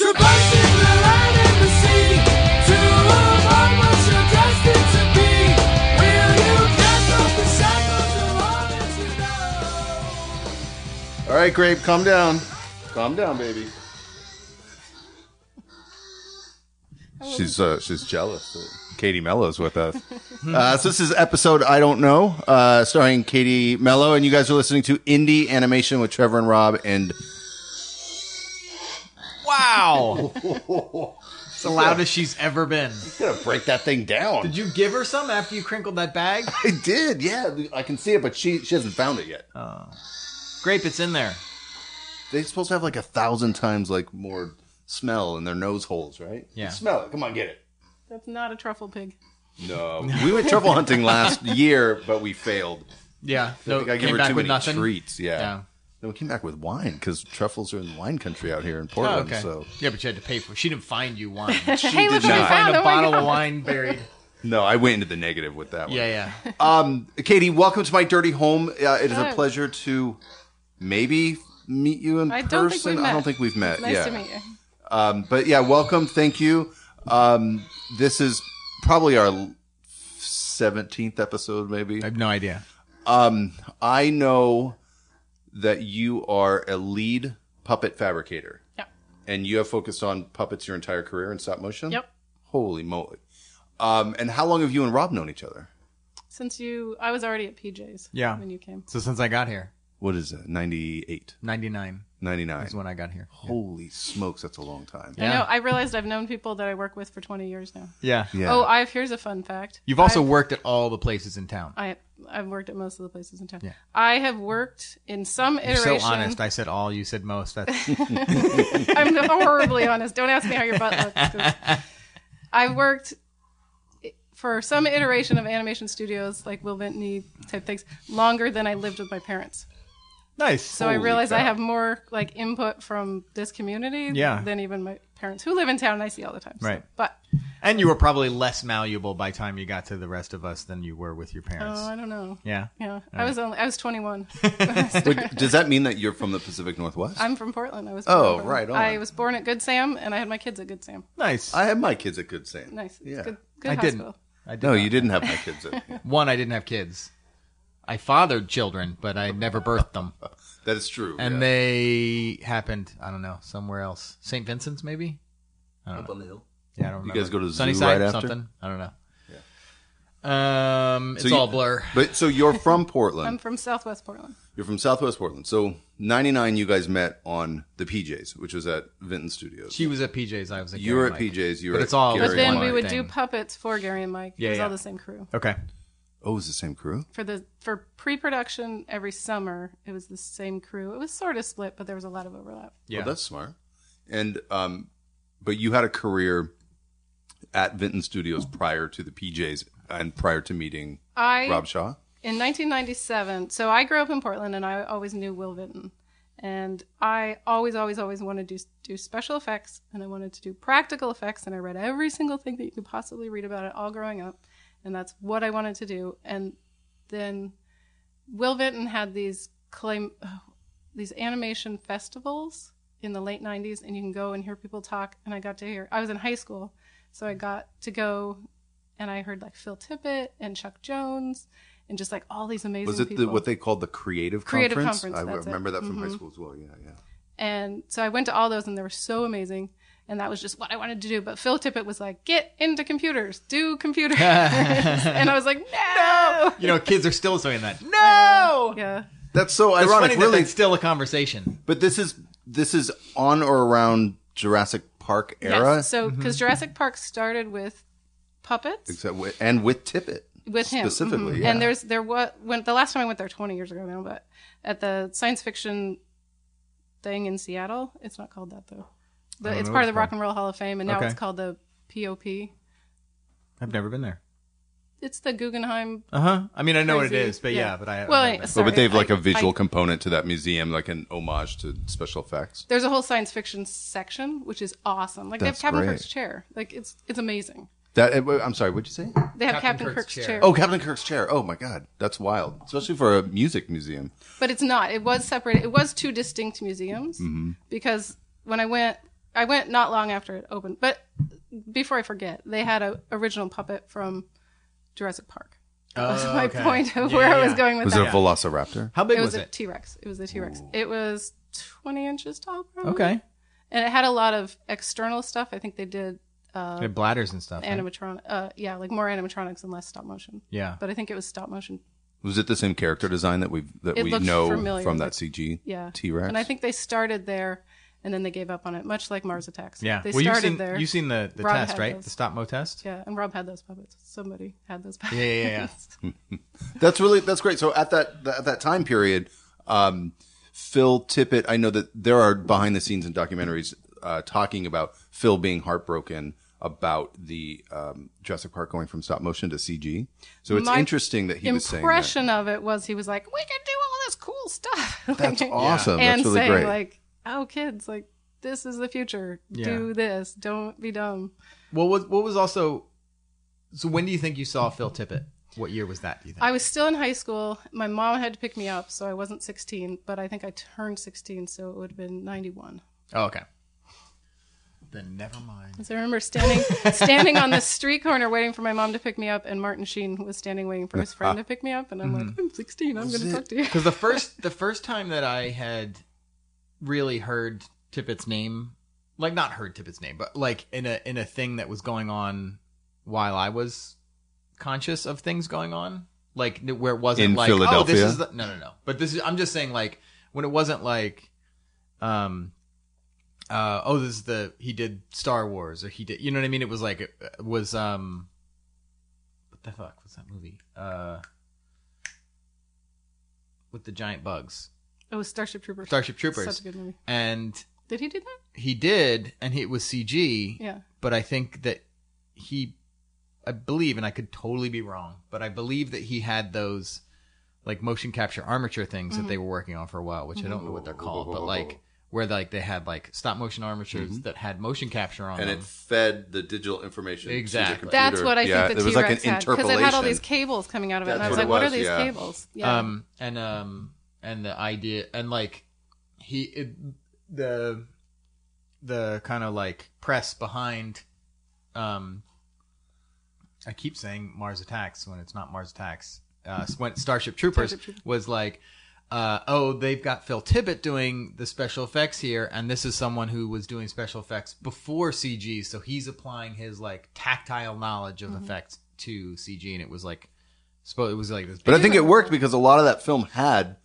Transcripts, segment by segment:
Traversing the land and the sea to avoid what you're destined to be. Will you cast off the shackles of all that you know? All right, Grape, calm down. Calm down, baby. She's uh, she's jealous that Katie Mello's with us. uh, so this is episode I don't know, uh, starring Katie Mello, and you guys are listening to Indie Animation with Trevor and Rob. And Wow. it's the loudest she's ever been. gonna break that thing down. Did you give her some after you crinkled that bag? I did, yeah. I can see it, but she she hasn't found it yet. Oh. Grape, it's in there. They're supposed to have like a thousand times like more smell in their nose holes, right? Yeah. Smell it. Come on, get it. That's not a truffle pig. No, we went truffle hunting last year, but we failed. Yeah. I No, think I gave came her back too with many nothing. treats. Yeah. Yeah. Then we came back with wine because truffles are in wine country out here in Oh, Portland. okay. So Yeah, but you had to pay for it. She didn't find you wine. She hey, look did what I not. found! found a Oh bottle of wine buried. no, I went into the negative with that one. Yeah, yeah. Um, Katie, welcome to my dirty home. Uh, it is a Oh. pleasure to maybe meet you in I person. don't think we've I don't think we've met. Nice yeah. to meet you. Um, but yeah, welcome. Thank you. Um, this is probably our seventeenth episode, maybe. I have no idea. Um, I know that you are a lead puppet fabricator, Yeah. and you have focused on puppets your entire career in stop motion. Yep. Holy moly! Um, and how long have you and Rob known each other? Since you, I was already at PJ's. Yeah. When you came. So since I got here, What is it? 98, 99 99. is when I got here. Holy smokes, that's a long time. I know. I realized I've known people that I work with for 20 years now. Yeah. Yeah. Oh, I've here's a fun fact. You've also I've, worked at all the places in town. I I've worked at most of the places in town. Yeah. I have worked in some You're iteration. so honest. I said all. You said most. That's I'm horribly honest. Don't ask me how your butt looks. 'cause I've worked for some iteration of animation studios, like Will Vintney type things, longer than I lived with my parents. Nice. So I Holy realize I have more like input from this community Yeah. than even my parents who live in town and I see all the time. so- Right. But and you were probably less malleable by the time you got to the rest of us than you were with your parents. oh, I don't know. yeah. Yeah, I was only I was 21. But does that mean that you're from the Pacific Northwest? I'm from Portland. I was. Oh, born Oh, Portland. right on. I was born at Good Sam, and I had my kids at Good Sam. Nice. I had my kids at Good Sam. Nice. It's Yeah. Good. Good I hospital. didn't. I did No, not. you didn't have my kids at. One, I didn't have kids. I fathered children, but I never birthed them. That is true. And yeah. they happened, I don't know, somewhere else. St. Vincent's, maybe? up on the hill. Yeah, I don't remember. guys go to the zoo Sunnyside, right after? something? I don't know. Um, it's So you- all blur. But so you're from Portland. I'm from Southwest Portland. You're from Southwest Portland. So 99 you guys met on the PJs, which was at Vinton Studios. She was at PJ's. I was at you were at Mike. PJs, you were But at it's all- Gary But then one we would thing. do puppets for Gary and Mike. Yeah, it was yeah. all the same crew. Okay. Oh, it was the same crew? For the for pre-production every summer, it was the same crew. It was sort of split, but there was a lot of overlap. Yeah. Oh, that's smart. And um but you had a career at Vinton Studios prior to the PJs and prior to meeting I Rob Shaw. in 1997. So I grew up in Portland, and I always knew Will Vinton. And I always, always, always wanted to do, do special effects, and I wanted to do practical effects. And I read every single thing that you could possibly read about it all growing up, and that's what I wanted to do. And then Will Vinton had these claim, oh, these animation festivals in the late 90s, and you can go and hear people talk. And I got to hear. I was in high school, so I got to go, and I heard like Phil Tippett and Chuck Jones, and just like all these amazing. Was it the, what they called the Creative, Creative Conference? Conference, I that's it. remember that from high Mhm. school as well. Yeah, yeah. And so I went to all those and they were so amazing. And that was just what I wanted to do. But Phil Tippett was like, get into computers, do computers. and I was like, no. You know, kids are still saying that. No! Yeah. That's so It's ironic, funny that really. that's still a conversation. But this is this is on or around Jurassic Park era, Yes. So, because Jurassic Park started with puppets except with, and with Tippett with him. specifically. Mhm. Yeah. And there's, there was, when the last time I went there 20 years ago now, but at the science fiction thing in Seattle, it's not called that though. The, it's part of the Rock and Roll Hall of Fame, and now Okay. it's called the POP. I've never been there. It's the Guggenheim Uh huh. I mean, I know what it Crazy. is, but yeah, but I. Well, I've I- Well, but they have like a I- visual I- component to that museum, like an homage to special effects. There's a whole science fiction section, which is awesome. Like they have Captain great. Kirk's chair. Like it's it's amazing. That uh, I'm sorry, what'd you say? They have Captain Captain, Kirk's Kirk's, chair. chair. Oh, Captain Kirk's chair. Oh my God, that's wild, especially for a music museum. But it's not. It was separated. It was two distinct museums Mm-hmm. because when I went I went not long after it opened. But before I forget, they had a original puppet from Jurassic Park. That was Oh, my okay. point of Yeah, where I yeah, was going with that. Was it a Velociraptor? How big was it was, was, a it? T Rex. It was a T Rex. It was 20 inches tall. Probably. Okay. And it had a lot of external stuff. I think they did uh, They had bladders and stuff. right? animatronic. Uh, yeah, like more animatronics and less stop motion. Yeah. But I think it was stop motion. Was it the same character design that we that It we looked know familiar, from that CG Yeah. T Rex? And I think they started there, and then they gave up on it, much like Mars Attacks. Yeah. They well, you've started seen there. you've seen the, the Rob test, right? those. The stop mo test. Yeah, and Rob had those puppets. Somebody had those puppets. Yeah, yeah, yeah, yeah. That's really that's great. So at that at that time period, um, Phil Tippett. I know that there are behind the scenes and documentaries uh, talking about Phil being heartbroken about the um, Jurassic Park going from stop motion to CG. So it's My interesting that he was saying that. Impression of it was he was like, "We can do all this cool stuff." That's Like, awesome. And That's really saying great. like, "Oh, kids, like this is the future. Yeah. Do this. Don't be dumb." What was what was also? So when do you think you saw Phil Tippett? What year was that? Do you think? I was still in high school. My mom had to pick me up, so I wasn't 16, but I think I turned 16, so it would have been 91. oh, okay. Then never mind. Because I remember standing standing on the street corner waiting for my mom to pick me up, and Martin Sheen was standing waiting for his friend to pick me up, and I'm Mm-hmm. like, I'm 16. I'm going to talk to you. Because the first the first time that I had really heard Tippett's name, like not heard Tippett's name, but like in a in a thing that was going on while I was conscious of things going on, like where it wasn't In like oh this is the no no no, but this is I'm just saying like when it wasn't like um uh oh this is the he did Star Wars or he did you know what I mean? It was like it was um what the fuck was that movie? Uh with the giant bugs It was Starship Troopers. Starship Troopers Such a good movie. and Did he do that? he did and he, it was CG Yeah. but I think that he, I believe, and I could totally be wrong, but I believe that he had those like motion capture armature things that they Mm-hmm. were working on for a while, which I don't know what they're called, but like where like they had like stop motion armatures that had motion capture on and them. it fed the digital information. Exactly. To the computer. That's what I yeah, think the it was T like Rex an had because it had all these cables coming out of it, and I That's was what like, it "What are was, these yeah. cables?" Yeah. Um, and um, and the idea, and like he, it, the, the kind of like press behind, um, I keep saying Mars Attacks when it's not Mars Attacks. Uh, when Starship Troopers Starship Troopers. was like, uh, oh, they've got Phil Tippett doing the special effects here, and this is someone who was doing special effects before CG, so he's applying his like tactile knowledge Mm-hmm. of effects to CG, and it was like, supposed it was like this. But I think it worked because a lot of that film had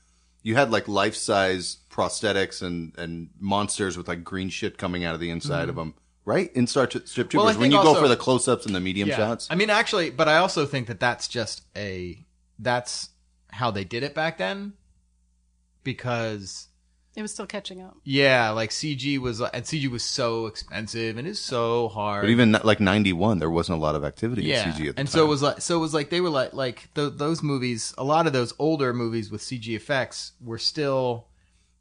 you had like life size prosthetics and and monsters with like green shit coming out of the inside of them, right? In Starship Troopers, Mm-hmm. Well, when you go for the close ups and the medium Yeah. shots. I mean, actually, but I also think that that's just a that's how they did it back then, because it was still catching up. yeah, like CG was and CG was so expensive and is so hard. But even like ninety one, there wasn't a lot of activity yeah, in CG at the time. and time. so it was like so it was like they were like like th- those movies. A lot of those older movies with CG effects were still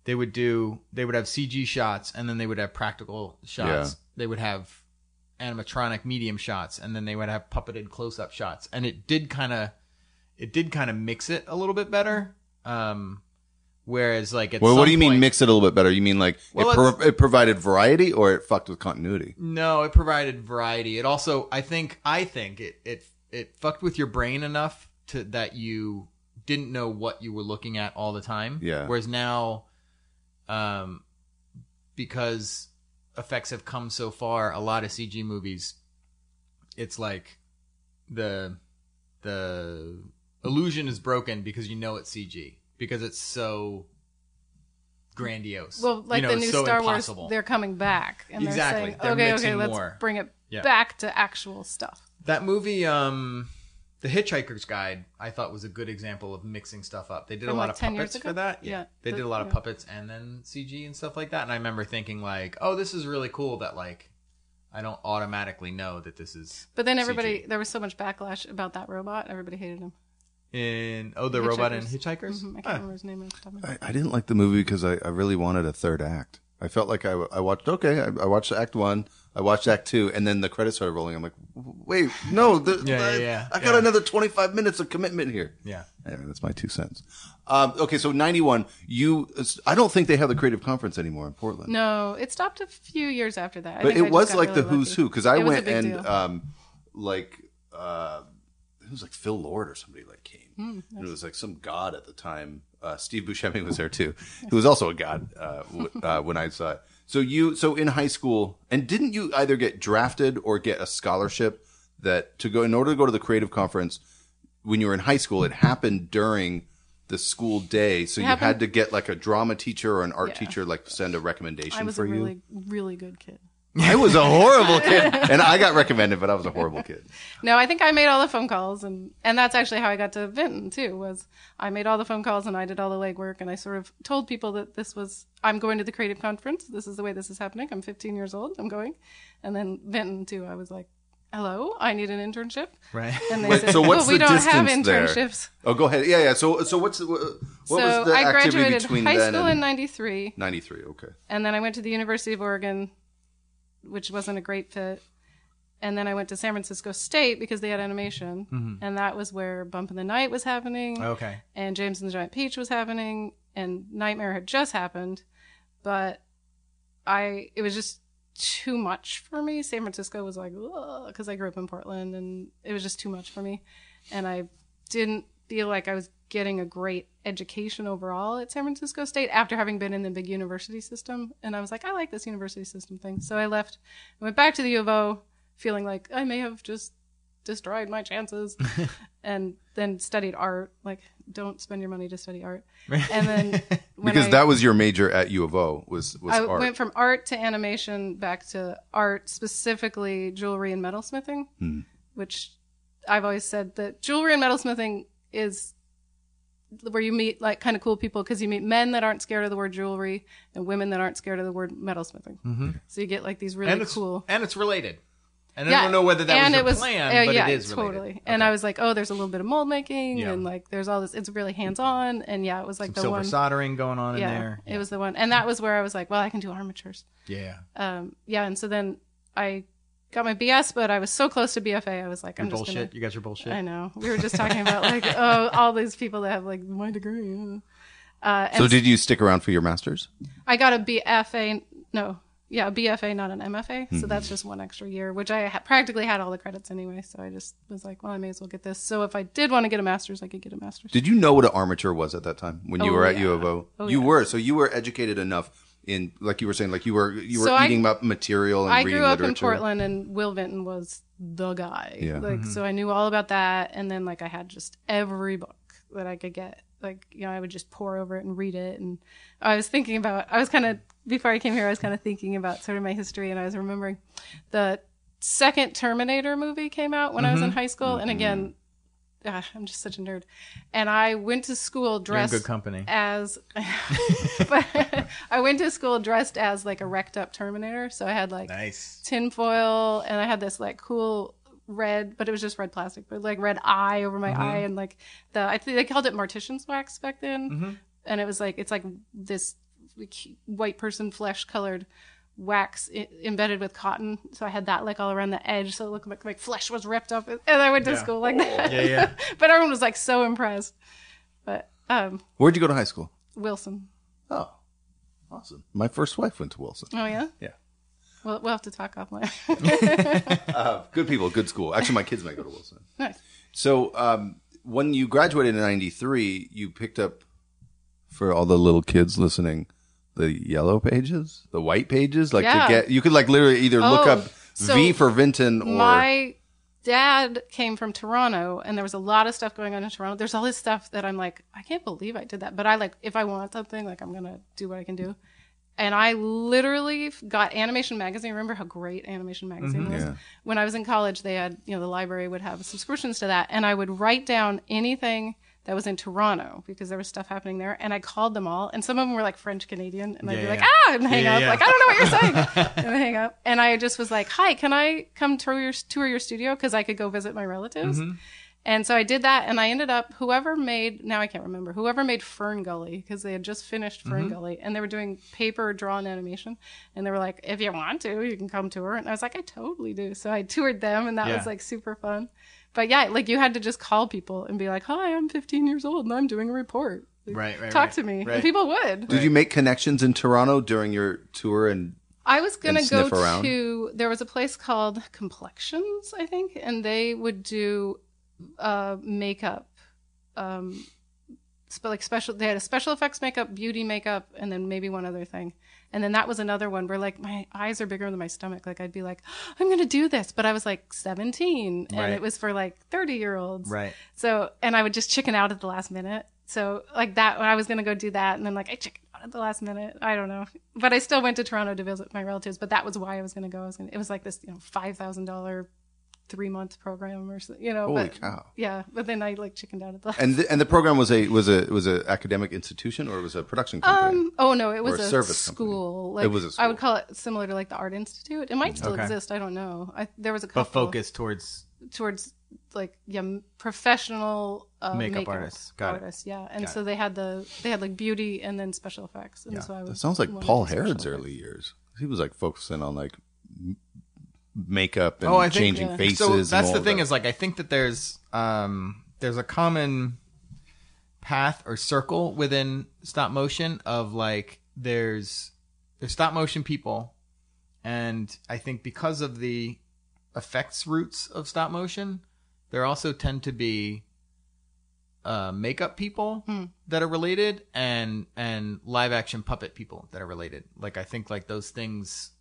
they would do they would have CG shots and then they would have practical shots. Yeah. They would have animatronic medium shots and then they would have puppeted close up shots. And it did kind of it did kind of mix it a little bit better. Um whereas like at Well, what do you mean mix it a little bit better? You mean like Well, it, pro- it provided variety or it fucked with continuity? No, it provided variety. It also, I think, I think it it it fucked with your brain enough to that you didn't know what you were looking at all the time. Yeah. Whereas now, um, because effects have come so far, a lot of CG movies, it's like the the illusion is broken because you know it's CG because it's so grandiose. Well, like You know, the new so Star impossible. Wars, they're coming back, and Exactly. they're saying, They're "Okay, okay, let's more. bring it Yeah. back to actual stuff." That movie, um, The Hitchhiker's Guide, I thought was a good example of mixing stuff up. They did From, a lot like, of 10 puppets for that. Yeah, they the- did a lot of yeah. puppets and then CG and stuff like that. And I remember thinking like, oh, this is really cool that like I don't automatically know that this is But then everybody, CG. there was so much backlash about that robot. Everybody hated him. In oh the robot and Hitchhikers. Hitchhikers. Mhm, I can't Huh. remember his name. off the top of my head. I, I didn't like the movie because I, I really wanted a third act. I felt like I, I watched okay, I, I watched Act One. I watched Act Two, and then the credits started rolling. I'm like, wait, no, the, Yeah, yeah, I, yeah, I got yeah. another 25 minutes of commitment here. Yeah. Anyway, that's my two cents. Um, okay, so 91, you, I don't think they have the creative conference anymore in Portland. No, it stopped a few years after that. I but think I it just was got like the really who's lucky. who because I It was a went big and deal. um, like uh, it was like Phil Lord or somebody like came. Hmm, and it was like some god at the time. Uh, Steve Buscemi was there too, who was also a god uh, w- uh, when I saw it. So you, so in high school, and didn't you either get drafted or get a scholarship that to go in order to go to the creative conference when you were in high school? It happened during the school day, so you happened- had to get like a drama teacher or an art Yeah. teacher like send a recommendation I was for a you. really, really good kid. I was a horrible kid, and I got recommended, but I was a horrible kid. No, I think I made all the phone calls, and and that's actually how I got to Vinton too. Was I made all the phone calls and I did all the legwork, and I sort of told people that this was I'm going to the creative conference. This is the way this is happening. I'm 15 years old. I'm going, and then Vinton too. I was like, hello, I need an internship, Right. and they Wait, said, so what's well, we the don't have distance there? internships. Oh, go ahead. Yeah, yeah. So, so what's the, what so was the I activity graduated between high school in '93. '93? Okay. and then I went to the University of Oregon, which wasn't a great fit. And then I went to San Francisco State because they had animation, mm-hmm. and that was where Bump in the Night was happening, Okay. and James and the Giant Peach was happening, and Nightmare had just happened, but I it was just too much for me. San Francisco was like because I grew up in Portland, and it was just too much for me, and I didn't feel like I was getting a great education overall at San Francisco State after having been in the big university system. And I was like, I like this university system thing. So I left, I went back to the U of O, feeling like I may have just destroyed my chances, and then studied art. Like, don't spend your money to study art. And then Because I, that was your major at U of O was was I art. went from art to animation back to art, specifically jewelry and metalsmithing, Hmm. which I've always said that jewelry and metalsmithing is where you meet like kind of cool people because you meet men that aren't scared of the word jewelry and women that aren't scared of the word metalsmithing. Mm-hmm. So you get like these really and cool. and it's related. And I don't know whether that and was it was, plan, uh, but yeah, it is related. totally. And I was like, oh, there's a little bit of mold making, Yeah. and like there's all this. It's really hands on, and yeah, it was like Some the silver one. soldering going on yeah, in there. it was the one, and that was where I was like, well, I can do armatures. Yeah. Um, yeah, and so then I got my BS, but I was so close to BFA, I was like, I'm Your just bullshit. gonna. You guys are bullshit. I know. We were just talking about like, oh, all these people that have like my degree. uh. And so did you stick around for your masters? I got a BFA. No, yeah, a BFA, not an MFA. Mm-hmm. So that's just one extra year, which I ha- practically had all the credits anyway. So I just was like, well, I may as well get this. So if I did want to get a master's, I could get a master's. Did you know what an armature was at that time when you Oh, were at yeah. U of O? Oh, you yeah. were, so you were educated enough in, like you were saying, like you were you were So I- eating up material and I reading grew up in literature. Portland, and Will Vinton was the guy. Yeah. Like, mm-hmm. so I knew all about that, and then like I had just every book that I could get. Like, you know, I would just pour over it and read it. And I was thinking about, I was kind of before I came here, I was kind of thinking about sort of my history, and I was remembering the second Terminator movie came out when I was in mm-hmm. high school, and again. Ah, I'm just such a nerd, and I went to school You're in dressed good company. as but I went to school dressed as like a wrecked up Terminator. So I had like Nice. tinfoil and I had this like cool red, but it was just red plastic, but like red eye over my eye and like the I think they called it Mortician's wax back then, and it was like it's like this white person flesh colored wax I- embedded with cotton so i had that like all around the edge so it looked like my flesh was ripped up and i went to Yeah. school like that Yeah, yeah. but everyone was like so impressed but um Where'd you go to high school? wilson Oh, awesome. My first wife went to Wilson. oh yeah Yeah. We'll, we'll have to talk offline. Uh, good people, good school. Actually, my kids might go to Wilson. nice. So um, when you graduated in '93, you picked up for all the little kids listening the yellow pages, the white pages, like Yeah. to get you could like literally either look Oh, up so V for Vinton or My dad came from Toronto, and there was a lot of stuff going on in Toronto. There's all this stuff that I'm like, I can't believe I did that. But I like, if I want something, like I'm gonna do what I can do. And I literally got Animation Magazine. Remember how great Animation Magazine mm-hmm. was? Yeah. When I was in college, they had, you know, the library would have subscriptions to that, and I would write down anything that was in Toronto because there was stuff happening there. And I called them all, and some of them were like French Canadian, and I'd Yeah, be like, ah, and hang Yeah, up, yeah. like I don't know what you're saying, and hang up. And I just was like, hi, can I come tour your tour your studio because I could go visit my relatives. Mm-hmm. And so I did that, and I ended up whoever made now I can't remember whoever made Fern Gully because they had just finished Fern Gully, and they were doing paper drawn animation, and they were like, "If you want to, you can come tour." And I was like, "I totally do." So I toured them, and that Yeah. was like super fun. But yeah, like you had to just call people and be like, "Hi, I'm 15 years old, and I'm doing a report." Like, Right, right, Talk right. to me, Right. and people would. Did you make connections in Toronto during your tour? And I was gonna go around? to there was a place called Complections, I think, and they would do uh, makeup, um, sp- like special. They had a special effects makeup, beauty makeup, and then maybe one other thing. And then that was another one where like my eyes are bigger than my stomach. Like I'd be like, I'm gonna do this, but I was like 17, and Right. it was for like 30 year olds. Right. So, and I would just chicken out at the last minute. So, like that, I was going to go do that. And then, like, I chickened out at the last minute. I don't know. But I still went to Toronto to visit my relatives. But that was why I was going to go. I was gonna, it was like this, you know, $5,000 three month program or something, you know. holy but, cow! Yeah. But then I, like, chickened out at the last And the, and the program was a was a was a academic institution or it was a production company? Um. Oh no, it was a a, service school. Like, It was a I would call it similar to like the Art Institute. It might still Okay. exist. I don't know. I, there was a But couple focus towards towards like yeah professional uh, Makeup artists. Got it. artists. Yeah, and Got so they had the they had like beauty and then special effects. And Yeah. so I That sounds like Paul do special Herod's early years. He was like focusing on like m- makeup and Oh, I think- changing Yeah. faces. so and that's all the thing that. is like I think that there's um there's a common path or circle within stop motion of like there's there's stop motion people and I think because of the effects roots of stop motion there also tend to be uh, makeup people Hmm. that are related and and live action puppet people that are related like I think like those things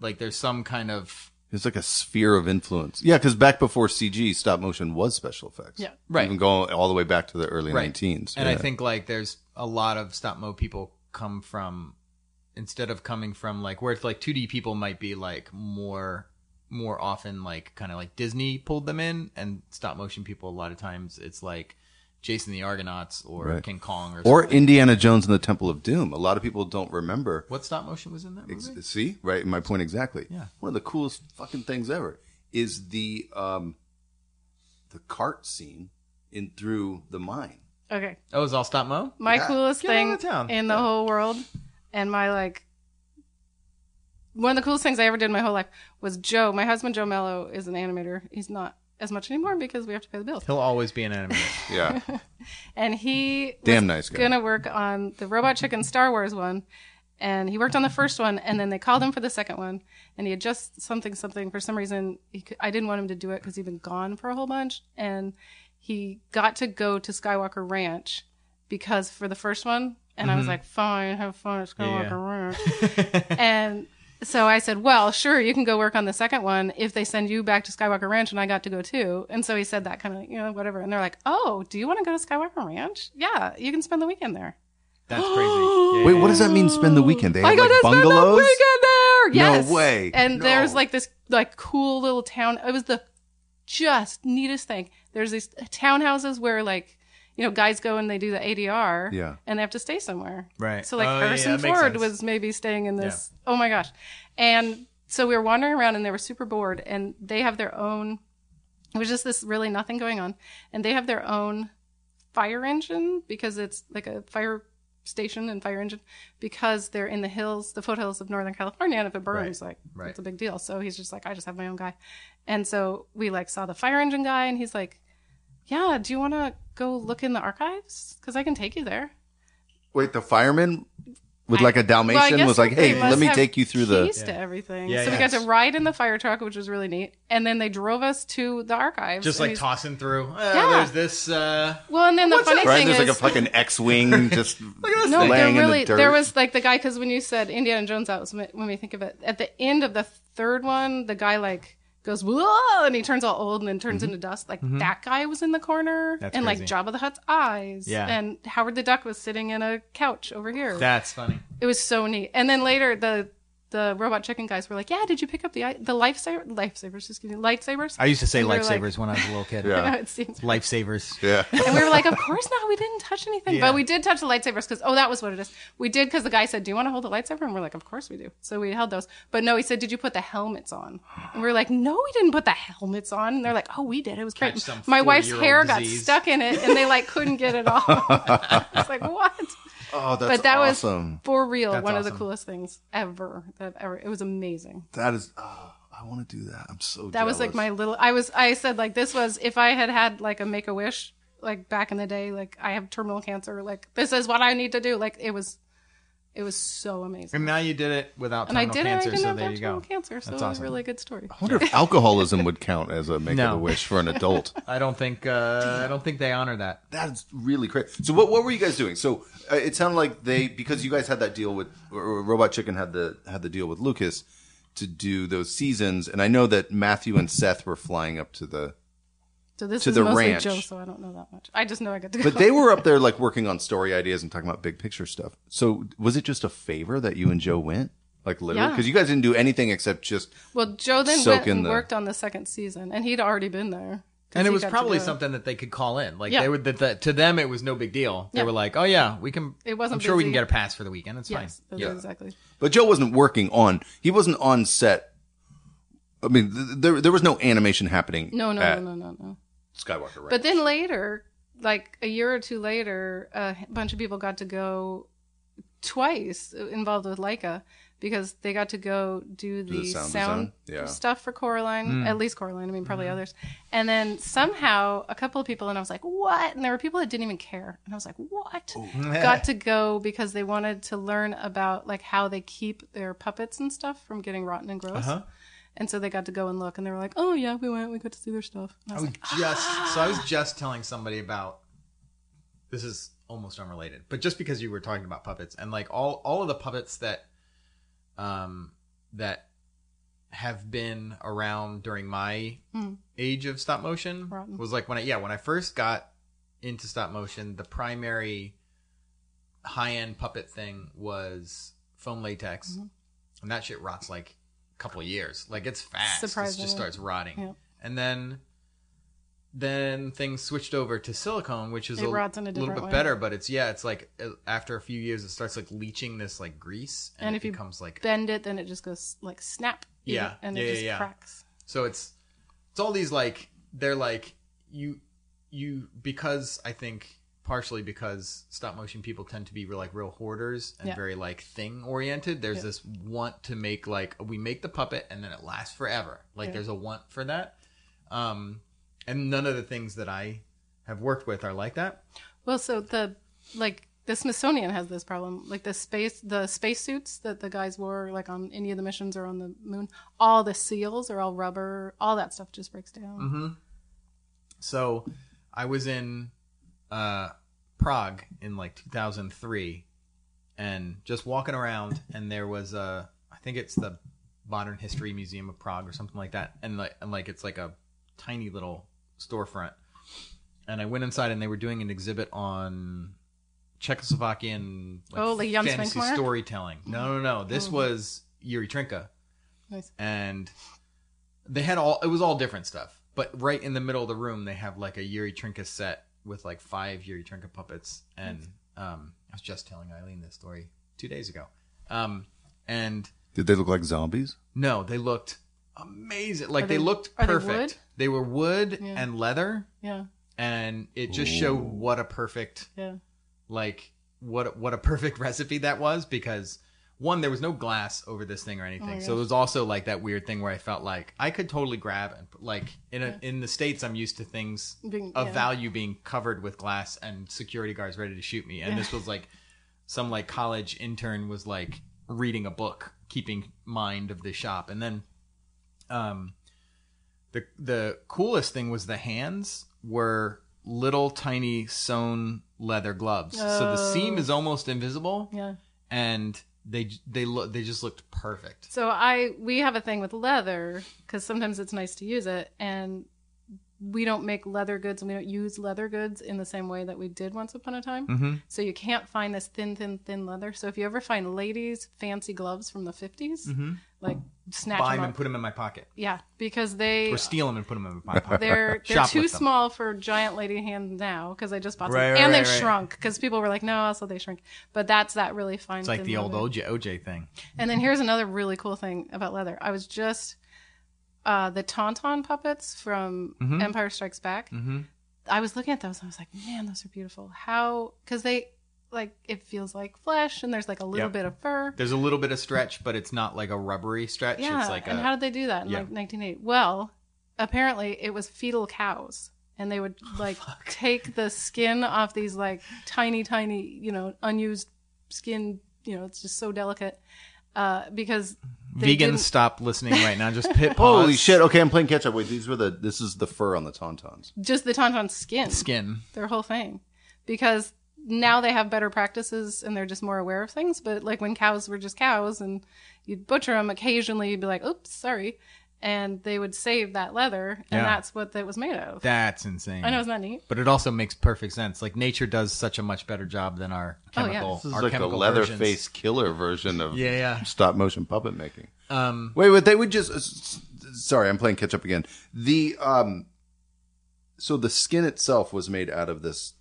like there's some kind of It's like a sphere of influence. Yeah, because back before CG, stop motion was special effects. Yeah. Right. Even going all the way back to the early Right. 19s. And I think like there's a lot of stop mo people come from instead of coming from like where it's like 2D people might be like more more often like kind of like Disney pulled them in and stop motion people a lot of times it's like Jason the Argonauts or Right. King Kong or or something. Indiana Jones and the Temple of Doom. A lot of people don't remember. what stop motion was in that movie? Ex- see, right? My point exactly. Yeah. One of the coolest fucking things ever is the um the cart scene in through the mine. Okay, Oh, it was all stop mo? my Yeah. coolest Get thing out of town. in the whole world, and my like one of the coolest things I ever did in my whole life was Joe. My husband Joe Mello is an animator. He's not as much anymore because we have to pay the bills. He'll always be an animator. Yeah. and he Damn was nice guy. gonna work on the Robot Chicken Star Wars one, and he worked on the first one, and then they called him for the second one, and he had just something something for some reason he could, I didn't want him to do it because he'd been gone for a whole bunch, and he got to go to Skywalker Ranch because for the first one, and I was mm-hmm. like, fine, have fun at Skywalker Yeah. Ranch, and. So I said, "Well, sure, you can go work on the second one if they send you back to Skywalker Ranch." And I got to go too. And so he said that kind of, you know, whatever. And they're like, "Oh, do you want to go to Skywalker Ranch? Yeah, you can spend the weekend there." That's crazy. Yeah, Wait, what does that mean? Spend the weekend? They have I got like to spend the bungalows. weekend there. Yes. way. And No. there's like this like cool little town. It was the just neatest thing. There's these townhouses where like you know guys go and they do the ADR. Yeah. And they have to stay somewhere. Right. So like Oh, Harrison that makes Ford was maybe staying in this. Oh my gosh. And so we were wandering around and they were super bored and they have their own. It was just this really nothing going on, and they have their own fire engine because it's like a fire station and fire engine because they're in the hills, the foothills of Northern California, and if it burns, like right. it's a big deal. So he's just like, I just have my own guy, and so we like saw the fire engine guy, and he's like, Yeah, do you want to go look in the archives? Because I can take you there. Wait, the fireman with I- like a Dalmatian guess was like, "Hey, let me take you through the." keys to everything. Yeah, so we got to ride in the fire truck, which was really neat, and then they drove us to the archives. Just like tossing through. Uh, Yeah. There's this. Uh, Well, and then the funny Right, thing there's is, like a fucking X-wing just no, laying there in the dirt. there was like the guy because when you said Indiana Jones, that was when we think of it. At the end of the third one, the guy like goes whoa, and he turns all old and then turns mm-hmm. into dust. Like mm-hmm. that guy was in the corner, That's and like crazy. Jabba the Hutt's eyes, Yeah. and Howard the Duck was sitting in a couch over here. that's funny. it was so neat. And then later the the robot chicken guys were like, "Yeah, did you pick up the i- the lifesaver lifesavers? Excuse me, lightsabers." I used to say And they like- lifesavers when I was a little kid. Yeah. It seems Lifesavers. Yeah. and we were like, of course not. We didn't touch anything. Yeah. But we did touch the lightsabers because, oh, that was what it is. We did because the guy said, do you want to hold the lightsaber? And we're like, of course we do. So we held those. But no, he said, did you put the helmets on? And we are like, no, we didn't put the helmets on. And they're like, oh, we did. It was great. Catch some My wife's 40-year-old hair got stuck in it and they like couldn't get it off. it's like, what? Oh, that's But that awesome. was for real That's one of the coolest things ever. That ever. It was amazing. that is. Oh, I want to do that. I'm so. That was like my little. I was. I said like this was if I had had like a make a wish like back in the day. Like I have terminal cancer. Like this is what I need to do. Like it was. It was so amazing. And now you did it without And I terminal did it. I cancer, didn't so have there you terminal go. cancer. So That's it was a really good story. I wonder if alcoholism would count as a make No. a wish for an adult. I don't think uh, I don't think they honor that. That's really crazy. So what what were you guys doing? So uh, it sounded like they because you guys had that deal with or, or Robot Chicken had the had the deal with Lucas to do those seasons, and I know that Matthew and Seth were flying up to the. So this To is the mostly ranch. Joe. So I don't know that much. I just know I got to go. But they were up there like working on story ideas and talking about big picture stuff. So was it just a favor that you and Joe went? Like literally, Yeah. because you guys didn't do anything except just well, Joe then soak went and the- worked on the second season, and he'd already been there. And it was probably something that they could call in. Like Yeah. they would that, that to them it was no big deal. They Yeah. were like, "Oh yeah, we can It wasn't I'm sure we can get a pass for the weekend. It's Yes, fine." Yeah. exactly. But Joe wasn't working on. He wasn't on set. I mean, th- there there was no animation happening. No, no, at no, no, no, no. Skywalker, right? But then later, like a year or two later, a bunch of people got to go twice uh, involved with Laika because they got to go do the, the sound sound. Yeah. stuff for Coraline, hmm. at least Coraline. I mean, probably hmm. others. And then somehow a couple of people, and I was like, "What?" And there were people that didn't even care, and I was like, "What?" got to go because they wanted to learn about like how they keep their puppets and stuff from getting rotten and gross. Uh-huh. And so they got to go and look, and they were like, "Oh yeah, we went. We got to see their stuff." And I I was was like, just so I was just telling somebody about this is almost unrelated, but just because you were talking about puppets and like all all of the puppets that um that have been around during my Hmm. age of stop motion Rotten. was like when I yeah, when I first got into stop motion, the primary high end puppet thing was foam latex. Mm-hmm. And that shit rots like couple of years. Like it's fast. It just starts rotting. And then then things switched over to silicone, which is It a rots in a little bit way. better, but it's yeah, it's like uh, after a few years it starts like leaching this like grease and, And it if you becomes like bend it, then it just goes like snap. Yeah. and Yeah, it yeah, just yeah. cracks. So it's it's all these like they're like you you because I think partially because stop motion people tend to be real, like real hoarders and Yeah. very like thing oriented. There's Yeah. this want to make like we make the puppet and then it lasts forever. Like Yeah. there's a want for that. Um and none of the things that I have worked with are like that. Well, so the like the Smithsonian has this problem. Like the space the spacesuits that the guys wore like on any of the missions or on the moon, all the seals are all rubber. All that stuff just breaks down. Mm-hmm. So I was in uh, Prague in like 2003 and just walking around and there was a I think it's the Modern History Museum of Prague or something like that and like and like it's like a tiny little storefront and I went inside and they were doing an exhibit on Czechoslovakian like, Oh, like Jan fantasy storytelling. No, no, no. This Oh. was Jiří Trnka Nice. and they had all it was all different stuff but right in the middle of the room they have like a Jiří Trnka set with like five Jiří Trnka puppets and um i was just telling eileen this story two days ago um and Did they look like zombies? no they looked amazing like they, they- looked are they perfect wood? they were wood Yeah. and leather Yeah, and it just showed what a perfect yeah. like what what a perfect recipe that was because one there was no glass over this thing or anything Oh so it was also like that weird thing where i felt like i could totally grab and like in a, in the states i'm used to things Being- of yeah. value being covered with glass and security guards ready to shoot me and Yeah. this was like some like college intern was like reading a book keeping mind of the shop and then um the the coolest thing was the hands were little tiny sewn leather gloves. So the seam Oh. is almost invisible Yeah. and they they look they just looked perfect. So I we have a thing with leather because sometimes it's nice to use it, and we don't make leather goods and we don't use leather goods in the same way that we did once upon a time. Mm-hmm. So you can't find this thin, thin, thin leather. So if you ever find ladies' fancy gloves from the 50s, like snatch Mm-hmm. Buy them them and put them in my pocket, yeah, because they or steal them and put them in my pocket. they're they're Shop too them. small for giant lady hands now because I just bought some, right, and right, they've right. shrunk because people were like, no, also they shrink. But that's that really fine. It's like the old. OJ OJ thing. And then here's another really cool thing about leather. I was just uh, the Tauntaun puppets from Mm-hmm. Empire Strikes Back. I was looking at those and I was like, man, those are beautiful. How? Because they like it feels like flesh and there's like a little Yep. bit of fur. There's a little bit of stretch, but it's not like a rubbery stretch. Yeah. it's like and a, how did they do that in Yeah. like 1980? Well, apparently it was fetal cows. And they would like take the skin off these like tiny, tiny, you know, unused skin. You know, it's just so delicate uh, because they vegans didn't- stop listening right now. Just hit pause. Holy shit! Okay, I'm playing catch up. Wait, these were the. This is the fur on the tauntauns. just the tauntaun skin, Skin. their whole thing, because now they have better practices and they're just more aware of things. But like when cows were just cows and you'd butcher them, occasionally you'd be like, "Oops, sorry," and they would save that leather, and Yeah. that's what it was made of. That's insane. I know, isn't that neat? But it also makes perfect sense. Like nature does such a much better job than our Oh, yeah. chemical. This is our like a chemical Leatherface versions. killer version of Yeah, yeah. stop motion puppet making. Um, Wait, wait, they would just. uh, s- s- Sorry, I'm playing catch up again. The um, so the skin itself was made out of this.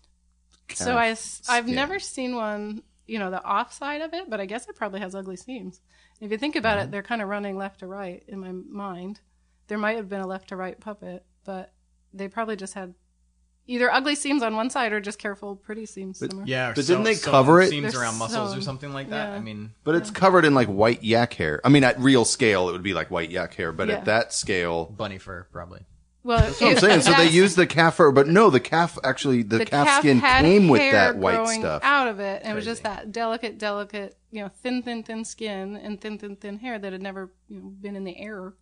So I, calf I've skin. never seen one, you know, the off side of it, but I guess it probably has ugly seams. If you think about Mm-hmm. it, they're kind of running left to right in my mind. There might have been a left to right puppet, but they probably just had either ugly seams on one side or just careful, pretty seams somewhere. yeah. or But sew- didn't they sewing cover it? Seams They're around muscles or something like that. Yeah. I mean, But it's covered in like white yak hair. I mean, at real scale, it would be like white yak hair, but Yeah. at that scale, bunny fur probably. Well, that's what I'm saying. So they used the calf fur, but no, the calf actually, the, calf, skin came with that white stuff. out of it, and it was just that delicate, delicate, you know, thin, thin, thin skin and thin, thin, thin hair that had never, you know, been in the air.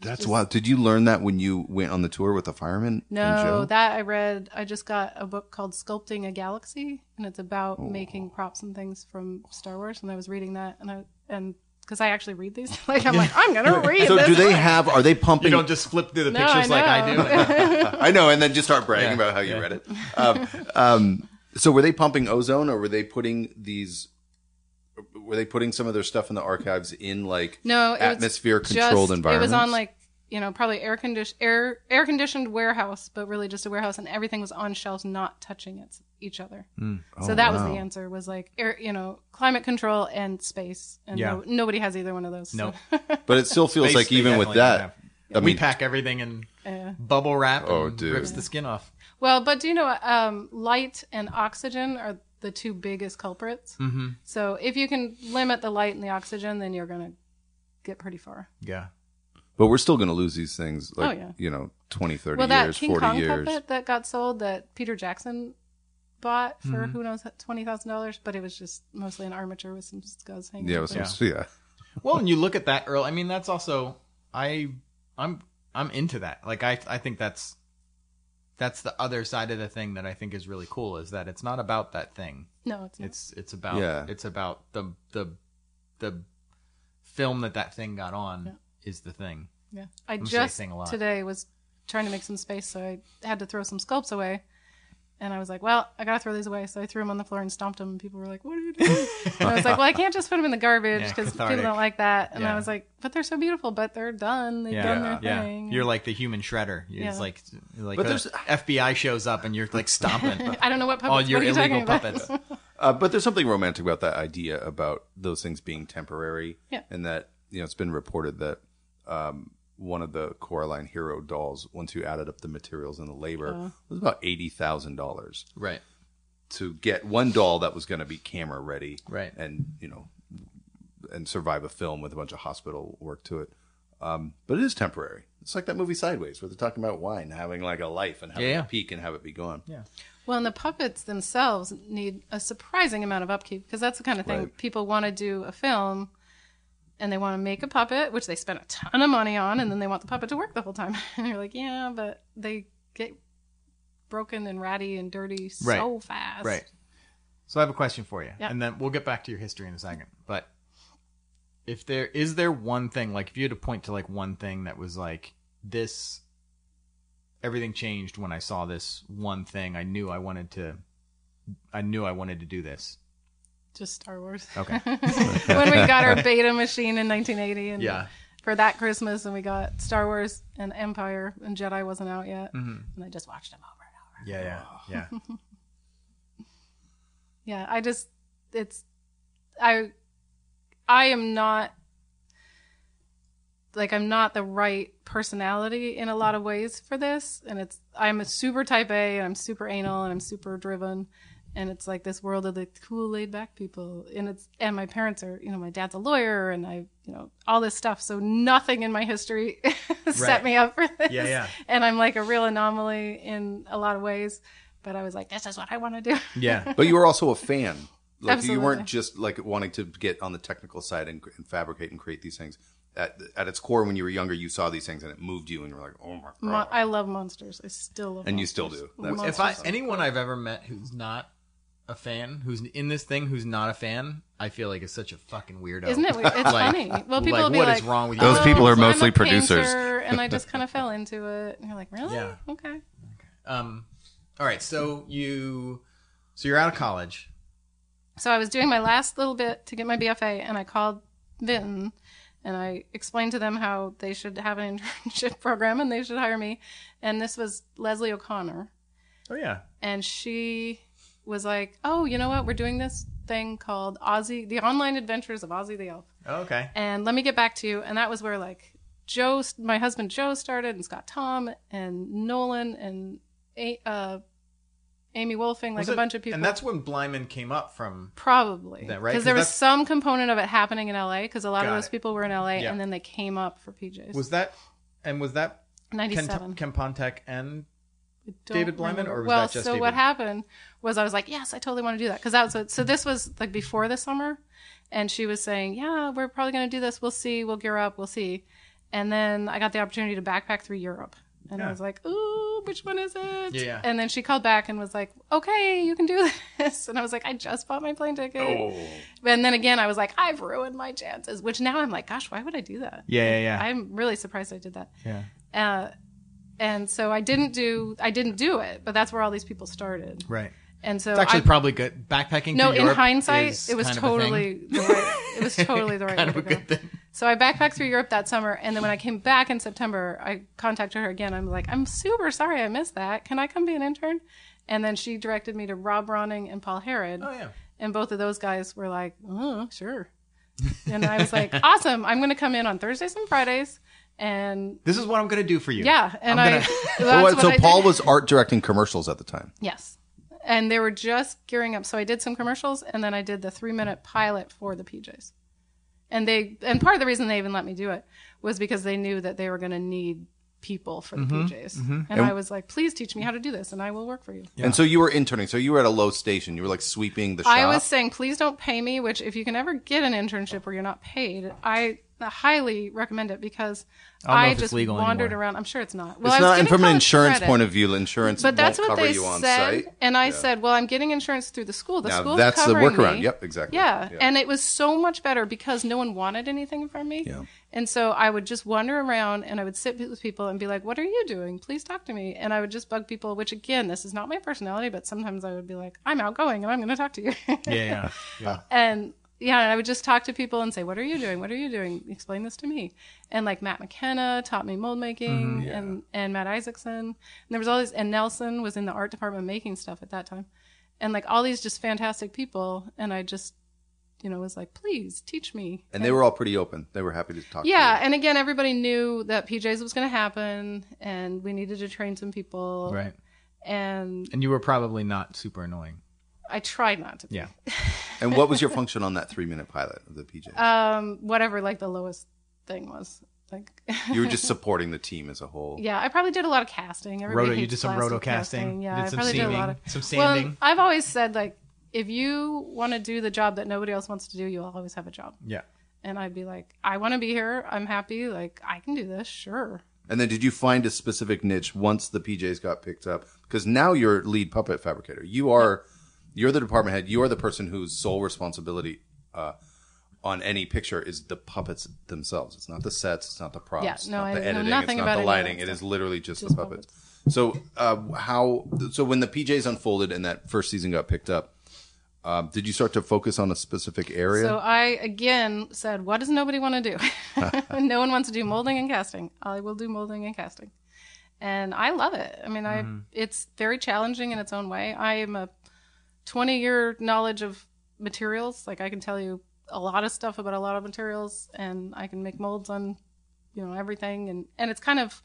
That's wild. Did you learn that when you went on the tour with the fireman? and No, Joe? that I read. I just got a book called Sculpting a Galaxy, and it's about Oh. making props and things from Star Wars. And I was reading that, and I and because I actually read these, like I'm like I'm gonna read. So this do they book. have? Are they pumping? You don't just flip through the No, pictures like I do. I know, and then just start bragging Yeah, about how you yeah. read it. Um, um, so were they pumping ozone, or were they putting these? Were they putting some of their stuff in the archives in like no atmosphere controlled environment? It was on like you know probably air conditioned air air conditioned warehouse, but really just a warehouse, and everything was on shelves, not touching it, each other. So Oh, that was the answer. Was like air, you know, climate control and space, and Yeah. no, nobody has either one of those. so- Nope. but it still feels Space, like even with that, have. I we pack everything in Yeah. bubble wrap and Oh, dude. rips the skin off. Well, but do you know? Um, light and oxygen are the two biggest culprits. Mm-hmm. So if you can limit the light and the oxygen, then you're going to get pretty far. Yeah. but we're still going to lose these things. Like Oh, yeah. you know, 20, 30 well, that years, King forty Kong years. puppet that got sold that Peter Jackson bought for Mm-hmm. who knows twenty thousand dollars, but it was just mostly an armature with some skulls hanging. Yeah, it off was it. supposed yeah. Well, and you look at that Earl. I mean, that's also I I'm I'm into that. Like I I think that's that's the other side of the thing that I think is really cool is that it's not about that thing. No, it's not. It's it's about Yeah. it's about the the the film that that thing got on is the thing. Yeah. I I'm just saying a lot. today was trying to make some space, so I had to throw some sculpts away. And I was like, well, I gotta throw these away. So I threw them on the floor and stomped them. And people were like, what are you doing? and I was like, well, I can't just put them in the garbage Yeah, because people don't like that. And Yeah. I was like, but they're so beautiful, but they're done. They've done their yeah. thing. You're like the human shredder. It's Yeah. like like But there's- FBI shows up and you're like stomping I don't know what puppets. all your what are you illegal talking about? puppets. Uh, but there's something romantic about that idea about those things being temporary, Yeah. and that you know it's been reported that um, one of the Coraline Hero dolls, once you added up the materials and the labor, Uh. was about eighty thousand dollars right. to get one doll that was going to be camera ready, Right. and you know, and survive a film with a bunch of hospital work to it. Um, but it is temporary. It's like that movie Sideways, where they're talking about wine having like a life and having Yeah, yeah. a peak and have it be gone. Yeah. Well, and the puppets themselves need a surprising amount of upkeep because that's the kind of thing Right. people want to do a film and they want to make a puppet, which they spend a ton of money on, and then they want the puppet to work the whole time. And you're like, yeah, but they get broken and ratty and dirty so fast. Right. So I have a question for you, Yeah. and then we'll get back to your history in a second. But if there is there one thing, like if you had to point to like one thing that was like this everything changed when I saw this one thing. I knew I wanted to. I knew I wanted to do this. Just Star Wars. Okay. when we got our beta machine in 1980, and Yeah. for that Christmas, and we got Star Wars and Empire, and Jedi wasn't out yet, Mm-hmm. and I just watched them over and over. Yeah, yeah, yeah. Yeah, I just it's I I am not like I'm not the right personality in a lot of ways for this and it's I'm a super type A and I'm super anal and I'm super driven and it's like this world of the cool laid back people and it's and my parents are you know my dad's a lawyer and I you know all this stuff so nothing in my history set Right. me up for this Yeah, yeah. and I'm like a real anomaly in a lot of ways but I was like this is what I want to do Yeah. But you were also a fan. Like you weren't just like wanting to get on the technical side and, and fabricate and create these things. At, at its core, when you were younger, you saw these things and it moved you, and you were like, "Oh my god!" Mo- I love monsters. I still love And you still do. That's- If I anyone I've ever met who's not a fan, who's in this thing, who's not a fan, I feel like is such a fucking weirdo. Isn't it? weird? It's Like- funny. Well, people like, will be what like, is wrong with you? Those "Oh, people are I'm a mostly producers." and I just kind of fell into it. And you're like, really? Yeah. Okay. Um, all right, so you, so you're out of college. So I was doing my last little bit to get my BFA, and I called Vinton, and I explained to them how they should have an internship program and they should hire me. And this was Leslie O'Connor, Oh yeah, and she was like, "Oh, you know what? We're doing this thing called Ozzie, the Online Adventures of Ozzie the Elf." oh, okay. and let me get back to you. And that was where like Joe, my husband Joe started, and Scott Tom, and Nolan, and A- uh, Amy Wolfing, like Was a it- bunch of people. and that's when Blyman came up from. probably That, right? because 'Cause there was some component of it happening in LA because a lot of those it. people were in LA, Yeah. and then they came up for PJs. Was that, and was that Ken, ninety-seven? Ken Pontac and David Blyman, or was well, that just so David? what happened was I was like, yes, I totally want to do that because that was a, so. This was like before the summer, and she was saying, yeah, we're probably going to do this. We'll see. We'll gear up. We'll see. And then I got the opportunity to backpack through Europe, and I was like, ooh, which one is it? Yeah, yeah. And then she called back and was like, okay, you can do this. And I was like, I just bought my plane ticket. Oh. And then again, I was like, I've ruined my chances. Which now I'm like, gosh, why would I do that? Yeah, yeah, yeah. I'm really surprised I did that yeah. uh, and so I didn't do I didn't do it, but that's where all these people started. Right. And so It's actually I, probably good. Backpacking. no, in Europe hindsight, it was kind of a totally the right. It was totally the right kind way of a to go. good thing. So I backpacked through Europe that summer, and then when I came back in September, I contacted her again. I'm like, I'm super sorry I missed that. Can I come be an intern? And then she directed me to Rob Ronning and Paul Harrod. Oh yeah. And both of those guys were like, oh, sure. And I was like, awesome. I'm going to come in on Thursdays and Fridays. And This is what I'm gonna do for you. yeah, and I'm I. gonna- that's what so I Paul did. was art directing commercials at the time. Yes. And they were just gearing up. So I did some commercials and then I did the three minute pilot for the PJs. And they and part of the reason they even let me do it was because they knew that they were gonna need people for the mm-hmm. PJs. Mm-hmm. And, I was like, please teach me how to do this and I will work for you. And so you were interning. So you were at a low station. You were like sweeping the shop. I was saying, please don't pay me, which if you can ever get an internship where you're not paid, I highly recommend it because I I, just legal wandered anymore. around. I'm sure it's not. Well, it's I was not, and from an insurance credit. point of view, insurance But that's won't what cover they you on said, site. and I Yeah. said, "Well, I'm getting insurance through the school. The Now school's that's the workaround. me." Yep, exactly. Yeah. Yeah. and it was so much better because no one wanted anything from me. Yeah. And so I would just wander around and I would sit with people and be like, "What are you doing? Please talk to me." And I would just bug people. Which again, this is not my personality, but sometimes I would be like, "I'm outgoing and I'm going to talk to you." Yeah, yeah, yeah. and yeah, and I would just talk to people and say, "What are you doing? What are you doing? Explain this to me." And like Matt McKenna taught me mold making, Mm-hmm. and and Matt Isaacson, and there was all these, and Nelson was in the art department making stuff at that time, and like all these just fantastic people, and I just, you know, was like, "Please teach me." And they were all pretty open. They were happy to talk. Yeah, To and again, everybody knew that PJs was going to happen, and we needed to train some people, Right. And And you were probably not super annoying. I tried not to. Be. Yeah. And what was your function on that three minute pilot of the PJ? Um, whatever, like the lowest thing was, like. you were just supporting the team as a whole. Yeah, I probably did a lot of casting. Everybody Roto, you did some roto casting. Yeah, did I some probably did a lot of seaming, some sanding. Well, I've always said like, if you want to do the job that nobody else wants to do, you'll always have a job. Yeah. And I'd be like, I want to be here. I'm happy. Like, I can do this. Sure. And then did you find a specific niche once the PJs got picked up? Because now you're lead puppet fabricator. You are, you're the department head. You are the person whose sole responsibility uh, on any picture is the puppets themselves. It's not the sets. It's not the props. Yeah, it's no, not I the know editing. nothing it's about not the any of that lighting. It is literally just, Just the puppets. So uh, how? So when the PJs unfolded and that first season got picked up, um, did you start to focus on a specific area? So I again said, "What does nobody want to do? no one wants to do molding and casting. I will do molding and casting." And I love it. I mean, I it's very challenging in its own way. I am a 20 year knowledge of materials. Like I can tell you a lot of stuff about a lot of materials and I can make molds on, you know, everything and and it's kind of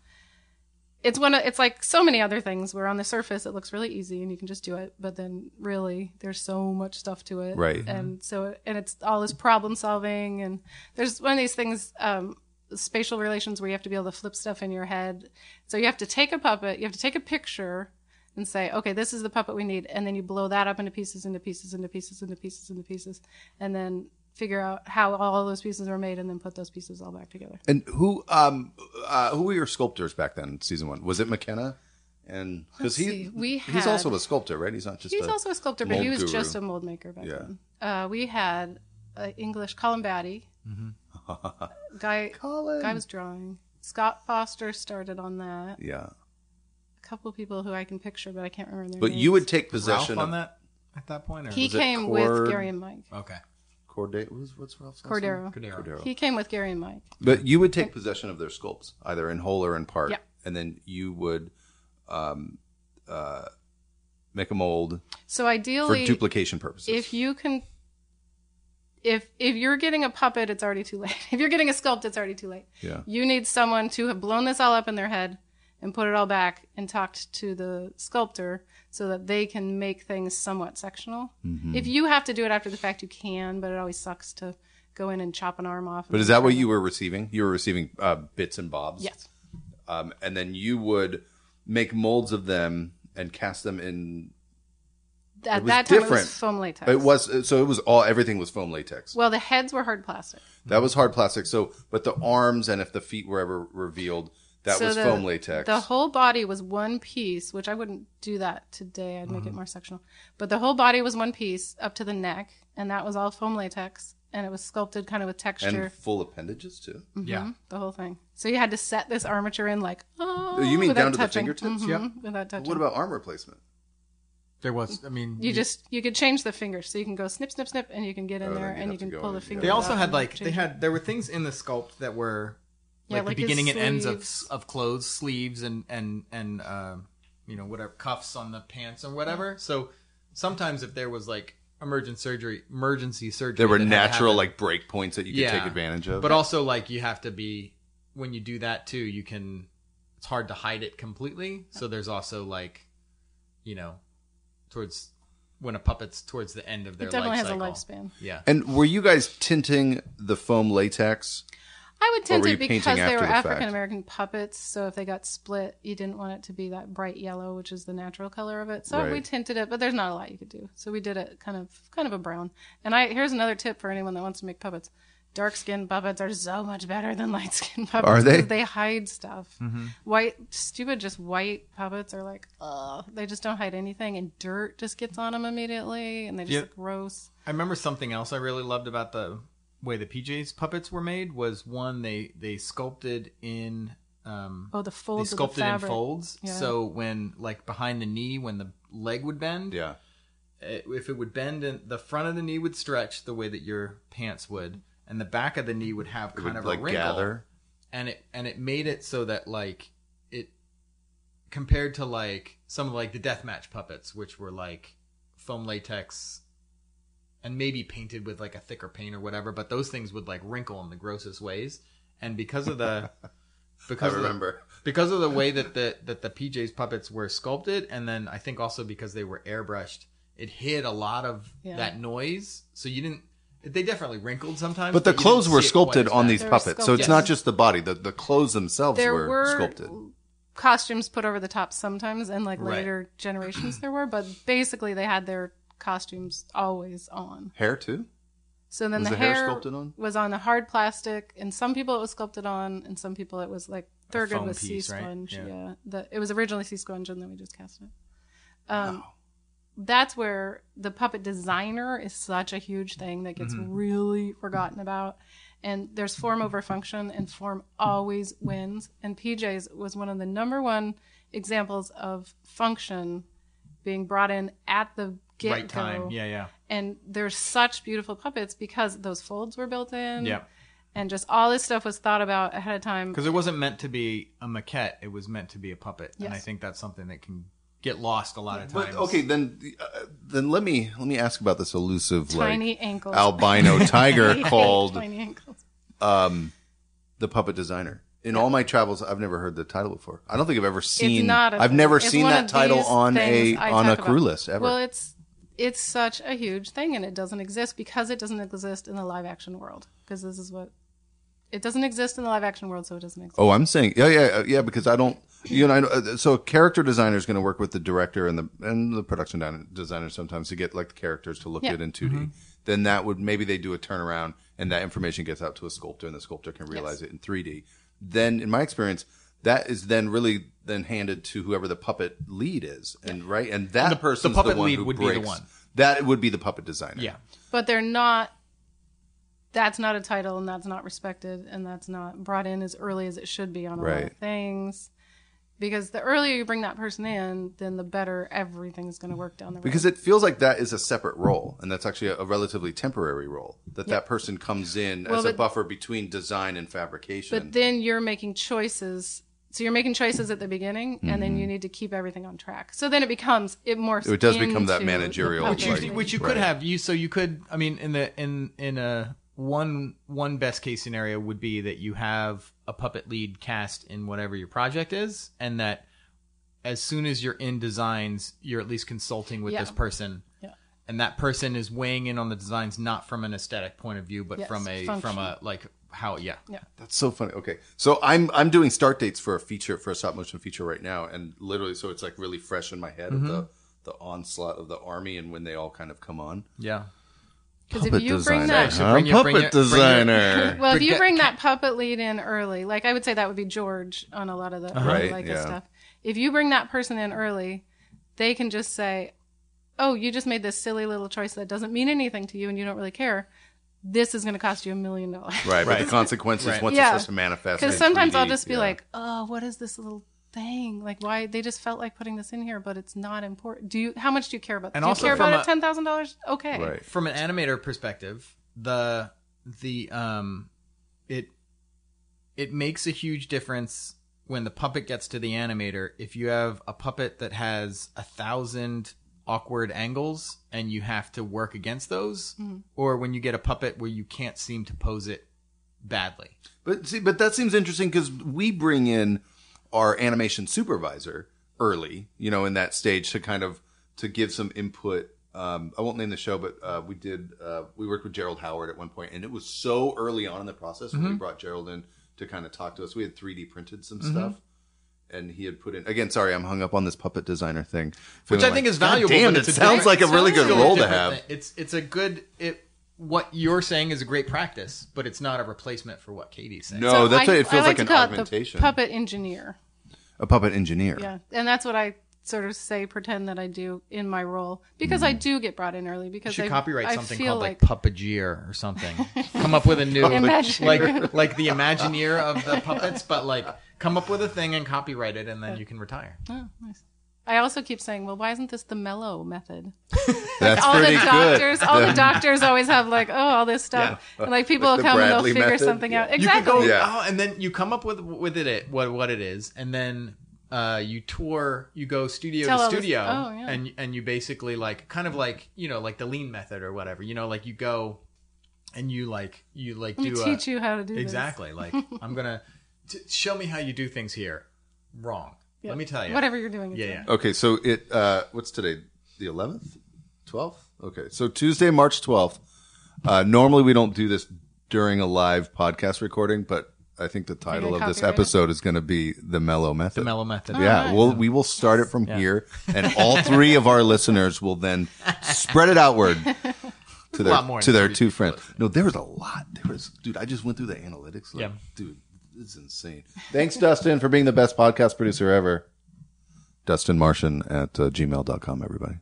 it's one of it's like so many other things where on the surface it looks really easy and you can just do it, but then really there's so much stuff to it. Right. And so and it's all this problem solving and there's one of these things um spatial relations where you have to be able to flip stuff in your head. So you have to take a puppet, you have to take a picture and say, okay, this is the puppet we need, and then you blow that up into pieces, into pieces, into pieces, into pieces, into pieces, and then figure out how all those pieces are made, and then put those pieces all back together. and who um uh, who were your sculptors back then? Season one was it McKenna? And because he see, we he's also a sculptor, right? He's not just He's a, also a sculptor, but he mold was guru. just a mold maker back Yeah. then. Uh, we had uh, English Colin Batty. guy, Colin. guy was drawing. Scott Foster started on that. yeah. A couple of people who I can picture, but I can't remember their But names. you would take Ralph possession on of that at that point, or He Was came Cord- with Gary and Mike. okay, Corday. What's, what's Ralph's last name? Cordero. Cordero. Cordero. He came with Gary and Mike. But you would take possession of their sculpts, either in whole or in part, Yeah. and then you would um, uh, make a mold So ideally for ideally, duplication purposes. if you can, if if you're getting a puppet, it's already too late. If you're getting a sculpt, it's already too late. yeah. You need someone to have blown this all up in their head and put it all back and talked to the sculptor so that they can make things somewhat sectional. Mm-hmm. If you have to do it after the fact, you can, but it always sucks to go in and chop an arm off. But is that what you were receiving? You were receiving uh, bits and bobs. Yes. Um, and then you would make molds of them and cast them in. At that time, it different. was foam latex. It was so it was all everything was foam latex. Well, the heads were hard plastic. That was hard plastic. So, but the arms and if the feet were ever revealed, that So was the- foam latex. The whole body was one piece, which I wouldn't do that today. I'd Mm-hmm. make it more sectional. But the whole body was one piece up to the neck, and that was all foam latex, and it was sculpted kind of with texture. and full appendages too. yeah. the whole thing. So you had to set this armature in like oh. You mean down to the touching. fingertips? Mhm, Yep. Without touching. What about arm replacement? There was, I mean, you just you could change the fingers, so you can go snip, snip, snip, and you can get in Oh, there and you can pull in the and- fingers. They also had like they had there were things in the sculpt that were Yeah, like, like the beginning and ends of of clothes, sleeves, and and and uh, you know whatever cuffs on the pants or whatever. So sometimes if there was like emergent surgery, emergency surgery, There were that had to natural happen- like break points that you could Yeah. take advantage of. but also like you have to be when you do that too. You can it's hard to hide it completely. So there's also like you know towards when a puppet's towards the end of their It definitely life has a lifespan. Yeah. and were you guys tinting the foam latex? I would tint were you it because they were the? African American puppets. So if they got split, you didn't want it to be that bright yellow, which is the natural color of it. So we tinted it, but there's not a lot you could do. So we did it kind of kind of a brown. And I here's another tip for anyone that wants to make puppets. Dark skinned puppets are so much better than light skinned puppets. Are they? They hide stuff. Mm-hmm. White, stupid, just white puppets are like, ugh. They just don't hide anything, and dirt just gets on them immediately, and they just Yep. look gross. I remember something else I really loved about the way the PJ's puppets were made was one they they sculpted in um Oh, the they folds of the sculpted in folds. Yeah. So when like behind the knee when the leg would bend, Yeah. it- if it would bend and the front of the knee would stretch the way that your pants would and the back of the knee would have It kind would of like a wrinkle gather. and it and it made it so that like it compared to like some of like the deathmatch puppets which were like foam latex and maybe painted with like a thicker paint or whatever but those things would like wrinkle in the grossest ways and because of the I because of the- remember. because of the way that the that the PJ's puppets were sculpted, and then I think also because they were airbrushed, it hid a lot of Yeah. that noise. So you didn't. They definitely wrinkled sometimes, But the you clothes were see it quite sculpted on these They were puppets, so it's sculpted. not just the body. The the clothes themselves there were, were, sculpted. costumes put over the top sometimes and like Right. later generations there were but basically they had their costumes always on Hair too. so then Was the, the hair hair, sculpted on? was on the hard plastic and some people it was sculpted on and some people it was like thurgood was sea piece, right? sponge Yeah. yeah, The, it was originally sea sponge and then we just cast it um that's where the puppet designer is such a huge thing that gets Mm-hmm. really forgotten about And there's form over function, and form always wins. And PJ's was one of the number one examples of function being brought in at the get right time. Yeah, yeah. And there's such beautiful puppets because those folds were built in. Yeah. And just all this stuff was thought about ahead of time. Because it wasn't meant to be a maquette; it was meant to be a puppet, and I think that's something that can get lost a lot of But times. okay, then uh, then let me let me ask about this elusive Tiny like ankles. albino tiger called Tiny ankles. the puppet designer. In all my travels, I've never heard the title before. I don't think I've ever seen. it's not. A I've thing. never It's seen that title on a on a crew about. list ever. Well, it's it's such a huge thing, and it doesn't exist because it doesn't exist in the live action world. Because this is what it doesn't exist in the live action world, so it doesn't exist. oh, I'm saying yeah, yeah, uh, yeah. Because I don't. You know, I know, uh, so a character designer is going to work with the director and the and the production designer sometimes to get like the characters to look Yeah. good in 2D. Then that would maybe they do a turnaround and that information gets out to a sculptor and the sculptor can realize it in 3D. Then, in my experience, that is then really then handed to whoever the puppet lead is, and right, and that the- person the puppet one lead who would be the one. That would be the puppet designer. yeah, But they're not. That's not a title, and that's not respected, and that's not brought in as early as it should be on a lot of things. Because the earlier you bring that person in, then the better everything's going to work down the road. because it feels like that is a separate role, and that's actually a, a relatively temporary role. That that person comes in Well, as a buffer between design and fabrication. But then you're making choices. So you're making choices at the beginning, and then you need to keep everything on track. So then it becomes it morphs. Mm-hmm. It does become that managerial, the which you which you right. could have you so you could I mean in the in in a one one best case scenario would be that you have a puppet lead cast in whatever your project is and that as soon as you're in designs you're at least consulting with Yeah. this person Yeah. and that person is weighing in on the designs not from an aesthetic point of view but Yes, from a function. from a like how yeah yeah That's so funny. Okay, so I'm I'm doing start dates for a feature for a stop motion feature right now, and literally, so it's like really fresh in my head Mm-hmm. of the the onslaught of the army and when they all kind of come on. yeah Because if you bring designer. that, So I'm bring your- bring puppet your- bring your- designer. well, if you bring that puppet lead in early, like I would say that would be George on a lot of the Uh-huh. Right, Laika yeah. stuff. If you bring that person in early, they can just say, "Oh, you just made this silly little choice that doesn't mean anything to you, and you don't really care. This is going to cost you a million dollars." right, but the consequences Right. once it Yeah. starts to manifest. Because in sometimes I'll 3D, just be yeah. like, "Oh, what is this little thing? Like, why they just felt like putting this in here, but it's not important. Do you? How much do you care about? And do you also care from about a- it? Ten thousand dollars? Okay, right. from an animator perspective, the the um it it makes a huge difference when the puppet gets to the animator. If you have a puppet that has a thousand awkward angles and you have to work against those, or when you get a puppet where you can't seem to pose it badly. But see, but that seems interesting because we bring in our animation supervisor early, you know, in that stage to kind of to give some input. Um, I won't name the show, but uh, we did. Uh, we worked with Gerald Howard at one point, and it was so early on in the process when Mm-hmm. we brought Gerald in to kind of talk to us. We had 3D printed some Mm-hmm. stuff. And he had put in again. Sorry, I'm hung up on this puppet designer thing, Which Feeling I think is valuable. God damn, but it sounds like a really good it's role to have. thing. It's it's a good it. What you're saying is a great practice, but it's not a replacement for what Katie's saying. No, So that's I, what it feels I like, to an call it the augmentation. puppet engineer. a puppet engineer. Yeah, and that's what I sort of say, pretend that I do in my role because I mm-hmm. do get brought in early You because should I, copyright I something feel called like, like puppeteer or something. come up with a new Imagineer. like like the Imagineer of the puppets, but like come up with a thing and copyright it, and then you can retire. Oh, nice. I also keep saying, well, why isn't this the mellow method? That's all the pretty good. doctors, all the doctors always have like, oh, all this stuff, and like people Like will the come and Bradley they'll figure method? something Yeah. out. You Exactly. could go, Yeah. oh, and then you come up with with it what what it is, and then uh, you tour, you go studio Tell to all this- studio, oh, yeah. and and you basically like kind of like you know like the lean method or whatever, you know, like you go and you like you like Let me do a- teach you how to do this. exactly like I'm gonna t- show me how you do things here. Wrong. Yeah. Let me tell you. Whatever you're doing. Yeah, yeah. Okay, so it uh what's today? The 11th? 12th? Okay. So Tuesday, March 12th. Uh normally we don't do this during a live podcast recording, but I think the title of this episode is going to be the mellow method. The mellow method. yeah, nice. we'll we will start it from here and all three of our listeners will then spread it outward to their more to their two friends. No, there was a lot. There was dude, I just went through the analytics. Like, Yeah. Dude, this is insane. Thanks Dustin for being the best podcast producer ever. Dustin Martian at uh, gmail.com, everybody.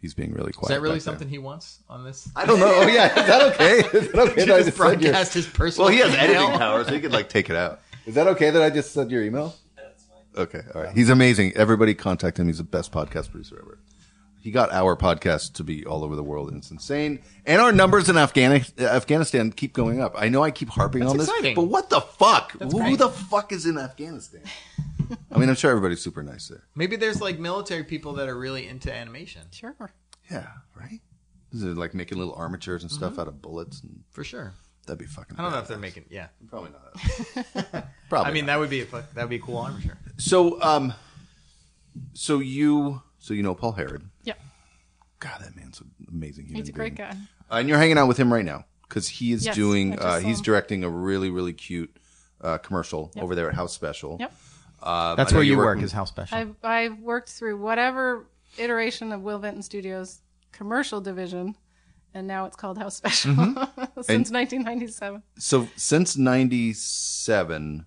He's being really quiet. Is that really back there. something he wants on this? I don't know. Oh yeah, is that okay? Is that okay? that I Just just said your- broadcast his personal. Well, he has email? editing power, so he could like take it out. Is that okay that I just said your email? Okay, all right. He's amazing. Everybody contact him. He's the best podcast producer ever. He got our podcast to be all over the world, and it's insane. And our numbers in Afghani- Afghanistan keep going up. I know I keep harping on this, exciting. but what the fuck? Who great. the fuck is in Afghanistan? I mean, I'm sure everybody's super nice there. Maybe there's like military people that are really into animation. Sure. Yeah, right. Is it like making little armatures and stuff out of bullets? And For sure. that'd be fucking. I don't know if they're badass. making. Yeah. Probably not. Probably. I mean, not. that would be a fu- that would be a cool armature. So, um, so you, so you know Paul Harrod. Yeah. God, that man's an amazing human He's a great being. guy. Uh, and you're hanging out with him right now because he is Yes, I doing. just Uh, saw he's him. directing a really, really cute uh, commercial Yep. over there at House Special. Yep. Um, That's I know where you you're work working- is how special. I've I've worked through whatever iteration of Will Vinton Studios commercial division, and now it's called House Special since 1997. So since '97,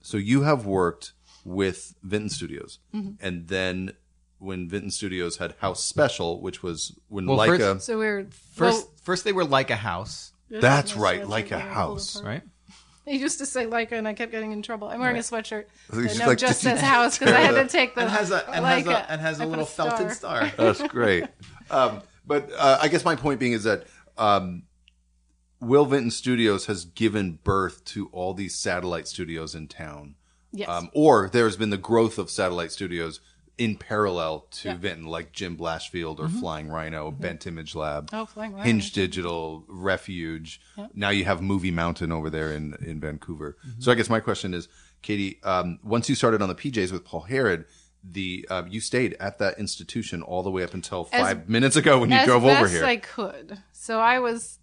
so you have worked with Vinton Studios, Mm-hmm. and then when Vinton Studios had House Special, which was when Well, Laika. first- So we're first, well, first they were like a house, That's right, yes, like a house, right? He used to say Laika, and I kept getting in trouble. I'm wearing a sweatshirt He's that just no, like, just says house because I had to take the And has a and Laika. has a and has a I put little felted star. That's great. Um, but uh, I guess my point being is that um, Will Vinton Studios has given birth to all these satellite studios in town. Yes. Um, or there's been the growth of satellite studios in parallel to Yeah. Mm-hmm. Vinton, like Jim Blashfield or Flying Rhino, Bent Image Lab, Oh, Flying Rhino. Hinge Digital, Refuge. Now you have Movie Mountain over there in, in Vancouver. Mm-hmm. So I guess my question is, Katie, um, once you started on the PJs with Paul Harrod, the uh, you stayed at that institution all the way up until As- five minutes ago when you drove over here. I could. So I was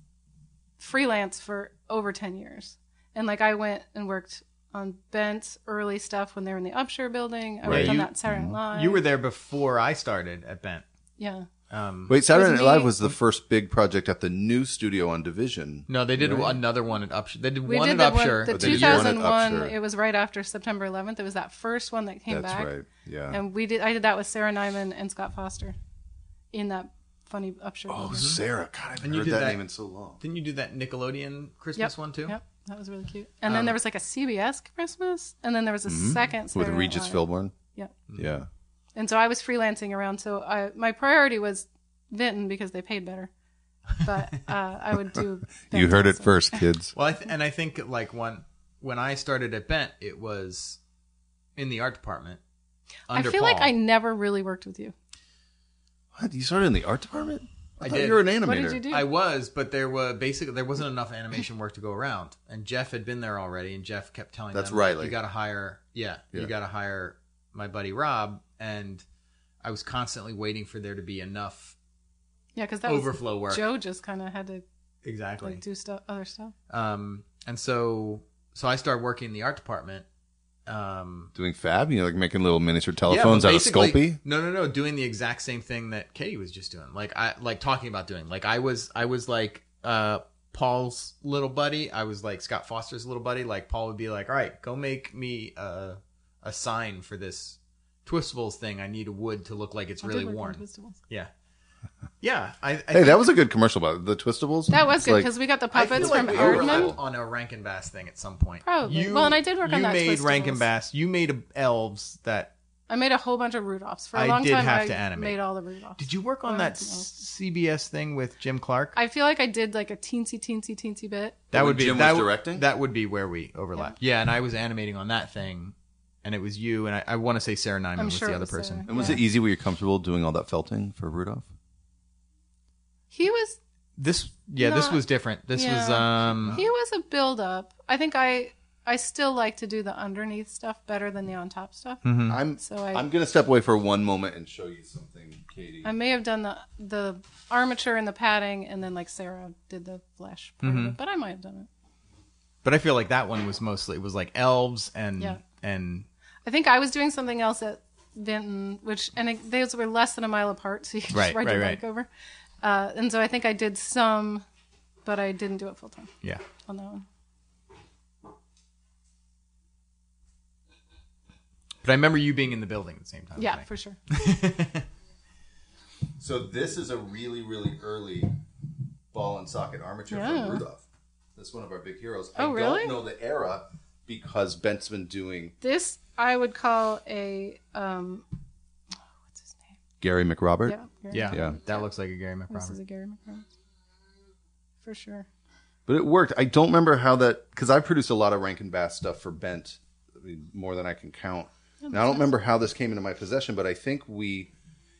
freelance for over ten years, and like I went and worked on Bent's early stuff when they were in the Upshur building. I Right. worked on You- that Saturday Night Live. You were there before I started at Bent. yeah. Um, Wait, Saturday was Night Live was the first big project at the new studio on Division. no, they did another one at Upshur. They did We one did at the one, Upshur. the But they did one at 2001. Upshur. It was right after September 11th. It was that first one that came That's back, right. Yeah. and we did. I did that with Sarah Nyman and Scott Foster, in that funny Upshur. oh, building. Sarah. God, I haven't And you heard did that, that- name in so long. Didn't you do that Nickelodeon Christmas Yep. one too? Yep, that was really cute. And then there was like a CBS Christmas, and then there was a second Mm-hmm. With Saturday Night Regis Live. Philbin. Yep. Yeah. And so I was freelancing around. So I, my priority was Vinton because they paid better. But uh, I would do. You Bent heard it also. first, kids. Well, I th- and I think like when when I started at Bent, it was in the art department. I Under feel like Paul. I never really worked with you. What? You started in the art department? I, I did. you were an animator. What did you do? I was, but there were basically there wasn't enough animation work to go around, and Jeff had been there already, and Jeff kept telling That's them, Riley. you got to hire, yeah, Yeah. you got to hire my buddy Rob, and I was constantly waiting for there to be enough yeah, because that overflow was work. Joe just kind of had to Exactly. like do stuff, other stuff. Um, and so so I started working in the art department. Um, Doing fab? You know, like making little miniature telephones but out of Sculpey? No, no, no. Doing the exact same thing that Katie was just doing. Like I like talking about doing. Like I was, I was like uh, Paul's little buddy. I was like Scott Foster's little buddy. Like Paul would be like, "All right, go make me a a sign for this Twistables thing. I need a wood to look like it's I really work worn." Yeah, yeah. I, I Hey, that was a good commercial about the Twistables. That was It's good like- because we got the I puppets feel like from we Aardman. overlapped on a Rankin Bass thing at some point. Probably. Well, and I did work on that you that made Twistables. Rankin Bass. You made a elves that. I made a whole bunch of Rudolphs for a I long did time. have I to animate. made all the Rudolphs. Did you work on that anything. CBS thing with Jim Clark? I feel like I did like a teensy, teensy, teensy bit. that when would be Jim that was would- directing? That would be where we overlapped. Yeah. and I was animating on that thing, and it was you and I, I want to say Sarah Nyman I'm was sure the it other was person. Sarah. And was Yeah. it easy? Were you comfortable doing all that felting for Rudolph? He was This yeah, this was different. This was um he was a build up. I think I I still like to do the underneath stuff better than the on top stuff. Hmm. I'm So I- I'm gonna step away for one moment and show you something, Katie. I may have done the the armature and the padding, and then like Sarah did the flesh part Mm-hmm. of it. But I might have done it. but I feel like that one was mostly it was like elves and Yeah. and I think I was doing something else at Vinton, which and it, those were less than a mile apart, so you could Right, just ride right, your right. bike over. Uh, and so I think I did some, but I didn't do it full time yeah. on that one. But I remember you being in the building at the same time. Yeah, for sure. So this is a really, really early ball and socket armature Yeah. from Rudolph. That's one of our big heroes. Oh, I really? don't know the era because Bent's been doing This I would call a um, what's his name? Gary McRobert. Yeah, Gary Yeah, Yeah. that looks like a Gary This is McRobert. a Gary McRobert. For sure. But it worked. I don't remember how that because I produced a lot of Rankin Bass stuff for Bent, I mean, more than I can count. Now I don't remember how this came into my possession, but I think we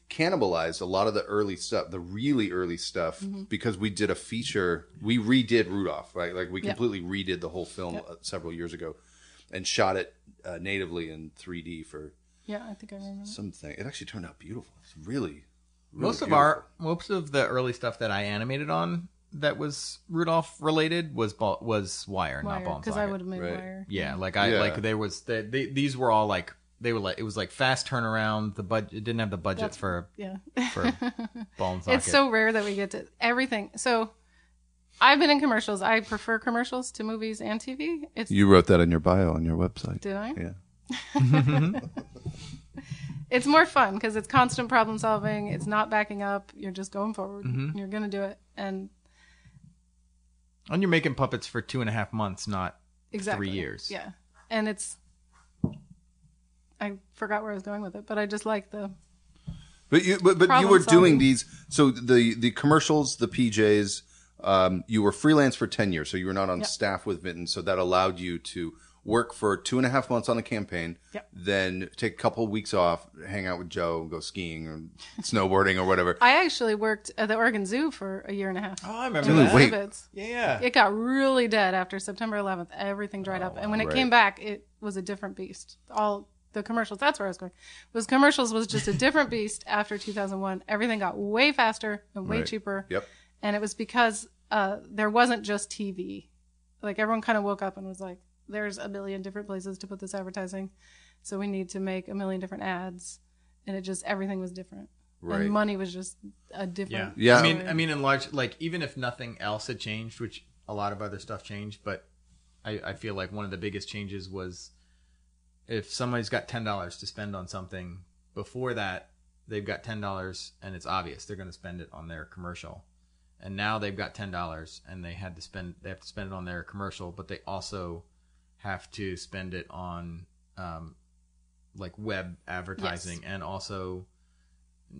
cannibalized a lot of the early stuff, the really early stuff, Mm-hmm. because we did a feature. We redid Rudolph, right? Like we Yep. completely redid the whole film Yep. uh, several years ago, and shot it uh, natively in 3D for Yeah, I think I remember. something. It actually turned out beautiful. It's really, really Most of beautiful. our most of the early stuff that I animated on that was Rudolph related was ball, was wire, not ball and because I would have made Right. wire. Yeah, like I Yeah. like there was the, they, these were all like they were like it was like fast turnaround. The budget it didn't have the budget That's- for Yeah. for ball and socket. it's so rare that we get to everything. So I've been in commercials. I prefer commercials to movies and TV. It's You wrote that in your bio on your website. did I? Yeah. It's more fun because it's constant problem solving. It's not backing up. You're just going forward. Mm-hmm. You're gonna do it, and and you're making puppets for two and a half months, not exactly three years. Yeah, and it's. I forgot where I was going with it, but I just like the But you, but, but you Problem were doing these. So the the commercials, the PJs. Um, you were freelance for ten years, so you were not on Yep. staff with Vinton. So that allowed you to work for two and a half months on the campaign. Yep. Then take a couple of weeks off, hang out with Joe, go skiing or snowboarding or whatever. I actually worked at the Oregon Zoo for a year and a half. Oh, I remember Dude, that. wait. Yeah, yeah. It got really dead after September 11th. Everything dried up, and when it Right. came back, it was a different beast. All the commercials. That's where I was going. Was commercials was just a different beast after 2001. Everything got way faster and way Right. cheaper. Yep. and it was because uh, there wasn't just TV. Like everyone kind of woke up and was like, "There's a million different places to put this advertising, so we need to make a million different ads." And it just everything was different, Right. and money was just a Yeah, different. Yeah. I mean, I mean, in large, like even if nothing else had changed, which a lot of other stuff changed, but I, I feel like one of the biggest changes was if somebody's got ten dollars to spend on something. Before that, they've got ten dollars, and it's obvious they're going to spend it on their commercial. And now they've got ten dollars, and they had to spend. They have to spend it on their commercial, but they also have to spend it on um, like web advertising and also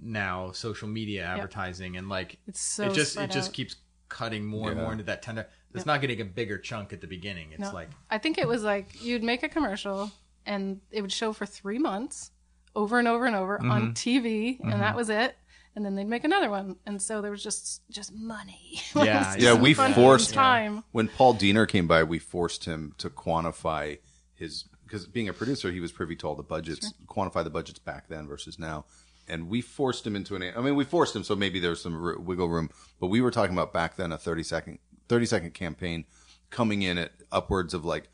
now social media advertising and like It's so it just it spread just out. keeps cutting more and more into that tender it's not getting a bigger chunk at the beginning it's No. like I think it was like you'd make a commercial and it would show for three months over and over and over Mm-hmm. on TV, and that was it. And then they'd make another one, and so there was just just money. Yeah, Yeah, we forced- time. when Paul Diener came by, we forced him to quantify his because being a producer, he was privy to all the budgets, quantify the budgets back then versus now, and we forced him into an. I mean, we forced him, so maybe there's some r- wiggle room, but we were talking about back then a 30 second 30 second campaign coming in at upwards of like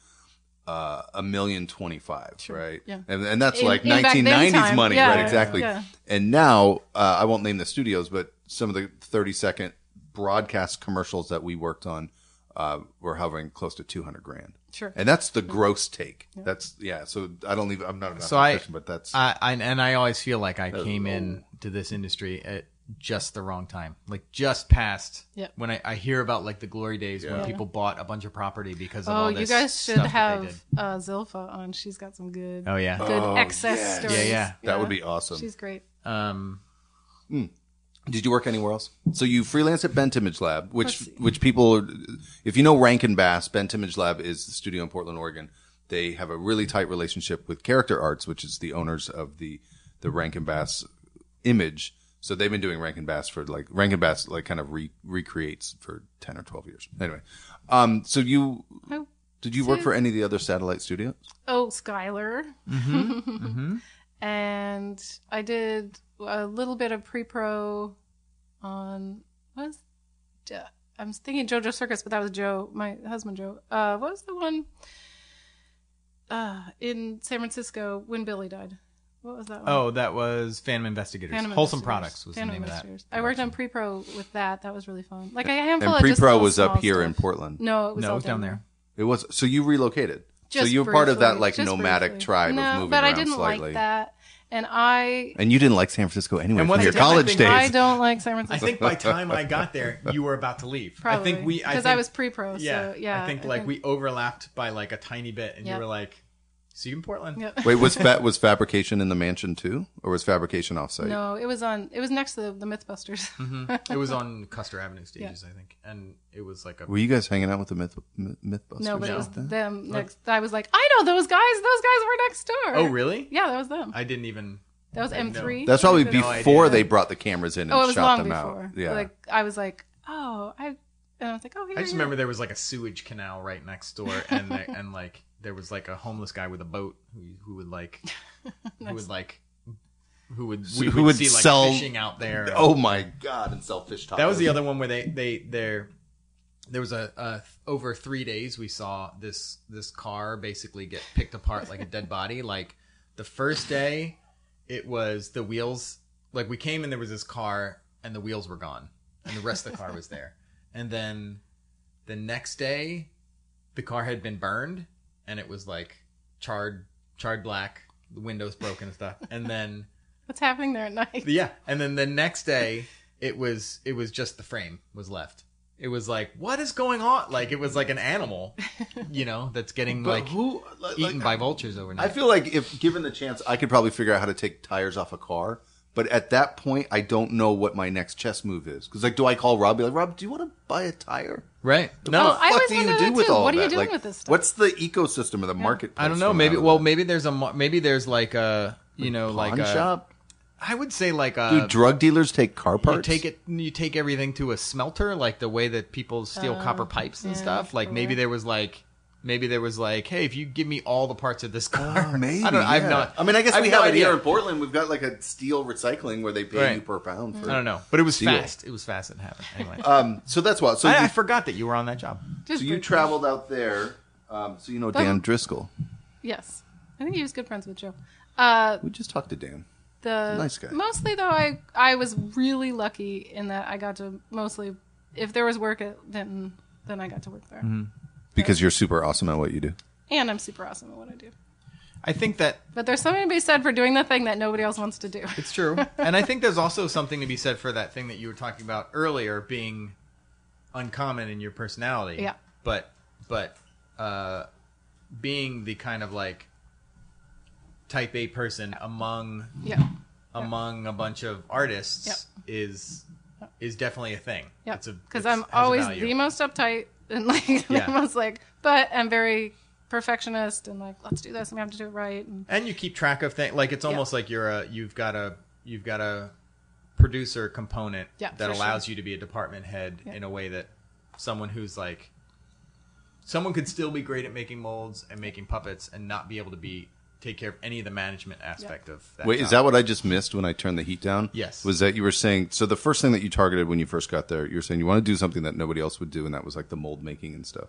uh, a million twenty five, right? yeah. and and that's In- like in back then 1990s money, yeah, right? Exactly. yeah. And now uh, I won't name the studios, but some of the 30 second broadcast commercials that we worked on uh, were hovering close to 200 grand. Sure. And that's the gross take. That's yeah. So I don't even. I'm not an So I- mathematician, but that's I, I and I always feel like I came in to this industry at just the wrong time, like just past Yep. when I, I hear about like the glory days when people bought a bunch of property because of Oh, all you this guys should stuff they have did. uh, Zilpha on. She's got some good, Oh yeah, good Oh, excess yes. stories. Yeah, yeah. that would be awesome. She's great. um, Did you work anywhere else? So you freelance at Bent Image Lab, which which people, if you know Rankin Bass, Bent Image Lab is the studio in Portland, Oregon. They have a really tight relationship with Character Arts, which is the owners of the the Rankin Bass image. So they've been doing Rankin Bass for like Rankin Bass like kind of re, recreates for ten or twelve years. Anyway, um, so you Oh, did you work for any of the other satellite studios? oh Skylar. Mm-hmm. and I did a little bit of pre-pro on what was I'm thinking JoJo Circus, but that was Joe, my husband Joe. Uh, what was the one uh, in San Francisco when Billy died? What was that one? oh that was Phantom Investigators. Phantom Wholesome Investigators. Products was Phantom the name of that. I worked on pre-pro with that. That was really fun. Like a handful And of pre-pro little was up small here stuff. in Portland. No, it was No, all it was down there. It was so you relocated. so Just you were part of that briefly, like just nomadic briefly. tribe no, of moving but around I didn't slightly. like that. and I And you didn't like San Francisco anyway And from once your again, I college think days. I don't like San Francisco. I Francisco. think by the time I got there, you were about to leave. Probably I think we because I, think- was pre-pro. Yeah, so yeah. I think like we overlapped by like a tiny bit, and Yeah. you were like, "See you in Portland." Yeah. Wait, was fa- was fabrication in the mansion too, or was fabrication offsite? No, it was on. It was next to the, the MythBusters. Mm-hmm. It was on Custer Avenue stages, I think, and it was like a Were you guys hanging out with the Myth Myth- Mythbusters? no, but it No. was them next. I was like, I know those guys. Those guys were next door. Oh, really? Yeah, that was them. I didn't even. That was I M know. three. That's probably No before idea. they brought the cameras in and Oh, it was shot long them before. out. Yeah. Like I was like, oh, I. And I was like, oh, here I just you remember there was like a sewage canal right next door, and the, and like there was like a homeless guy with a boat who who would like who would like who would So we who would see like sell- fishing out there. oh my god! And selfish tacos. That was the other one where they they there there was a, a over three days we saw this this car basically get picked apart like a dead body. Like the first day, it was the wheels. Like we came and there was this car and the wheels were gone and the rest of the car was there. And then the next day, the car had been burned and it was like charred charred black. The windows broken and stuff. And then What's happening there at night? yeah, and then the next day, it was it was just the frame was left. It was like, what is going on? Like it was like an animal, you know, that's getting But like who like, eaten by vultures overnight. I feel like if given the chance, I could probably figure out how to take tires off a car. But at that point, I don't know what my next chess move is. Because like, do I call Rob? Be like, Rob, do you want to buy a tire? right? What No, the Oh, I fuck do you do with too. all What are you that? doing Like, with this stuff? What's the ecosystem of the market? I don't know. Maybe well, maybe there's a mar- maybe there's like a you know like a shop. I would say like a Do drug dealers take car you parts? take it you take everything to a smelter like the way that people steal copper oh, pipes and yeah, stuff. Like maybe there was like maybe there was like, hey, if you give me all the parts of this car, Oh, maybe. I don't. I've yeah. not. I mean, I guess I've we no have it idea. here in Portland. We've got like a steel recycling where they pay Right. you per pound. For, I don't know, but it was Steel. fast. It was fast. It happened anyway. Um, so that's what. So, I, I you, forgot that you were on that job. Just so you briefly. traveled out there. Um, so you know Dan Driscoll. Yes, I think he was good friends with Joe. Uh, We just talked to Dan. the Nice guy. Mostly though, I I was really lucky in that I got to mostly, if there was work at Vinton, then I got to work there, Mm-hmm. Because you're super awesome at what you do. and I'm super awesome at what I do. I think that But there's something to be said for doing the thing that nobody else wants to do. it's true, and I think there's also something to be said for that thing that you were talking about earlier being uncommon in your personality. Yeah. But but uh, being the kind of like type A person among Yeah, among a bunch of artists Yep. is is definitely a thing. yeah. It's a- Because I'm always the most uptight and like Yeah. the most like, but I'm very perfectionist and like let's do this and we have to do it right. And and you keep track of things like it's Yeah. almost like you're a you've got a you've got a producer component Yeah, that allows sure. you to be a department head Yeah. in a way that someone who's like someone could still be great at making molds and making puppets and not be able to be take care of any of the management aspect of that Wait, job. is that what I just missed when I turned the heat down? Yes. Was that you were saying? So the first thing that you targeted when you first got there, you were saying you want to do something that nobody else would do, and that was like the mold making and stuff.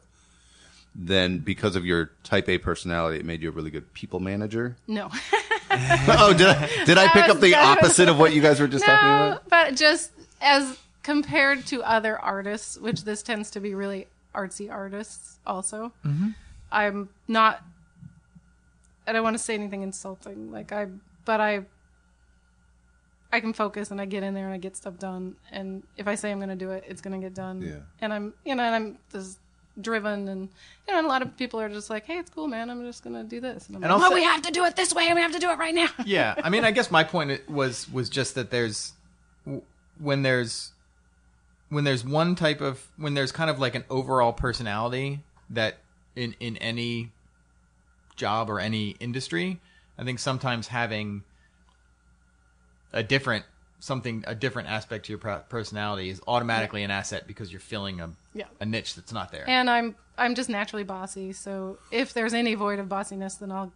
Then, because of your Type A personality, it made you a really good people manager. no, oh, did I did I That pick was- up the opposite of what you guys were just talking about? but just as compared to other artists, which this tends to be really artsy artists. Also, Mm-hmm. I'm not. I don't want to say anything insulting, like I, but I. I can focus and I get in there and I get stuff done. And if I say I'm going to do it, it's going to get done. Yeah. And I'm, you know, and I'm just driven and, you know, and a lot of people are just like, hey, it's cool, man. I'm just going to do this. And I'm And like, I'll well, say- we have to do it this way and we have to do it right now. yeah i mean i guess my point was was just that there's when there's when there's one type of when there's kind of like an overall personality that in in any job or any industry i think sometimes having a different something a different aspect to your personality is automatically an asset because you're filling a Yeah. a niche that's not there And I'm I'm just naturally bossy, so if there's any void of bossiness, then I'll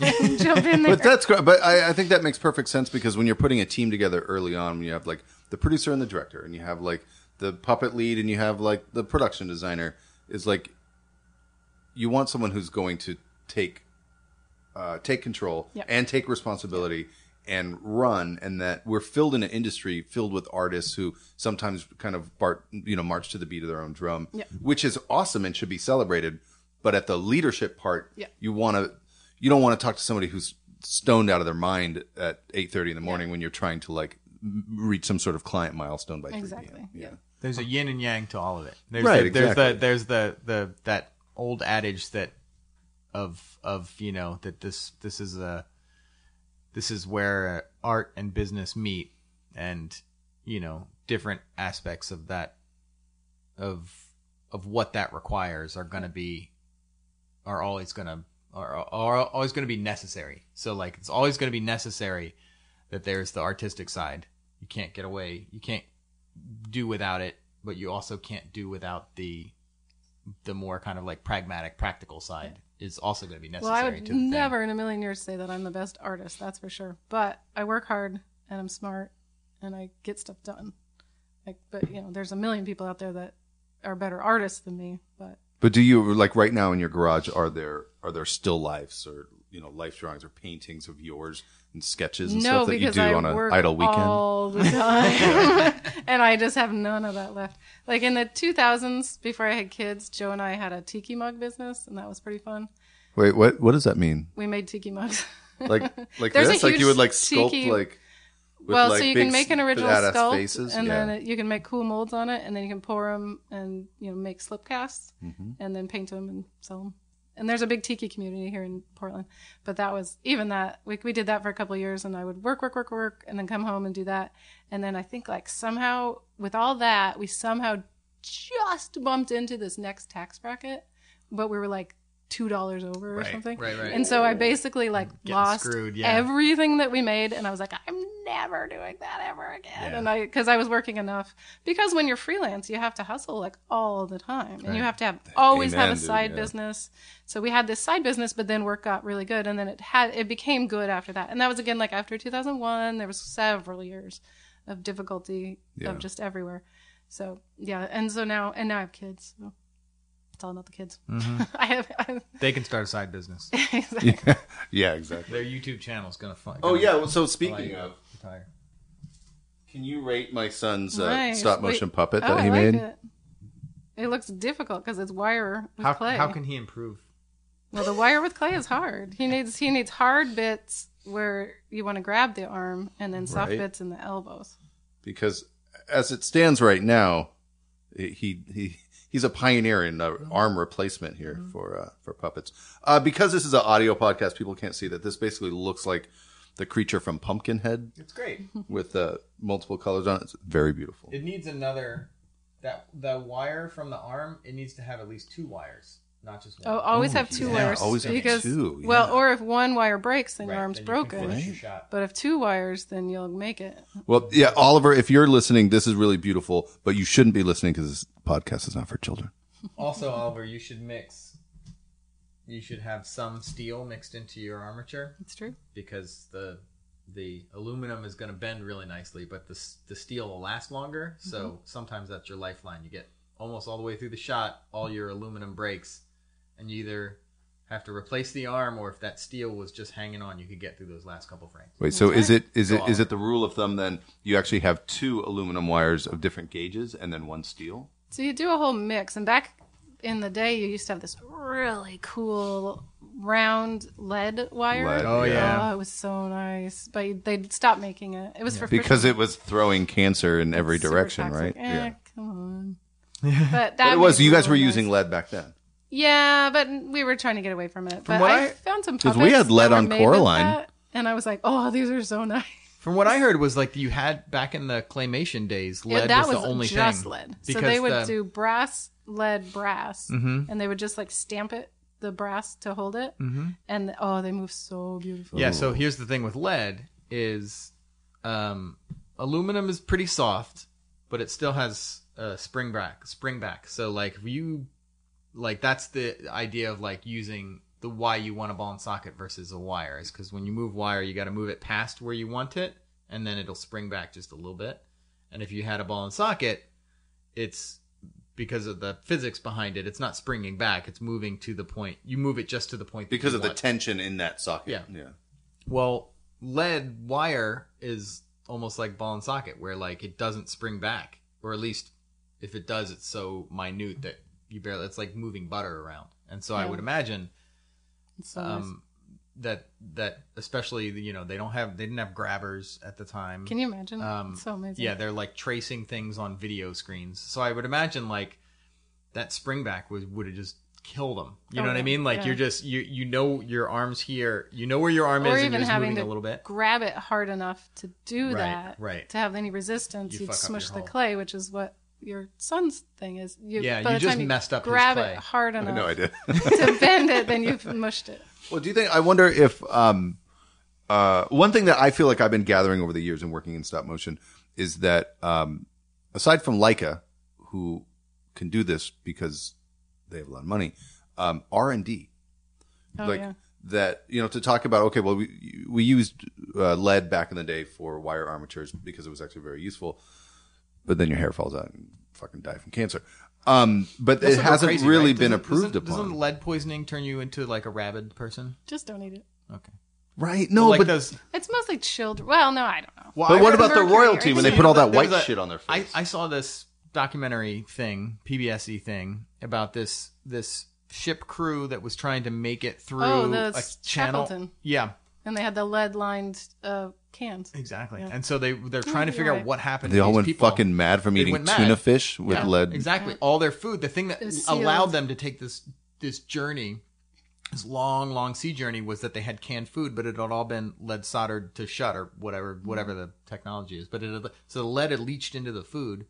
jump in there. But that's great. But I, I think that makes perfect sense because when you're putting a team together early on, when you have like the producer and the director, and you have like the puppet lead, and you have like the production designer, is like you want someone who's going to take uh, take control Yep. and take responsibility and run, and that we're filled in an industry filled with artists who sometimes kind of bar, you know march to the beat of their own drum, Yep. which is awesome and should be celebrated. But at the leadership part, Yep. you want to you don't want to talk to somebody who's stoned out of their mind at eight thirty in the morning when you're trying to like reach some sort of client milestone by 3 Exactly, p.m. yeah. There's a yin and yang to all of it. There's Right, the, there's exactly. the there's the the that old adage that of of you know that this this is a this is where art and business meet and you know different aspects of that of of what that requires are going to be are always going to are, are always going to be necessary. So like it's always going to be necessary that there's the artistic side. You can't get away. You can't do without it, but you also can't do without the the more kind of like pragmatic, practical side is also going to be necessary. Well, necessary. I would to the thing. never in a million years say that I'm the best artist. That's for sure. But I work hard and I'm smart and I get stuff done. Like, but you know, there's a million people out there that are better artists than me. But But do you like right now in your garage? Are there are there still lifes or you know life drawings or paintings of yours and sketches and no, stuff that you do I on an idle weekend? all the time, and I just have none of that left. Like in the 2000s, before I had kids, Joe and I had a tiki mug business, and that was pretty fun. Wait, what what does that mean? We made tiki mugs. Like like There's this? Like you would like sculpt tiki- like. with, well, like, so you can make an original sculpt, faces? and yeah. then it, you can make cool molds on it, and then you can pour them and you know make slip casts, Mm-hmm. and then paint them and sell them. And there's a big tiki community here in Portland, but that was even that we we did that for a couple years, and I would work, work, work, work, and then come home and do that, and then I think like somehow with all that we somehow just bumped into this next tax bracket, but we were like two dollars over or Right, something, right, right. And so I basically like Getting lost screwed, yeah. everything that we made, and I was like, I'm never doing that ever again. And I because I was working enough because when you're freelance, you have to hustle like all the time, and you have to have always Amen, have a dude, side yeah. business. So we had this side business, but then work got really good, and then it had it became good after that, and that was again like after 2001. There was several years of difficulty Yeah. of just everywhere. So yeah, and so now and now I have kids. So it's all about the kids. I have. I have They can start a side business. exactly. yeah, exactly. Their YouTube channel is gonna fun. Oh yeah. Well, so speaking of, retire. can you rate my son's uh, Nice. stop motion Wait. puppet Oh, that I he like made? It. It looks difficult because it's wire with How, clay. how can he improve? well, the wire with clay is hard. He needs he needs hard bits where you want to grab the arm, and then soft Right. bits in the elbows. Because as it stands right now, he he he's a pioneer in uh, arm replacement here Mm-hmm. for uh, for puppets. Uh, because this is an audio podcast, people can't see that. This basically looks like the creature from Pumpkinhead It's great. with uh, multiple colors on it. It's very beautiful. It needs another that the wire from the arm. It needs to have at least two wires, not just one. Oh, always Oh, have two yeah, wires. always have because, two, Well, or if one wire breaks, then Right, your arm's then you broken. finish your. But if two wires, then you'll make it. Well, yeah, Oliver, if you're listening, this is really beautiful, but you shouldn't be listening because this podcast is not for children. Also, Oliver, you should mix. You should have some steel mixed into your armature It's true. because the the aluminum is going to bend really nicely, but the the steel will last longer. So Mm-hmm. sometimes that's your lifeline. You get almost all the way through the shot, all your aluminum breaks, and you either have to replace the arm, or if that steel was just hanging on, you could get through those last couple frames. Wait, so is it is it is it the rule of thumb then you actually have two aluminum wires of different gauges and then one steel? So you do a whole mix, and back in the day, you used to have this really cool round lead wire. Lead, Oh, yeah. Oh, it was so nice, but they stopped making it. It was for Because fishing. it was throwing cancer in every Super direction, toxic. right? Eh, yeah. come on. But that But it was you guys were nice. using lead back then. Yeah, but we were trying to get away from it. But what I, I- found some 'cause puppets we had lead that were on made with Coraline. that, and I was like, "Oh, these are so nice." From what I heard was like you had back in the claymation days, lead Yeah, that was, was, the only just thing. lead. So Because they would the- do brass, lead, brass, Mm-hmm. and they would just like stamp it, the brass to hold it, mm-hmm. and oh, they move so beautifully. Yeah, so here's the thing with lead is um, aluminum is pretty soft, but it still has uh, spring back, spring back. So like if you like that's the idea of like using the why you want a ball and socket versus a wire is because when you move wire, you got to move it past where you want it, and then it'll spring back just a little bit. And if you had a ball and socket, it's because of the physics behind it. It's not springing back; it's moving to the point. You move it just to the point that Because of the tension in that socket. Yeah. Yeah. Well, lead wire is almost like ball and socket, where like it doesn't spring back, or at least if it does, it's so minute that you barely. It's like moving butter around, and so I would imagine so um, that that especially you know they don't have they didn't have grabbers at the time. Can you imagine? Um, so amazing. Yeah, they're like tracing things on video screens. So I would imagine like that springback was would have just killed them. You Oh, know what I mean? Like yeah. you're just you you know your arms here. You know where your arm or is, and even having moving to a little bit. grab it hard enough to do Right, that, right. To have any resistance, You you'd smush the clay, which is what your son's thing is. You, Yeah, by you the just time you messed up his Grab clay. it hard I enough know I did. to bend it, then you've mushed it. Well, do you think? I wonder if um, uh, one thing that I feel like I've been gathering over the years and working in stop motion is that um, aside from Laika, who can do this because they have a lot of money, um, R and D, Oh like yeah. that, you know, to talk about. Okay, well, we we used uh, lead back in the day for wire armatures because it was actually very useful, but then your hair falls out and fucking die from cancer. Um, but it Also hasn't crazy, really right? been Doesn't- approved doesn't, upon. Doesn't lead poisoning turn you into like a rabid person? Just don't eat it. Okay. right? No, like but those. It's mostly children. Well, no, I don't know. Well, but I what read- about the mercury royalty when they put all that There was white a- shit on their I, face? I saw this documentary thing, PBSE thing, about this this ship crew that was trying to make it through Oh, the a channel. Shackleton. Yeah, And they had the lead lined uh, cans. exactly. Yeah. And so they they're trying to you're figure out what happened. They to all these went people. fucking mad from They eating went mad. tuna fish with Yeah, lead. Exactly. All their food, the thing that It was allowed sealed. them to take this this journey, this long, long sea journey, was that they had canned food, but it had all been lead soldered to shut or whatever, whatever the technology is. But it had, so the lead had leached into the food,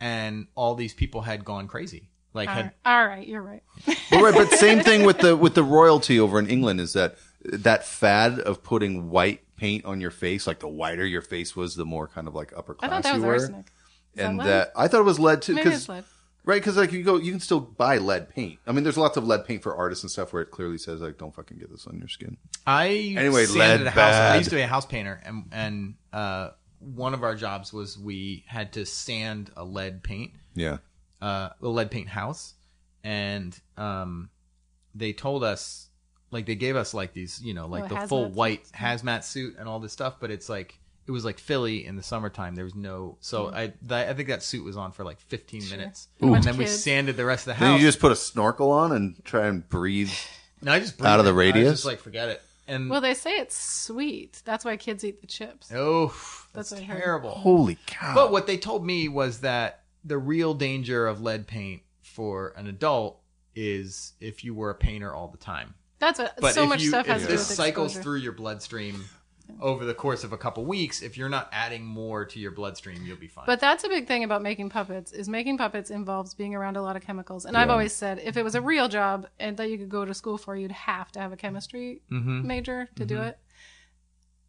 and all these people had gone crazy. Like All had right. All right, you're right. But right, but same thing with the with the royalty over in England is that that fad of putting white paint on your face, like the whiter your face was, the more kind of like upper I class thought that you was were. arsenic. Is and lead? that I thought it was lead too, Maybe because lead. right, because like you go, you can still buy lead paint. I mean, there's lots of lead paint for artists and stuff where it clearly says like, don't fucking get this on your skin. I Anyway, sanded lead a house. bad. I used to be a house painter, and and uh, one of our jobs was we had to sand a lead paint, Yeah, uh, a lead paint house, and um, they told us like they gave us like these, you know, like Oh, the full suits. white hazmat suit and all this stuff, but it's like. It was like Philly in the summertime. There was no, so hmm. I, that, I think that suit was on for like 15 minutes, And and then we kids. sanded the rest of the house. then house. you just put a snorkel on and try and breathe. no, I just out of the breathed it. I was radius? just like forget it. And Well, they say it's sweet. That's why kids eat the chips. oh, That's that's, what I heard. terrible. Holy cow! But what they told me was that the real danger of lead paint for an adult is if you were a painter all the time. That's what But so if much you, stuff if has to this with cycles through your bloodstream over the course of a couple weeks, if you're not adding more to your bloodstream, you'll be fine. But that's a big thing about making puppets is making puppets involves being around a lot of chemicals. And I've always said if it was a real job and that you could go to school for, you'd have to have a chemistry Mm-hmm. major to do it.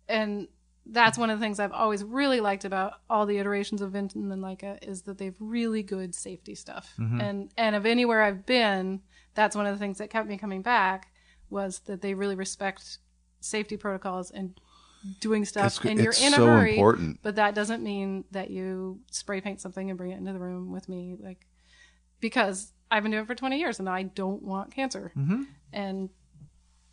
And that's one of the things I've always really liked about all the iterations of Vinton and Laika is that they've really good safety stuff. Mm-hmm. And and of anywhere I've been, that's one of the things that kept me coming back was that they really respect safety protocols and doing stuff It's- and you're in a so hurry important. but that doesn't mean that you spray paint something and bring it into the room with me like because i've been doing it for 20 years and i don't want cancer Mm-hmm. and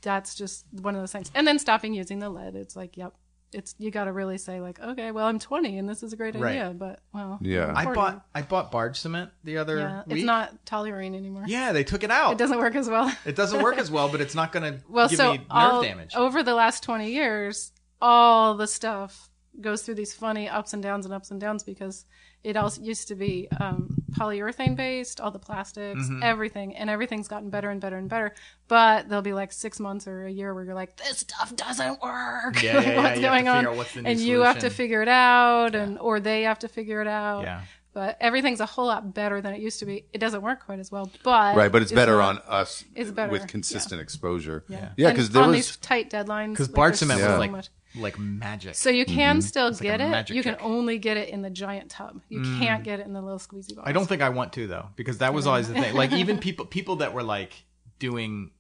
that's just one of those things and then stopping using the lead it's like yep it's you got to really say like okay well i'm 20 and this is a great Right. idea but well Yeah. I bought I bought barge cement the other yeah week. it's not toluene anymore Yeah, they took it out. it doesn't work as well It doesn't work as well, but it's not going to well give so me nerve all, damage. over the last 20 years all the stuff goes through these funny ups and downs and ups and downs because it all used to be um, polyurethane based all the plastics Mm-hmm. everything and everything's gotten better and better and better but there'll be like six months or a year where you're like this stuff doesn't work Yeah, yeah, Like, yeah. what's You have to going on what's the new and you have to figure it out and or they have to figure it out Yeah. but everything's a whole lot better than it used to be it doesn't work quite as well but right, but it's better not- on us it's better, with consistent exposure. yeah yeah, And because there on was these tight deadlines Because like, barge there's cement so was like much. Like magic. So you can still like get a it. magic You can only get it in the giant tub. You can't get it in the little squeezy box. I don't think I want to though, because that was always the thing. Like even people people that were like doing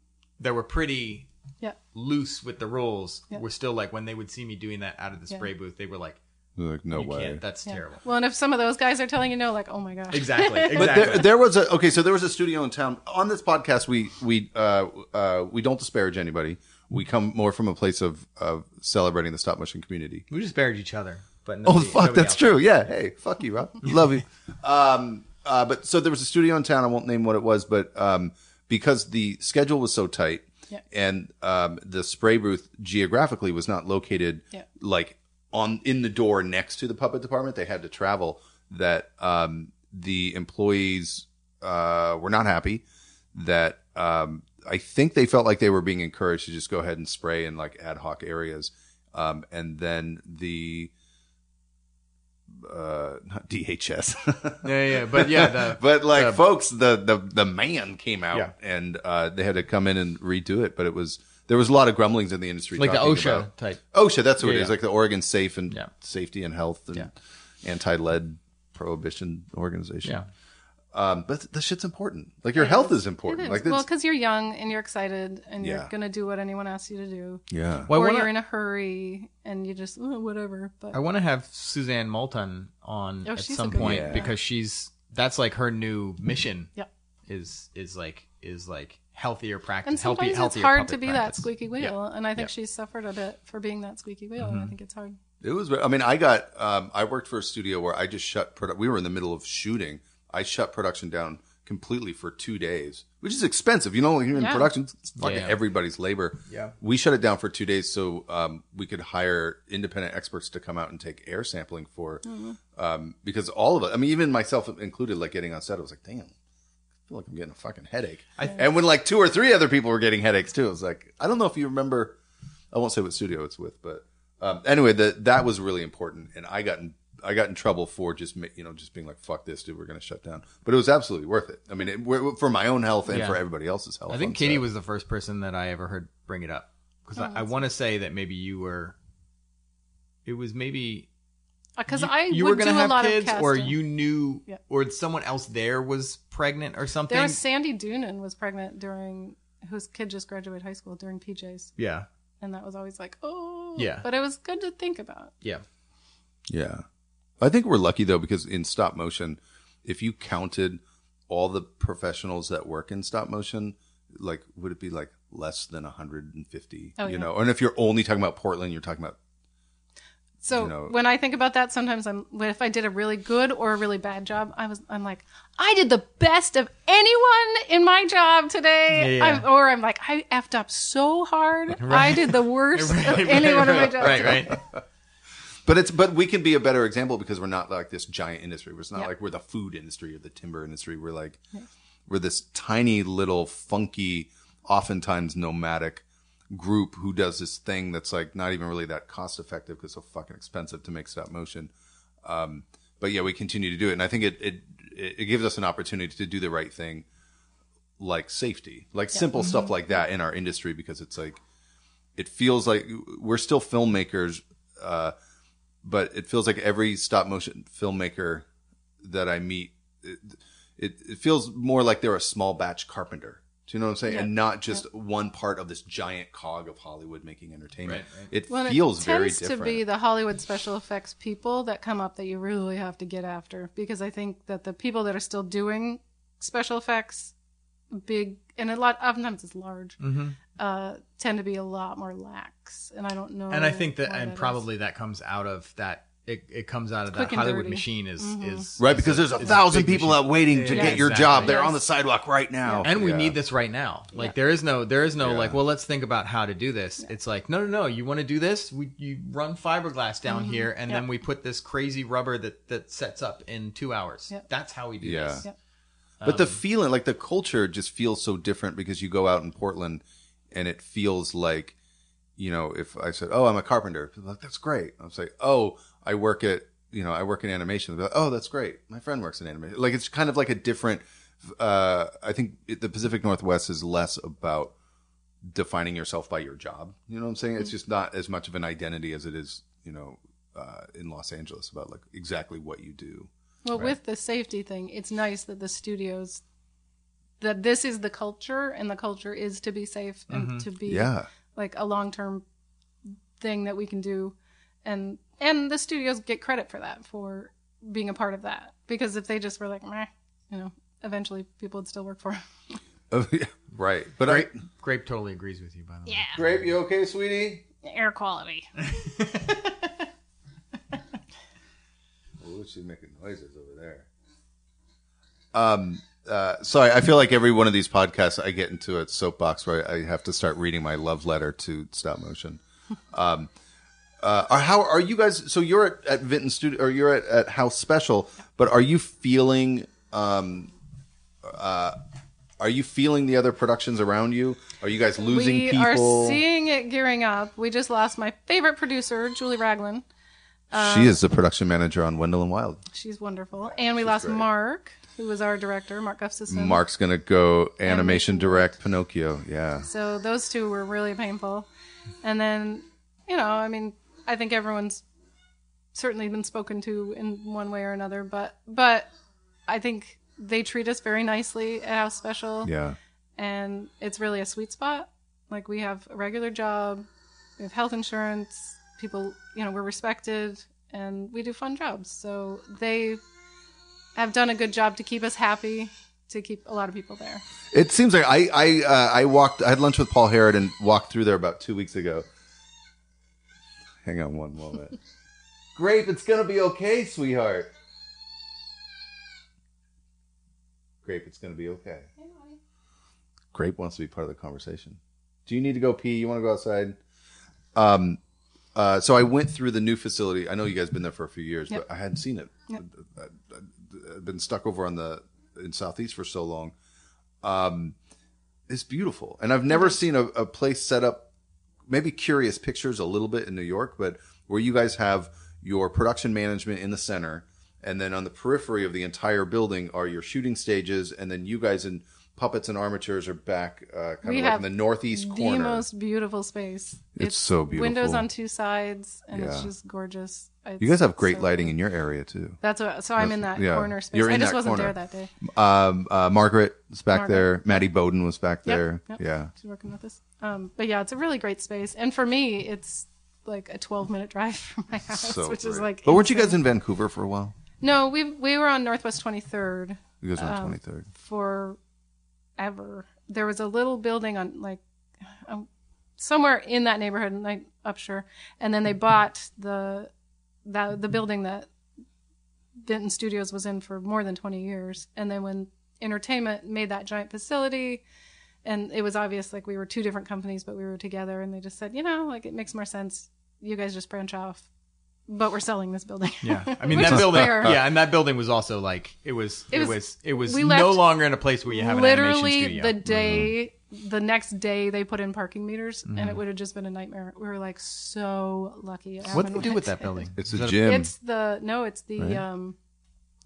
that were pretty Yeah. loose with the rules Yeah. were still like when they would see me doing that out of the spray booth, they were like, like no "You way. can't. That's Yeah. terrible." Well, and if some of those guys are telling you no, like, oh my gosh. Exactly. Exactly. But there, there was a okay. So there was a studio in town. On this podcast, we we uh, uh, we don't disparage anybody. We come more from a place of of celebrating the stop motion community. we just buried each other. But Oh fuck, that's else. true. Yeah. Hey, fuck you, Rob. Love you. Um, uh, but so there was a studio in town. I won't name what it was, but um, because the schedule was so tight, Yeah. and um, the spray booth geographically was not located Yeah. like on in the door next to the puppet department. They had to travel. That um, the employees uh, were not happy. That um, I think they felt like they were being encouraged to just go ahead and spray in like ad hoc areas, um, and then the uh, not DHS. Yeah, yeah, but yeah, the, but like the- folks the the the man came out Yeah. and uh they had to come in and redo it but it was there was a lot of grumblings in the industry like the OSHA type. OSHA that's what Yeah, it is like the Oregon Safe and. Safety and Health and Yeah. anti-lead prohibition organization Yeah. Um but the shit's important like your health is It important is. like well, because you're young and you're excited and Yeah. you're gonna do what anyone asks you to do, yeah Well, or wanna- you're in a hurry and you just "Oh, whatever. But I want to have Suzanne Moulton on Oh, at some point point. Yeah. because she's that's like her new mission. Yeah. Is is like is like healthier practice. and sometimes healthy, it's hard to be practice. that squeaky wheel, Yeah. and I think Yeah. Mm-hmm. she's suffered a bit for being that squeaky wheel. And I think it's hard. It was. I mean, I got. Um, I worked for a studio where I just shut. Produ- we were in the middle of shooting. I shut production down completely for two days, which is expensive. You know, when you're in Yeah. production, it's fucking Yeah. everybody's labor. Yeah. We shut it down for two days so um, we could hire independent experts to come out and take air sampling for. Mm-hmm. Um, because all of it. I mean, even myself included. Like getting on set, I was like, damn. I feel like I'm getting a fucking headache. and when like two or three other people were getting headaches too, it was like, I don't know if you remember. I won't say what studio it's with, but um, anyway, that that was really important, and I got in I got in trouble for just you know just being like fuck this, dude, we're gonna shut down. But it was absolutely worth it. I mean, it, for my own health and Yeah. for everybody else's health. I think on Katie set. was the first person that I ever heard bring it up because Oh, I, I want to say that maybe you were. It was maybe uh, Because I you were gonna do have a lot kids, or you knew, Yeah. or someone else there was pregnant or something. There was Sandy Doonan was pregnant during whose kid just graduated high school during PJs, yeah, and that was always like, oh, Yeah. But it was good to think about. yeah, Yeah. I think we're lucky though because in stop motion, if you counted all the professionals that work in stop motion, like would it be like less than 150? Oh, you yeah. know, and if you're only talking about Portland, you're talking about So You know- when I think about that, sometimes I'm if I did a really good or a really bad job, I was I'm like I did the best of anyone in my job today, Yeah, yeah. I'm, or I'm like I effed up so hard, I did the worst of Right, anyone in my right, job. right, today. right. But it's but we can be a better example because we're not like this giant industry. It's not Yeah. like we're the food industry or the timber industry. We're like we're this tiny little funky, oftentimes nomadic group who does this thing that's like not even really that cost effective because it's so fucking expensive to make stop motion. Um, but yeah, we continue to do it, and I think it it it gives us an opportunity to do the right thing, like safety, like simple stuff like that in our industry because it's like it feels like we're still filmmakers. Uh, but it feels like every stop motion filmmaker that I meet, it, it, it feels more like they're a small batch carpenter. Do you know what I'm saying? And not just one part of this giant cog of Hollywood making entertainment. Right, right. It Well, feels it very tends different. to be the Hollywood special effects people that come up that you really have to get after because I think that the people that are still doing special effects, big and a lot oftentimes it's large, Mm-hmm. Uh, tend to be a lot more lax, and I don't know. and I think that, and is. probably that comes out of that. It, it comes out of that quick and Hollywood dirty. machine is is right, is because there's a thousand big people machine. out waiting to Yeah, get your exactly. job. They're Yes. on the sidewalk right now. and we Yeah. need this right now. Like Yeah. there is no there is no Yeah. like well let's think about how to do this. It's like no no no you want to do this we you run fiberglass down here and Yep. then we put this crazy rubber that that sets up in two hours. Yep. That's how we do Yeah. this. Yep. But Um, the feeling, like the culture, just feels so different because you go out in Portland, and it feels like, you know, if I said, "Oh, I'm a carpenter," like that's great. I'll say, "Oh, I work at, you know, I work in animation." Like, "Oh, that's great. My friend works in animation." Like it's kind of like a different. Uh, I think it, the Pacific Northwest is less about defining yourself by your job. You know what I'm saying? It's just not as much of an identity as it is, you know, uh, in Los Angeles about like exactly what you do. Well, with the safety thing, it's nice that the studios that this is the culture, and the culture is to be safe and to be Yeah. like a long term thing that we can do, and and the studios get credit for that for being a part of that because if they just were like, meh, you know, eventually people would still work for them. Oh, yeah, right. But I, Grape, Grape totally agrees with you by the way. Grape, you okay, sweetie? Air quality. Oh, she's making noises over there. Um, uh, sorry, I feel like every one of these podcasts, I get into a soapbox where I have to start reading my love letter to stop motion. Um, uh, are, how are you guys? So you're at, at Vinton Studio, or you're at, at House Special, but are you feeling? Um, uh, are you feeling the other productions around you? Are you guys losing we people? are seeing it gearing up. We just lost my favorite producer, Julie Raglan. she is the production manager on Wendell and Wild. She's wonderful. And we lost great. Mark, who was our director, Mark Gustafson. Mark's gonna go animation Animation direct Pinocchio. Yeah. So those two were really painful. And then, you know, I mean, I think everyone's certainly been spoken to in one way or another, but but I think they treat us very nicely at House Special. Yeah. and it's really a sweet spot. Like we have a regular job, we have health insurance, people, you know, we're respected, and we do fun jobs. So they have done a good job to keep us happy, to keep a lot of people there. It seems like I I uh, I walked. I had lunch with Paul Harrod and walked through there about two weeks ago. Hang on one moment. Grape, it's gonna be okay, sweetheart. Grape, it's gonna be okay. Grape wants to be part of the conversation. Do you need to go pee? You want to go outside? Um, uh, so I went through the new facility. I know you guys been there for a few years, Yep. but I hadn't seen it. Yep. I, I, I've been stuck over on the in southeast for so long. Um, it's beautiful, and I've never seen a, a place set up. Maybe Curious Pictures a little bit in New York, but where you guys have your production management in the center, and then on the periphery of the entire building are your shooting stages, and then you guys in puppets and armatures are back, uh, kind We of like in the northeast The corner. The most beautiful space. It's so beautiful. Windows on two sides, and it's just gorgeous. It's you guys have great so lighting in your area too. That's what. So I'm in that yeah. corner space. You're in I just that wasn't corner. there that day. Um, uh, Margaret was back Margaret. there. Maddie Bowden was back Yep, there. yep. Yeah. She's working with us. Um, but yeah, it's a really great space, and for me, it's like a 12 minute drive from my house, So which is like. But weren't you guys in Vancouver for a while? No, we we were on Northwest 23rd You guys were on Um, twenty third. for ever. There was a little building on like um, somewhere in that neighborhood, like Upshur, and then they bought the the the building that Vinton Studios was in for more than 20 years. And then when entertainment made that giant facility, and it was obvious like we were two different companies, but we were together, and they just said, you know, like it makes more sense. You guys just branch off, but we're selling this building. Yeah, I mean that building. fair. Yeah, and that building was also like it was. It, It was. was- It was we no longer in a place where you have an animation literally studio. the day the next day they put in parking meters and Mm-hmm. it would have just been a nightmare we were like so lucky what do happened they do with that building? It's a gym. it's the no it's the Right. um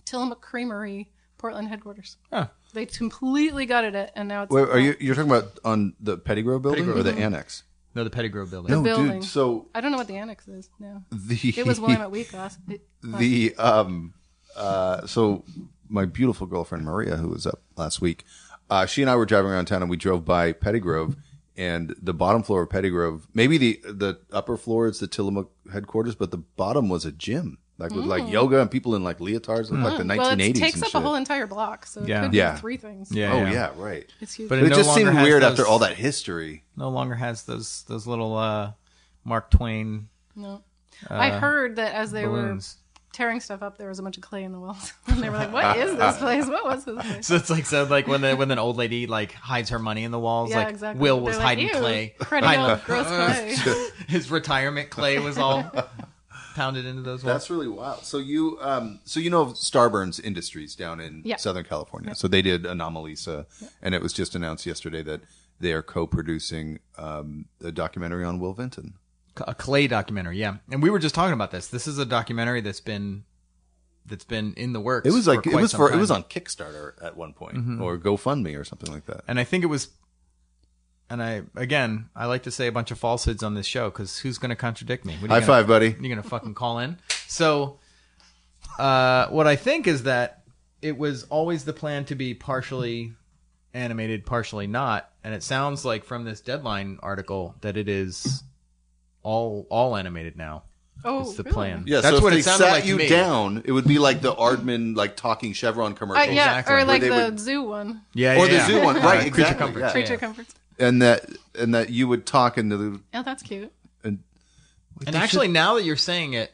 tillamook creamery portland headquarters Oh. they completely gutted it and now it's Wait, are you you're talking about on the Pettigrew building Pettigrew. or the annex? No, the Pettigrew building. No, building. dude. So i don't know what the annex is no the it was william at week last last- the um uh so my beautiful girlfriend Maria, who was up last week, uh, she and I were driving around town and we drove by Pettigrove and the bottom floor of Pettigrove, maybe the the upper floor is the Tillamook headquarters, but the bottom was a gym. Like with like yoga and people in like leotards, looked like the Mm. well 1980s. it takes and up shit. a whole entire block so it Yeah. could be Yeah. three things Yeah, Oh yeah, right. it's huge But But it no just longer seemed has weird those- after all that history. No longer has those those little uh, Mark Twain no i uh, heard that as they were tearing stuff up, there was a bunch of clay in the walls. and they were like, "What is this place? What was this place?" So it's like so like when the when an old lady like hides her money in the walls, Yeah, like exactly. Will They're was like, hiding "Ew, clay. cruddy Hiding- old gross clay. His retirement clay was all pounded into those walls. That's really wild. So you, um, so you know Starburns Industries down in Yeah. Southern California. So they did Anomalisa, and it was just announced yesterday that they are co-producing um, a documentary on Will Vinton. a clay documentary yeah and we were just talking about this this is a documentary that's been that's been in the works It was like for it was some for it was on Kickstarter at one point or GoFundMe or something like that. and i think it was and i again i like to say a bunch of falsehoods on this show because who's going to contradict me What High gonna- five, buddy. you're gonna fucking call in so uh what i think is that it was always the plan to be partially animated partially not and it sounds like from this deadline article that it is all all animated now Oh, it's the really? plan Yeah, that's so what if it they sounded sat like you me. down, it would be like the Aardman like talking Chevron Uh, commercial. yeah, Exactly. or like the would- zoo one, yeah, Or yeah, the zoo one, Uh, right, creature exactly, comforts, yeah. creature yeah. comforts. And that and that you would talk into the Oh, that's cute. and And actually, now that you're saying it,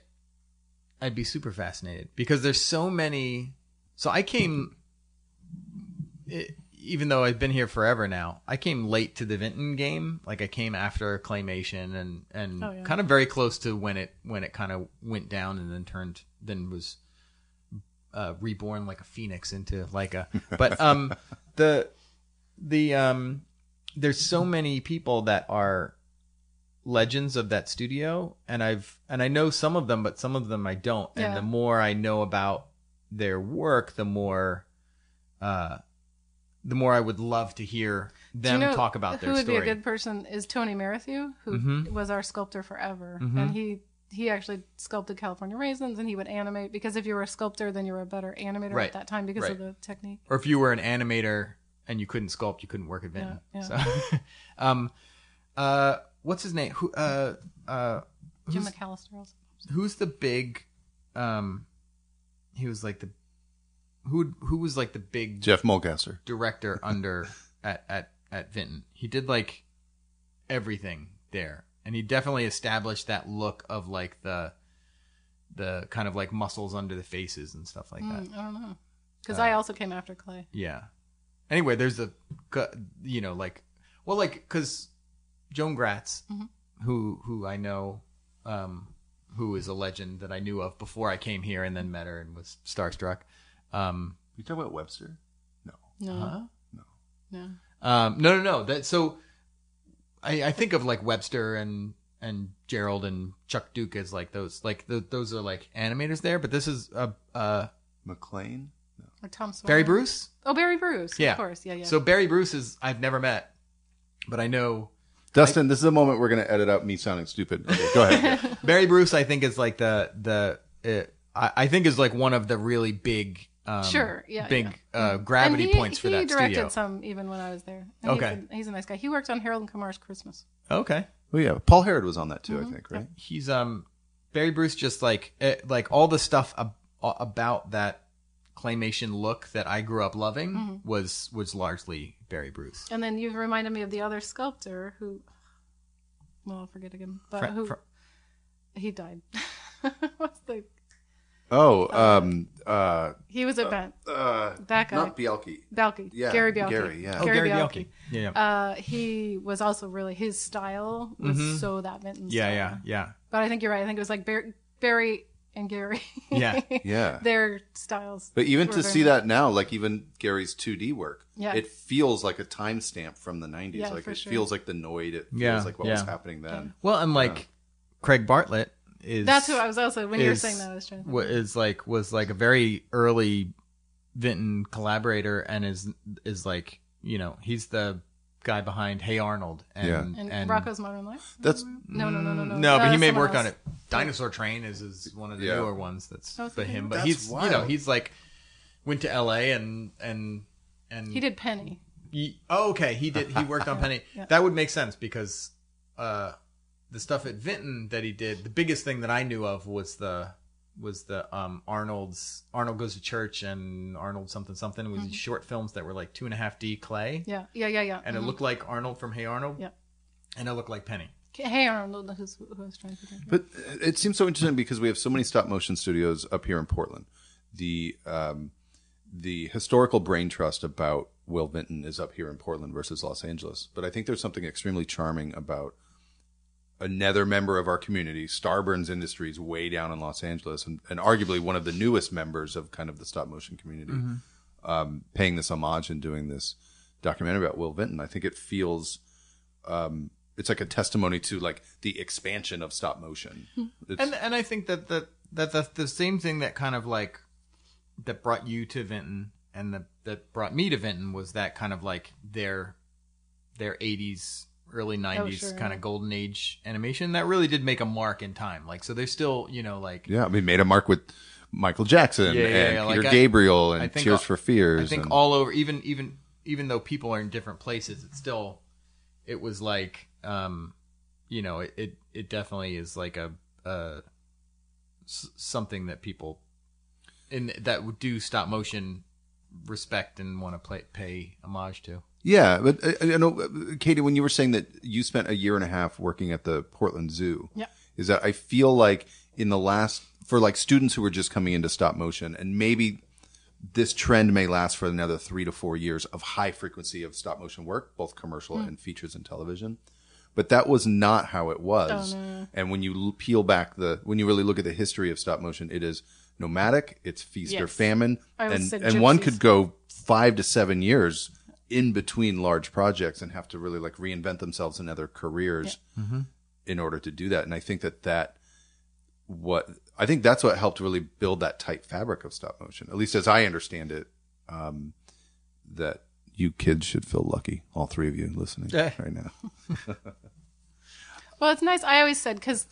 I'd be super fascinated because there's so many. So I came it, even though I've been here forever now, I came late to the Vinton game. Like I came after Claymation and and Oh, yeah. kind of very close to when it when it kind of went down and then turned then was uh, reborn like a phoenix into like a. But um the the um there's so many people that are legends of that studio and I've and I know some of them but some of them I don't and the more I know about their work the more uh the more I would love to hear Do you them know talk about their who would story. be a good person is Tony Merrithew, who Mhm. was our sculptor forever, Mhm. and he he actually sculpted California raisins, and he would animate because if you were a sculptor, then you were a better animator Right. at that time because Right. of the technique. or if you were an animator and you couldn't sculpt, you couldn't work at Vinton. Yeah, So, um, uh, what's his name? Who, uh, uh, Jim who's, McAllister also. who's the big, um, he was like the, who, who was like the big Jeff Mulcaster. director under at, at, at Vinton? He did like everything there. And he definitely established that look of like the, the kind of like muscles under the faces and stuff like that. Mm, I don't know because Uh, I also came after Clay. Yeah. Anyway, there's a, you know, like, well, like, because Joan Gratz, Mhm. who who I know, um, who is a legend that I knew of before I came here and then met her and was starstruck. Um, You talking about Webster? No. No, huh? no. Um, no, no, no. That so, I I think of like Webster and and Gerald and Chuck Duke as like those like th those are like animators there, but this is uh uh McLean? Or Tom Sawyer. Barry Bruce. Oh, Barry Bruce. Yeah. of course. Yeah, yeah. So Barry Bruce is I've never met, but I know Dustin, this is a moment we're going to edit out me sounding stupid. Okay, go ahead. Barry Bruce, I think, is like the the uh, I, I think is like one of the really big, um, Sure, yeah, big yeah. Uh, gravity he, points for he that directed studio. some even when I was there. And Okay. he's a, he's a nice guy. He worked on Harold and Kumar's Christmas. Okay, oh, yeah. Paul Harrod was on that too, Mm-hmm. I think, right? he's um Barry Bruce, just like uh, like all the stuff ab- about that claymation look that I grew up loving Mm-hmm. was was largely Barry Bruce. And then you've reminded me of the other sculptor who, well, I'll forget again, but Fra- who fra- he died. What's the? Oh, um, uh, He was a bent. uh, That guy. not Bielke. Balky. Yeah, Gary Balky. Gary, yeah. Oh, Gary Bielke. Yeah, yeah. Uh, he was also really his style was Mhm. so that Vinton. yeah, style. yeah, yeah, yeah. But I think you're right. I think it was like Barry, Barry and Gary. Yeah. Yeah. Their styles. But even to see that now, like even Gary's 2D work, Yeah. it feels like a timestamp from the 90s. Yeah, like for it sure. feels like the Noid. It feels Yeah, like what was happening then. Well, and like Craig Bartlett is That's who I was also when you were saying that I was trying to. wa- is like was like a very early Vinton collaborator and is is like you know he's the guy behind Hey Arnold and Yeah. and, Rocko's Modern Life. That's No, no, no, no, no. no, but Uh, he may someone work on it. Dinosaur Train is is one of the Yeah. newer ones. That's Oh, is him. him? But That's he's you know he's like went to L.A. and and and He did Penny. Ye- oh, okay. He did. He worked on Penny. Yeah. That would make sense because uh, the stuff at Vinton that he did. The biggest thing that I knew of was the was the um, Arnold's Arnold goes to church and Arnold something something. It was Mm-hmm. these short films that were like two and a half D clay, Yeah, yeah, yeah, yeah. and it Mhm. looked like Arnold from Hey Arnold. Yeah. and it looked like Penny. Hey Arnold, who's who I was trying to think. But it seems so interesting because we have so many stop motion studios up here in Portland. The um, the historical brain trust about Will Vinton is up here in Portland versus Los Angeles. But I think there's something extremely charming about another member of our community, Starburns Industries, way down in Los Angeles, and, and arguably one of the newest members of kind of the stop motion community, um, paying this homage and doing this documentary about Will Vinton. I think it feels um, it's like a testimony to like the expansion of stop motion. It's, And and I think that that that the, the same thing that kind of like that brought you to Vinton and the, that brought me to Vinton was that kind of like their their 80s early 90s sure, kind yeah. of golden age animation that really did make a mark in time like so there's still you know like yeah, I mean, made a mark with Michael Jackson Yeah, yeah, and yeah, Peter like Gabriel I and think Tears all- for Fears. I think and- all over even even even though people are in different places it's still it was like um you know it it, it definitely is like a uh something that people in that do stop motion respect and want to play pay homage to Yeah, but uh, I know, uh, Katie, when you were saying that you spent a year and a half working at the Portland Zoo, Yeah. is that I feel like in the last for like students who were just coming into stop motion and maybe this trend may last for another three to four years of high frequency of stop motion work, both commercial and features and television. But that was not how it was. Oh, no. And when you peel back the, when you really look at the history of stop motion, it is nomadic, it's feast or famine, I and and one could go five to seven years in between large projects and have to really like reinvent themselves in other careers in order to do that. And I think that that what I think that's what helped really build that tight fabric of stop motion, at least as I understand it. Um, that you kids should feel lucky, all three of you listening Eh. right now. Well, it's nice. I always said because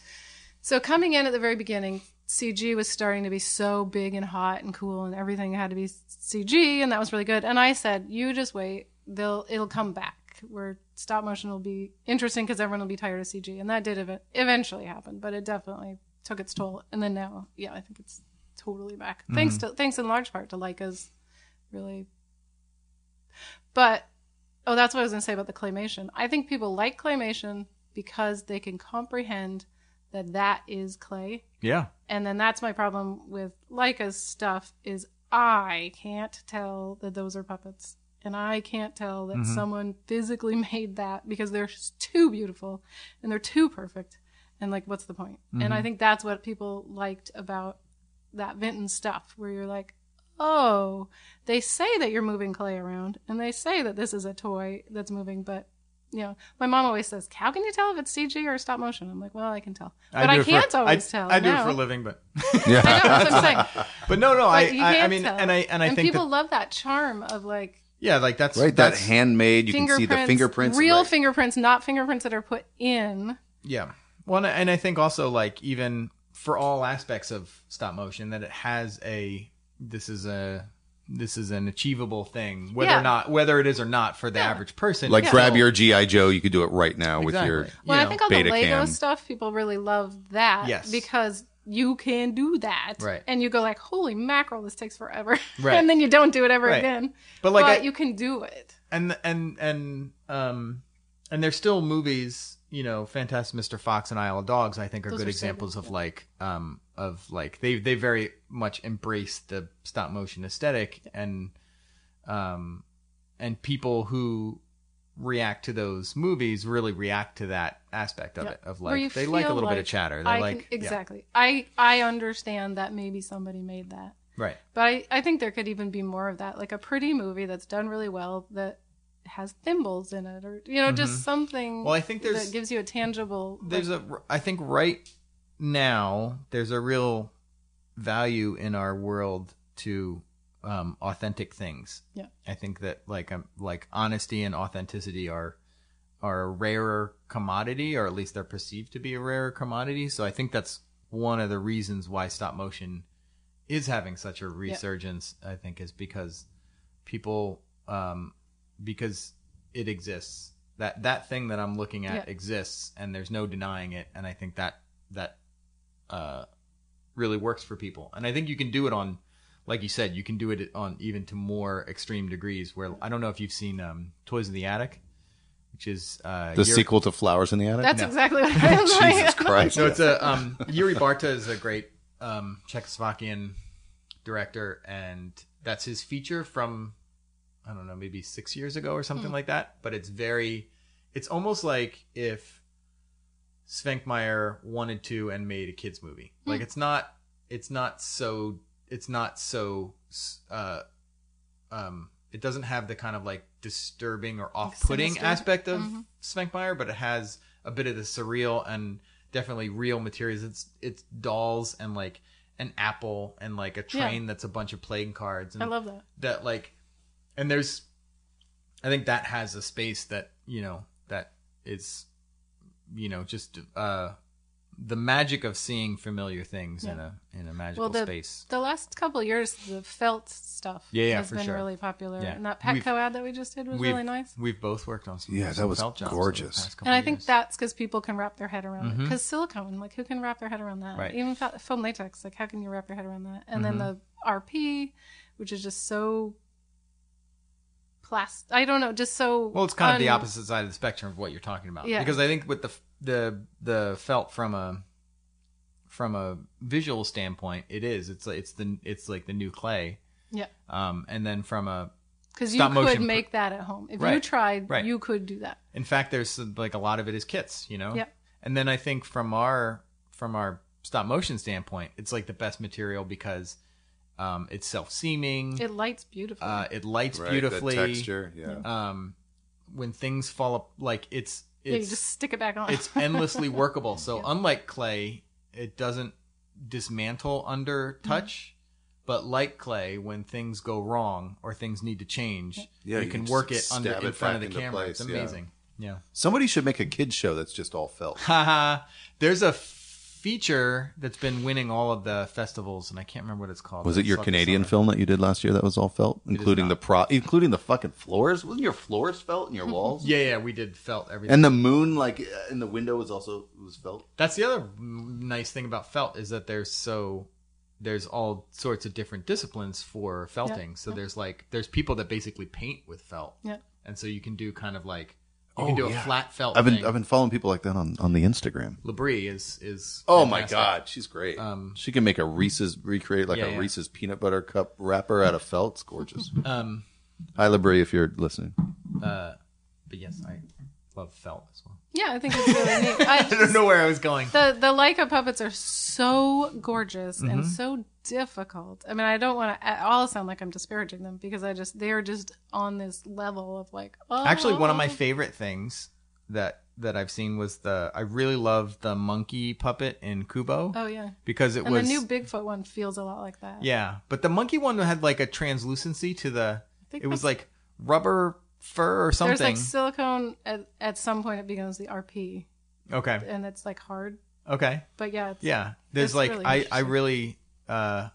so coming in at the very beginning, CG was starting to be so big and hot and cool, and everything had to be CG, and that was really good. And I said, "You just wait; they'll it'll come back. Where stop motion will be interesting because everyone will be tired of CG." And that did ev- eventually happen, but it definitely took its toll. And then now, yeah, I think it's totally back. Mm-hmm. Thanks to thanks in large part to Laika's really. But oh, that's what I was going to say about the claymation. I think people like claymation because they can comprehend that that is clay. Yeah. And then that's my problem with Laika's stuff is I can't tell that those are puppets. And I can't tell that mm-hmm. someone physically made that because they're just too beautiful and they're too perfect. And like, what's the point? And I mm-hmm. think that's what people liked about that Vinton stuff, where you're like, oh, they say that you're moving clay around and they say that this is a toy that's moving, but you know, my mom always says, "How can you tell if it's CG or stop motion?" I'm like, "Well, I can tell, but I, do it for- can't always I, tell." I do now. it for a living, but I know that's what I'm saying. but no, no. I, But you I, I can't mean, tell. and I and I think people that, love that charm of like yeah, like that's Right, that that's, handmade. You can see the fingerprints. real right. fingerprints, not fingerprints that are put in. Yeah. Well, and I- think also like even for all aspects of stop motion that it has a this is a this is an achievable thing whether Yeah. or not whether it is or not for the Yeah. average person. Like it's grab your GI Joe. You could do it right now with your. Well, You I think all the Lego cam. stuff, people really love that. Yes. Because you can do that. Right. And you go like, holy mackerel, this takes forever. Right. and then you don't do it ever Right. again. But, like, I- you can do it. and and and um and there's still movies you know fantastic mr fox and isle of dogs i think are Those good are examples of like um of like they they very much embrace the stop motion aesthetic and um and people who react to those movies really react to that aspect of it of like they like a little bit of chatter they're I like can, yeah, exactly. I I understand that maybe somebody made that. right But I, I think there could even be more of that, like a pretty movie that's done really well that has thimbles in it, or you know, just something. Mm-hmm. Well, I think there's- that gives you a tangible. there's a i think right now there's a real value in our world to um, authentic things. Yeah. i think that like um, like honesty and authenticity are are a rarer commodity or at least they're perceived to be a rarer commodity. So i think that's one of the reasons why stop motion is having such a resurgence i think is because people um because it exists. That that thing that i'm looking at exists and there's no denying it. And i think that that uh really works for people. And i think you can do it on like you said you can do it on even to more extreme degrees where i don't know if you've seen um toys in the attic which is uh The Yuri- sequel to Flowers in the Attic. that's no. exactly what I was like. Jesus Christ. no, it's a um, Jiří Barta is a great um, Czechoslovakian director, and that's his feature from I don't know, maybe six years ago or something like that. But it's very, it's almost like if Švankmajer wanted to and made a kids movie. Like it's not, it's not so, it's not so, uh, um, it doesn't have the kind of like disturbing or off-putting sinister. aspect of Švankmajer, but it has a bit of the surreal and definitely real materials. It's it's dolls and like an apple and like a Yeah. train that's a bunch of playing cards. And I love that. that like and there's i think that has a space that you know that is you know just uh the magic of seeing familiar things in a in a magical Well, the space the last couple of years, the felt stuff Yeah, yeah, has been sure. really popular, Yeah. and that We've- Petco ad that we just did was really nice. we've both worked on some Yeah, some that was felt jobs over the gorgeous. past And I think years. that's because people can wrap their head around it. Because silicone, like who can wrap their head around that? Mm-hmm. Right. Even fa- foam latex, like how can you wrap your head around that? And Mm-hmm. then the RP, which is just so plastic. I don't know, just so. Well, it's kind of the opposite side of the spectrum of what you're talking about. Yeah. Because I think with the the the felt from a from a visual standpoint, it is. It's like it's the it's like the new clay. Yeah. Um, and then from a Because you could motion make that at home. If you tried, Right. you could do that. In fact, there's like a lot of it is kits, you know. Yep. And then I think from our from our stop motion standpoint, it's like the best material because um, it's self seaming. It lights beautifully. uh, it lights Right, beautifully. The texture, yeah. Um, when things fall up, like it's yeah, you just stick it back on. it's endlessly workable. So unlike clay, it doesn't dismantle under Mm-hmm. touch. But like clay, when things go wrong or things need to change, Yeah, you, you can can work it under stab in front of the into camera. place, it's yeah. amazing. Yeah. Somebody should make a kids show that's just all felt. Haha. There's a feature that's been winning all of the festivals, and I can't remember what it's called. Was it your Canadian film that you did last year that was all felt, including the pro, including the fucking floors? Wasn't your floors felt in your walls? Yeah, yeah, we did felt everything. And the moon, like uh, in the window, was also was felt. That's the other nice thing about felt is that there's so there's all sorts of different disciplines for felting. So there's like there's people that basically paint with felt, yeah. and so you can do kind of like you Oh, can do yeah. a flat felt. I've been thing. I've been following people like that on on the Instagram. Labrie is is Oh my god, she's great. Um, she can make a Reese's recreate like Yeah, a yeah. Reese's peanut butter cup wrapper out of felt. It's gorgeous. Um, Hi, Labrie, if you're listening. uh, but yes, I love felt as well. Yeah, I think it's really neat. I I don't know where I was going. the the Laika puppets are so gorgeous Mm-hmm. and so difficult. I mean, I don't want to at all sound like I'm disparaging them because I just they're just on this level of like. Oh, Actually, one of my oh. favorite things that that I've seen was the I really loved the monkey puppet in Kubo Oh yeah, because it and was the new Bigfoot one feels a lot like that. yeah, but the monkey one had like a translucency to the. It was like rubber fur or something. There's like silicone at, at some point it becomes the RP okay, and it's like hard. okay, But yeah, it's, yeah. There's like really I I really uh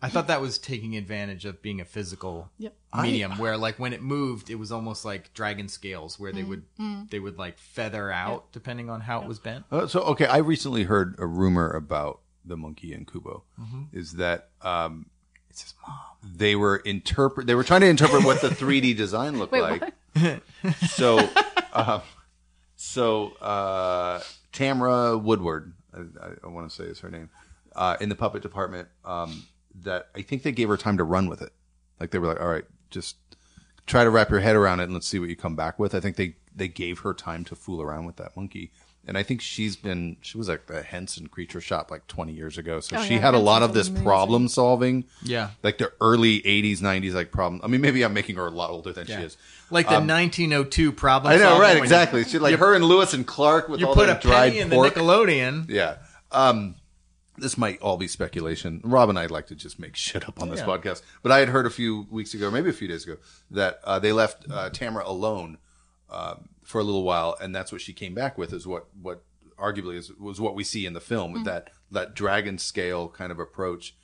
I thought that was taking advantage of being a physical Yep. medium where like when it moved it was almost like dragon scales where they would Mm-hmm. they would like feather out depending on how it was bent. Uh, so okay, I recently heard a rumor about the monkey in Kubo. Is that um, It's his mom. they were interpret they were trying to interpret what the 3D design looked Wait, like. what? So, uh, so uh, Tamra Woodward, I, I, I want to say is her name, uh, in the puppet department. Um, that I think they gave her time to run with it. Like they were like, all right, just try to wrap your head around it and let's see what you come back with. I think they they gave her time to fool around with that monkey. And I think she's been she was like the Henson Creature Shop like 20 years ago. So Oh, she yeah, had a lot of this amazing. problem solving. Yeah. Like the early 80s 90s like problem. I mean maybe I'm making her a lot older than she is. Like the 1902 problem. Um, I know, solving right? when you- Exactly. She, like her and Lewis and Clark with You all put a that dried penny in the. Nickelodeon. yeah. Um, this might all be speculation. Rob and I'd like to just make shit up on this Yeah. podcast, but I had heard a few weeks ago, maybe a few days ago, that uh, they left uh, Tamara alone um, for a little while, and that's what she came back with. Is what what arguably is was what we see in the film with that that dragon scale kind of approach.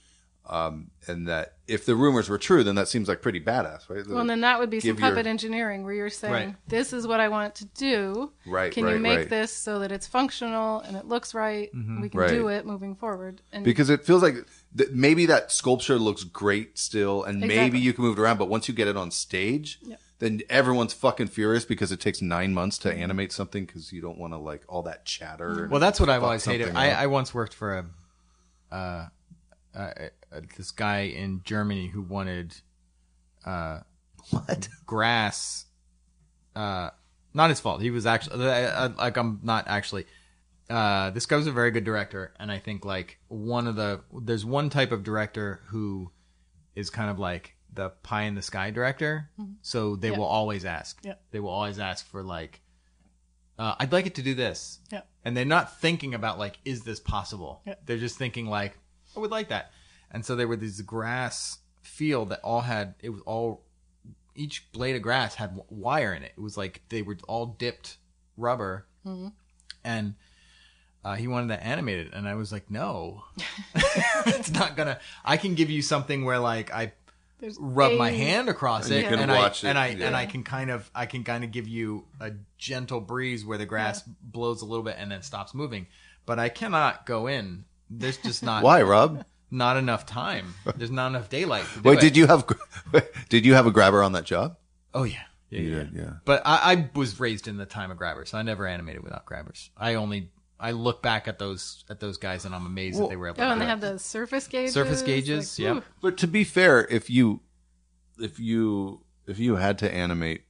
Um, and that if the rumors were true, then that seems like pretty badass, right? Well, and then that would be some Give your- puppet engineering where you're saying, Right. "This is what I want to do. Right, Can right, you make right. this so that it's functional and it looks right? We can Right. do it moving forward." And because it feels like th- maybe that sculpture looks great still, and maybe you can move it around. But once you get it on stage, Yep. then everyone's fucking furious because it takes nine months to animate something because you don't want to like all that chatter. and Well, that's what I've fuck always hated. I. I once worked for a, uh, uh, uh, this guy in Germany who wanted what? grass. Uh, not his fault. He was actually uh, like I'm not actually. Uh, this guy was a very good director, and I think like one of the there's one type of director who is kind of like the pie in the sky director. So they Yeah. will always ask. Yeah. They will always ask for like, uh, I'd like it to do this. Yeah. And they're not thinking about like, is this possible? Yeah. They're just thinking like, I would like that. And so there were these grass field that all had it was all each blade of grass had wire in it. It was like they were all dipped rubber, and uh, he wanted that animated, and I was like, no, it's not gonna. I can give you something where like I there's rub my hand across And it, and watch I it, and I yeah. and I can kind of I can kind of give you a gentle breeze where the grass blows a little bit and then stops moving, but I cannot go in. There's just not Why, Rob? not enough time. There's not enough daylight. To do Wait, it. did you have did you have a grabber on that job? Oh yeah, yeah, You yeah. did, yeah. But I, I was raised in the time of grabbers, so I never animated without grabbers. I only I look back at those at those guys and I'm amazed that they were able. Oh, to and they have the surface gauges. Surface gauges, Like, yep. whew. But to be fair, if you if you if you had to animate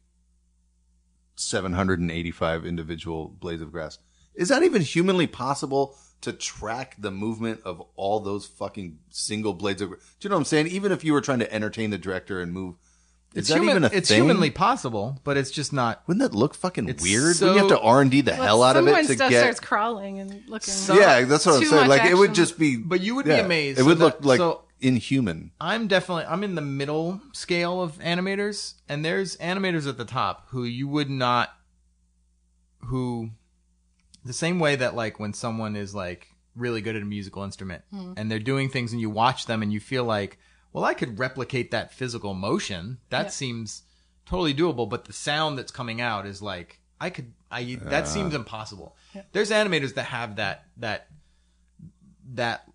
785 individual blades of grass, is that even humanly possible to track the movement of all those fucking single blades of? Do you know what I'm saying? Even if you were trying to entertain the director and move, is It's that human, even a It's thing? humanly possible, but it's just not. Wouldn't that look fucking It's weird? so- Wouldn't you have to R and D the Well, hell out of someone it to stuff get? starts crawling and looking. Some- yeah, that's what I'm saying. much Like it would just be. But you would be amazed. It would So look that- like so- inhuman. I'm definitely I'm in the middle scale of animators, and there's animators at the top who you would not, who, the same way that like when someone is like really good at a musical instrument hmm. and they're doing things and you watch them and you feel like, well, I could replicate that physical motion. That Yeah. seems totally doable, but the sound that's coming out is like I could I that seems uh. impossible. There's animators that have that that that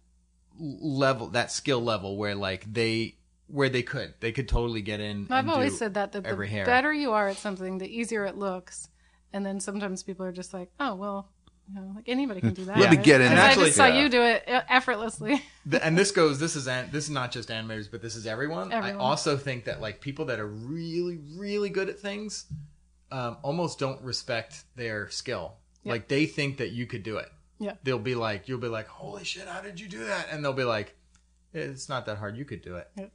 level that skill level where like they where they could they could totally get in I've and always do said that, that the hair. better you are at something, the easier it looks. And then sometimes people are just like, oh, well, you know, like anybody can do that. Let me right? get in And there. I just saw Yeah. you do it uh, effortlessly. And this goes this is an, this is not just animators but this is everyone. Everyone. i also think that like people that are really really good at things um, almost don't respect their skill Yeah. like they think that you could do it Yeah. they'll be like you'll be like holy shit how did you do that and they'll be like it's not that hard you could do it Yeah.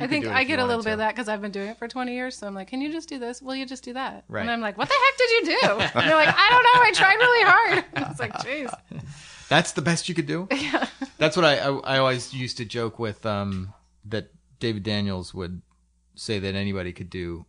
I think I get a little bit to. of that because I've been doing it for 20 years. So I'm like, can you just do this? Will you just do that? Right. And I'm like, what the heck did you do? and they're like, I don't know. I tried really hard. it's like, jeez. That's the best you could do. Yeah. That's what I, I I always used to joke with um that David Daniels would say that anybody could do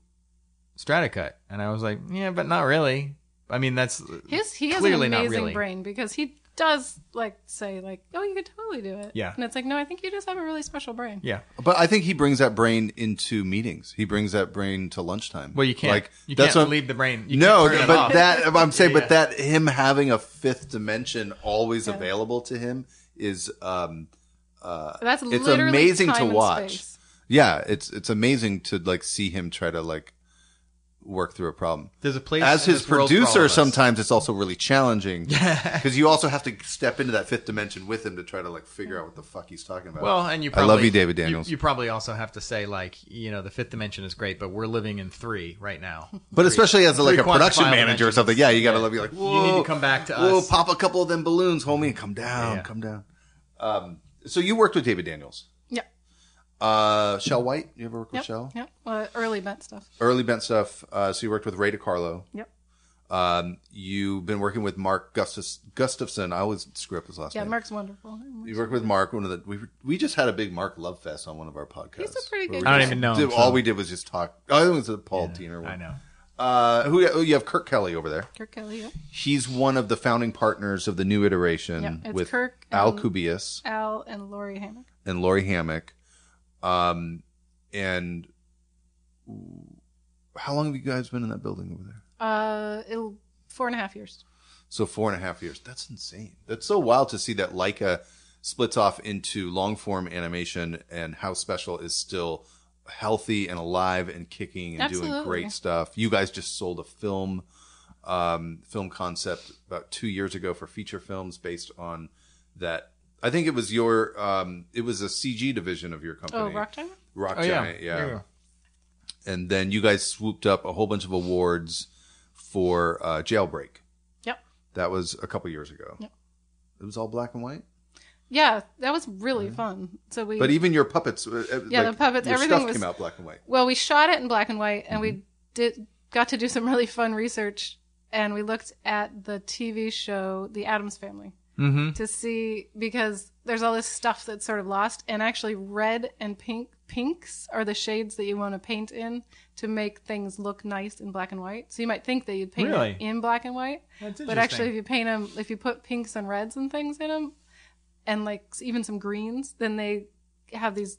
Stratacut, and I was like, yeah, but not really. I mean, that's His, he has an amazing really. brain because he does like say like, oh, you could totally do it. Yeah. And it's like, no, I think you just have a really special brain. Yeah, But I think he brings that brain into meetings. He brings that brain to lunchtime. well, you can't Like you that's can't what- leave the brain. You no, can't but that I'm saying, Yeah, but that him having a fifth dimension always Yeah. available to him is um uh That's It's literally amazing to time and watch. space. yeah, it's it's amazing to like see him try to like work through a problem. there's a place As his this world for all producer, sometimes it's also really challenging because you also have to step into that fifth dimension with him to try to like figure out what the fuck he's talking about. Well, and you I probably, love you, David Daniels. You, probably also have to say like, you know, the fifth dimension is great, but we're living in three right now. But especially as a, like a production manager or something, yeah, you got to Yeah. be like, You need to come back to whoa, us. pop a couple of them balloons, homie, and come down, Yeah. come down. Um, so you worked with David Daniels. Uh, Chel White. You ever work with Yep. Chel? Yep. Uh, early bent stuff. Early bent stuff. Uh, so you worked with Ray DiCarlo. Yep. Um, you've been working with Mark Gustus, Gustafson. I always screw up his last Yeah, name. Mark's wonderful. You work with Mark. One of the we we just had a big Mark love fest on one of our podcasts. He's a pretty where good I don't just even know did- him, so- all we did was just talk. Oh, I think it was the Paul Tiener one. I know. Uh, who who- you have Kirk Kelley over there. Kirk Kelley. Yep. He's one of the founding partners of the new iteration Yeah, it's with Kirk Al and- Kubius Al and Lourri Hammack. and Lourri Hammack. Um, and how long have you guys been in that building over there? Uh, it'll, four and a half years. So four and a half years. That's insane. That's so wild to see that Laika splits off into long form animation and HouseSpecial is still healthy and alive and kicking and doing great stuff. You guys just sold a film, um, film concept about two years ago for feature films based on that. I think it was your, um, it was a CG division of your company. Oh, Rock Giant? Rock Oh yeah. Giant, yeah. And then you guys swooped up a whole bunch of awards for uh, Jailbreak. Yep. That was a couple years ago. Yep. It was all black and white. Yeah, that was really fun. So we, But even your puppets, uh, uh, Yeah, like, the puppets, your everything stuff was- came out black and white. well, we shot it in black and white, and Mm-hmm. we did got to do some really fun research, and we looked at the TV show The Addams Family Mm-hmm. to see because there's all this stuff that's sort of lost, and actually red and pink pinks are the shades that you want to paint in to make things look nice in black and white. So you might think that you'd paint Really? in black and white, but actually, if you paint them, if you put pinks and reds and things in them, and like even some greens, then they have these.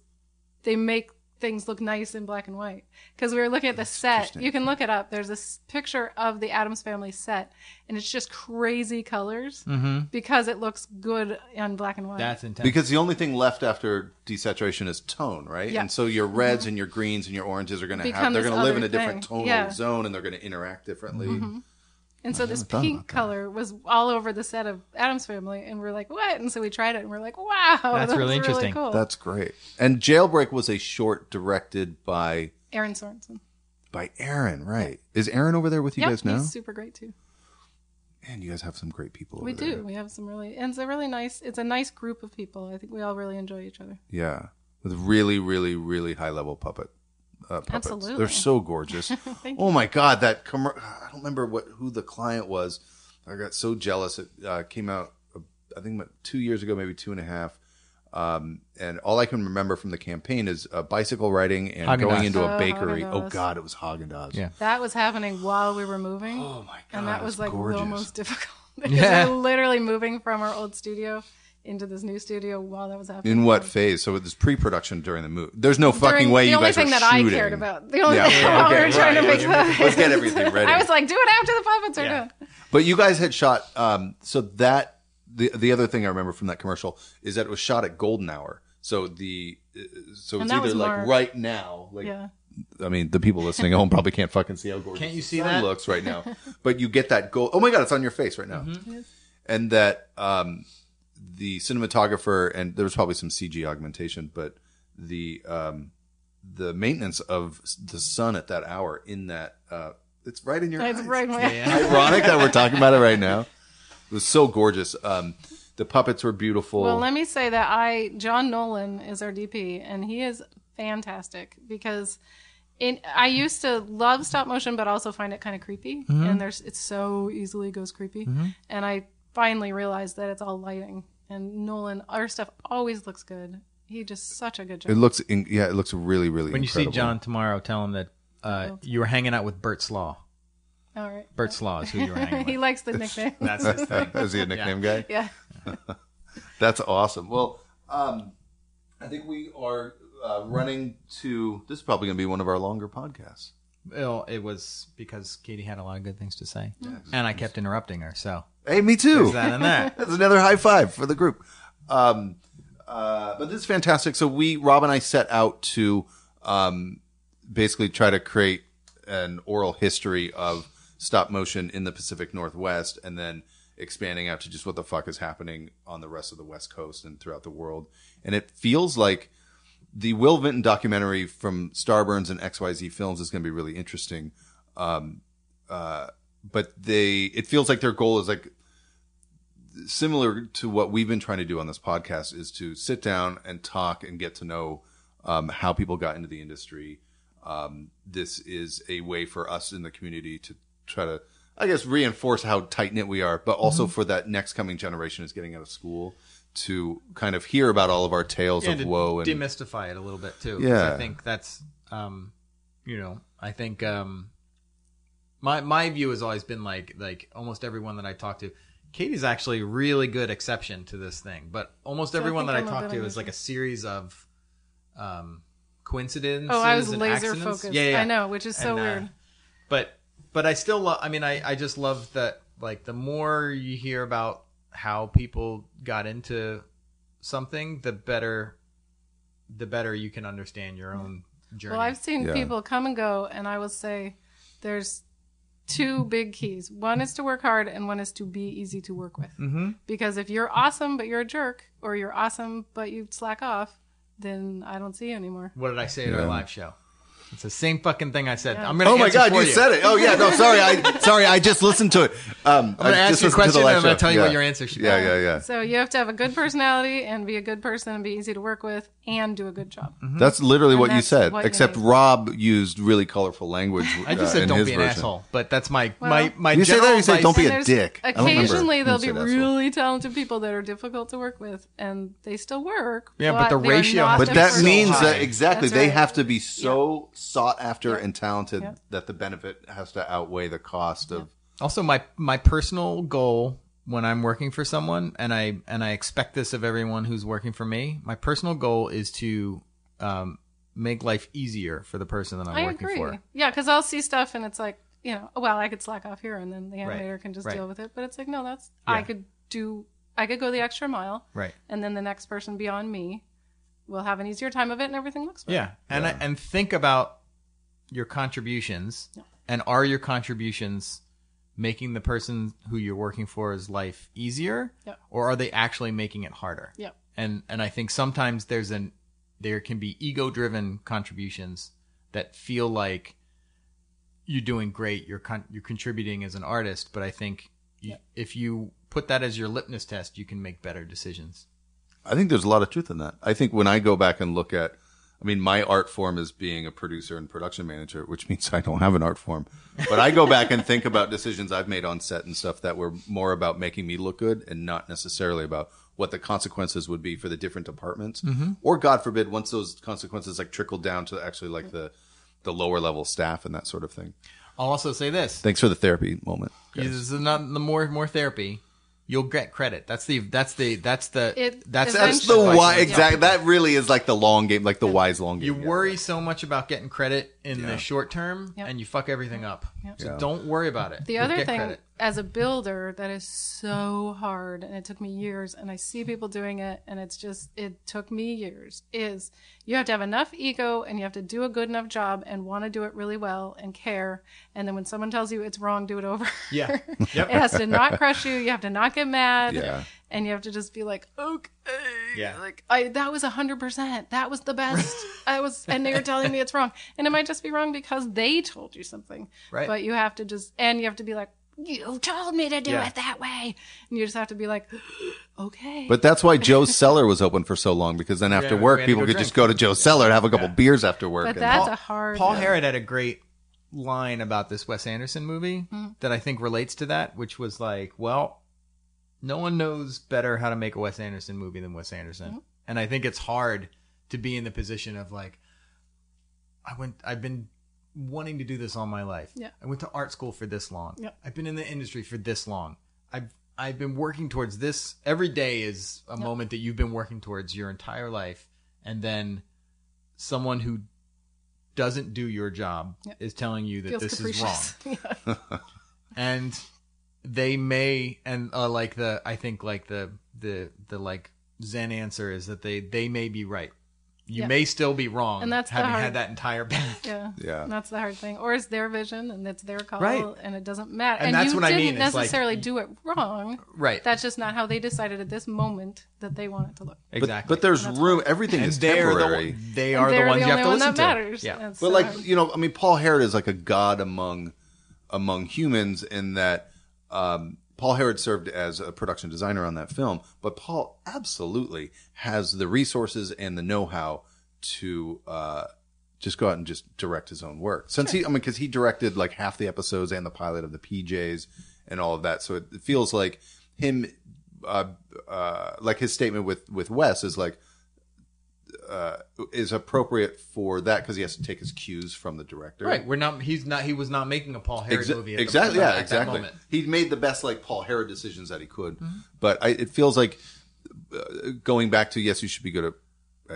They make things look nice in black and white. Because we were looking at the set. You can look it up. There's this picture of the Addams Family set, and it's just crazy colors Mm-hmm. because it looks good on black and white. That's intense. Because the only thing left after desaturation is tone, right? Yeah. And so your reds and your greens and your oranges are going to have they're going to live in a different thing. tonal Yeah. Mm-hmm. zone and they're going to interact differently. And so this pink color was all over the set of Addams Family, and we're like, what? And so we tried it, and we're like, wow, That's that really was interesting. cool. That's great. And Jailbreak was a short directed by Aaron Sorensen. by Aaron. Right? Is Aaron over there with you Yep, guys now? he's super great too. Man, you guys have some great people. We over there. do. We have some really, and it's a really nice. It's a nice group of people. I think we all really enjoy each other. Yeah, with really, really, really high level puppet. Uh, puppets. Absolutely. they're so gorgeous. Thank oh my god, that commer- I don't remember what who the client was. I got so jealous. It uh, came out, uh, I think, about two years ago, maybe two and a half. Um, and all I can remember from the campaign is uh, bicycle riding and Haagen-Dazs. going into a Oh, bakery. Oh Haagen-Dazs. god, it was Haagen Dazs. Yeah. That was happening while we were moving. Oh my god, and that was like gorgeous. the most difficult. because Yeah. we're literally moving from our old studio into this new studio while that was happening. In what phase? So it was pre-production during the move. There's no fucking During- way the you only guys thing that. I cared about. The only Yeah, thing yeah, while we okay, were trying to make the. Let's get everything ready. I was like, do it after the puppets are Yeah. done. But you guys had shot. Um, so that the the other thing I remember from that commercial is that it was shot at golden hour. So the uh, so it's either like March. right now. Like Yeah. I mean, the people listening at home probably can't fucking see how gorgeous. Can't you the see sun that? looks right now? but you get that gold. Oh my god, it's on your face right now. Mm-hmm. And that um, the cinematographer and there was probably some CG augmentation, but the um, the maintenance of the sun at that hour in that uh, it's right in your It's eyes. right in my Yeah. Ironic that we're talking about it right now. It was so gorgeous. Um, the puppets were beautiful. Well, let me say that I John Nolan is our DP, and he is fantastic because in I used to love stop motion, but also find it kind of creepy, Mm-hmm. and there's it so easily goes creepy, and I finally realized that it's all lighting, and Nolan our stuff always looks good. He just such a good job. it looks, in, yeah, it looks really, really. When you see. John tomorrow, tell him that uh, you were hanging out with Bert Slaw. all right, Bert Slaw is who you were hanging he with. likes the nickname. That's his thing. is he a nickname guy? yeah, That's awesome. Well, um, I think we are uh, running to. This is probably going to be one of our longer podcasts. Well, it was because Katie had a lot of good things to say, and I kept interrupting her. So Hey, me too. there's that and that. That's another high five for the group. Um, uh, but this is fantastic. So we, Rob and I, set out to um, basically try to create an oral history of stop motion in the Pacific Northwest, and then expanding out to just what the fuck is happening on the rest of the West Coast and throughout the world. And it feels like the Will Vinton documentary from Starburns and XYZ Films is going to be really interesting. Um, uh, but they, it feels like their goal is like similar to what we've been trying to do on this podcast is to sit down and talk and get to know um, how people got into the industry. Um, this is a way for us in the community to try to, I guess, reinforce how tight knit we are, but also Mm-hmm. for that next coming generation is getting out of school to kind of hear about all of our tales Yeah, of woe and demystify it a little bit too. Yeah. I think that's, um, you know, I think um, my my view has always been like like almost everyone that I talk to. Katie's actually a really good exception to this thing, but almost So I everyone that I I'm a talk to is like a series of um, coincidences. Oh, I was and laser accidents. focused. Yeah, yeah, I know, which is so And, uh, weird. but but I still love. I mean, I I just love that. Like the more you hear about how people got into something, the better the better you can understand your own journey. Well, I've seen Yeah. people come and go, and I will say there's two big keys. One is to work hard, and one is to be easy to work with. Mm-hmm. Because if you're awesome but you're a jerk, or you're awesome but you slack off, then I don't see you anymore. what did I say at our live show? It's the same fucking thing I said. I'm gonna Oh my god, for you, said it! Oh yeah, no, sorry, I sorry, I just listened to it. Um, I'm gonna I ask just you a listened to the question and I'm gonna tell you Yeah. what your answer should be. Yeah, yeah, yeah. So you have to have a good personality and be a good person and be easy to work with and do a good job. That's literally what you said. what except need. Rob used really colorful language. I just uh, said in don't be an version. asshole, but that's my Well- my my You say that general you say advice- don't be a dick. I don't remember Occasionally who there'll be really talented people that are difficult to work with, and they still work. Yeah, but the ratio But that means that exactly they have to be so sought after and talented Yep. that the benefit has to outweigh the cost of. Also, my my personal goal when I'm working for someone, and I and I expect this of everyone who's working for me, my personal goal is to um, make life easier for the person that I'm I working agree. for. Yeah, because I'll see stuff and it's like, you know, well, I could slack off here and then the Right, animator can just right. deal with it. But it's like, no, that's I could do. I could go the extra mile, Right. and then the next person beyond me will have an easier time of it, and everything looks better. Yeah, and I, and think about your contributions, and are your contributions making the person who you're working for's life easier, Yep. or are they actually making it harder? Yep. And and I think sometimes there's an there can be ego driven contributions that feel like you're doing great. You're con- you're contributing as an artist, but I think you, if you put that as your litmus test, you can make better decisions. I think there's a lot of truth in that. I think when I go back and look at, I mean, my art form is being a producer and production manager, which means I don't have an art form. But I go back and think about decisions I've made on set and stuff that were more about making me look good and not necessarily about what the consequences would be for the different departments. Mm-hmm. Or God forbid, once those consequences like trickle down to actually like the, the lower level staff and that sort of thing. I'll also say this: Thanks for the therapy moment. guys. This is not the more more therapy. You'll get credit. That's the that's the that's the It that's That's the Eventually. why Yeah. exactly. That really is like the long game, like the wise long game. You yeah. worry so much about getting credit in Yeah. the short term, Yep. and you fuck everything up. Yep. So Yeah. don't worry about it. The You'll other thing, credit. As a builder, that is so hard, and it took me years, and I see people doing it, and it's just, it took me years, is you have to have enough ego and you have to do a good enough job and want to do it really well and care. And then when someone tells you it's wrong, do it over. Yeah. it has to not crush you. You have to not get mad. Yeah. And you have to just be like, okay. Yeah. Like, I, that was 100%. That was the best. I was, and you're telling me it's wrong. And it might just be wrong because they told you something. Right. But you have to just, and you have to be like, you told me to do Yeah. it that way. And you just have to be like, okay. But that's why Joe's Cellar was open for so long because then after Yeah, work, people could drink. just go to Joe's Cellar and have a couple beers after work. But that's Paul- a hard. Paul Harrod had a great line about this Wes Anderson movie Mm-hmm. that I think relates to that, which was like, well, no one knows better how to make a Wes Anderson movie than Wes Anderson. Mm-hmm. And I think it's hard to be in the position of like, I went, I've been wanting to do this all my life. Yeah. I went to art school for this long. Yep. I've been in the industry for this long. I've, I've been working towards this. Every day is a moment that you've been working towards your entire life. And then someone who doesn't do your job is telling you that feels this is wrong and they may and uh, like the i think like the the the like zen answer is that they they may be right you Yeah. may still be wrong And that's the having hard- had that entire path Yeah. Yeah. And that's the hard thing. Or it's their vision and it's their call Right. and it doesn't matter. And And, that's you what I didn't mean, it's like- necessarily do it wrong. right That's just not how they decided at this moment that they want it to look. but, exactly but there's And that's room. Everything and is they're the, temporary. one- they And are the they're ones you have only to one listen that to matters. yeah That's But so like hard. you know, I mean, Paul Harrod is like a god among among humans in that um, Paul Harrod served as a production designer on that film, but Paul absolutely has the resources and the know how to uh, just go out and just direct his own work. Since he, I mean, because he directed like half the episodes and the pilot of the PJs and all of that, so it feels like him. Uh, uh, like his statement with with Wes is like uh, is appropriate for that because he has to take his cues from the director. right we're not he's not he was not making a paul harrod Exa- movie at the- exactly. at yeah, that exactly. moment. He made the best like Paul Harrod decisions that he could, Mm-hmm. but I, it feels like uh, going back to yes, you should be good at,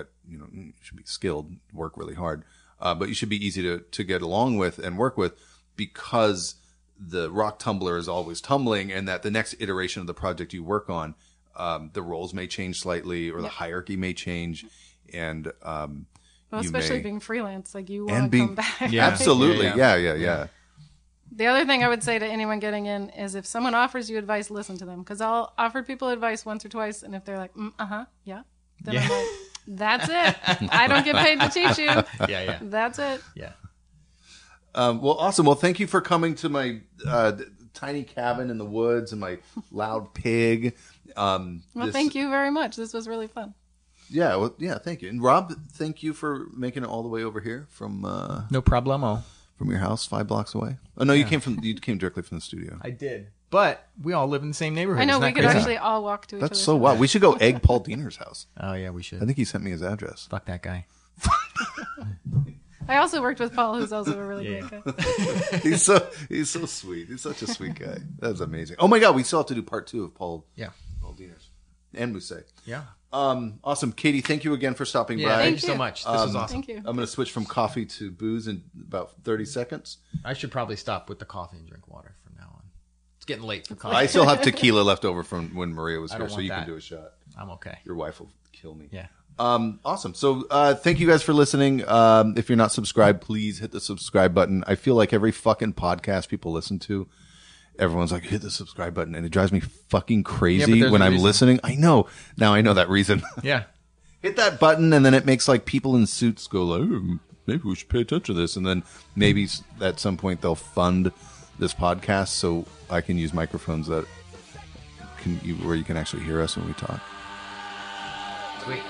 at you know you should be skilled, work really hard, uh, but you should be easy to to get along with and work with because the rock tumbler is always tumbling, and that the next iteration of the project you work on, um, the roles may change slightly or the hierarchy may change, and um, well, you especially may- being freelance, like you and want to being come back. Yeah. absolutely, Yeah, yeah, yeah, yeah. The other thing I would say to anyone getting in is if someone offers you advice, listen to them. Because I'll offer people advice once or twice, and if they're like, mm, uh huh, yeah, then I'm like, that's it. I don't get paid to teach you. yeah yeah That's it. yeah Um, well, awesome. Well, thank you for coming to my uh, tiny cabin in the woods and my loud pig. Um, Well, this- thank you very much. This was really fun. Yeah, well, yeah, thank you. And Rob, thank you for making it all the way over here from uh, no problemo from your house five blocks away. Oh no, you came from you came directly from the studio. i did but we all live in the same neighborhood I know Isn't we that could crazy? actually all walk to each That's other's so house. wild. We should go egg Paul Diener's house. oh yeah we should I think he sent me his address. fuck that guy I also worked with Paul, who's also a really Yeah. great guy. he's so he's so sweet. He's such a sweet guy. That's amazing. Oh my god, we still have to do part two of Paul yeah Paul Diener's and Musset. yeah Um, awesome, Katie. Thank you again for stopping yeah by. thank Thank you so much this was Um, awesome Thank you. I'm going to switch from coffee to booze in about 30 seconds. I should probably stop with the coffee and drink water from now on. It's getting late for coffee. I still have tequila left over from when Maria was I here, don't so want you can that. do a shot. I'm okay. Your wife will kill me. Yeah. Um, awesome. So, uh, thank you guys for listening. Um, if you're not subscribed, please hit the subscribe button. I feel like every fucking podcast people listen to, everyone's like, hit the subscribe button. And it drives me fucking crazy there's when I'm reason. listening. I know. Now I know that reason. Yeah. hit that button and then it makes like people in suits go like, "Ooh." maybe we should pay attention to this, and then maybe at some point they'll fund this podcast so I can use microphones that can you, where you can actually hear us when we talk. Sweet.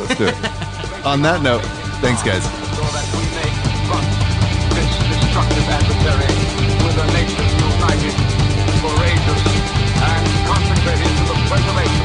Let's do it. On that note, thanks, guys. Courageous, and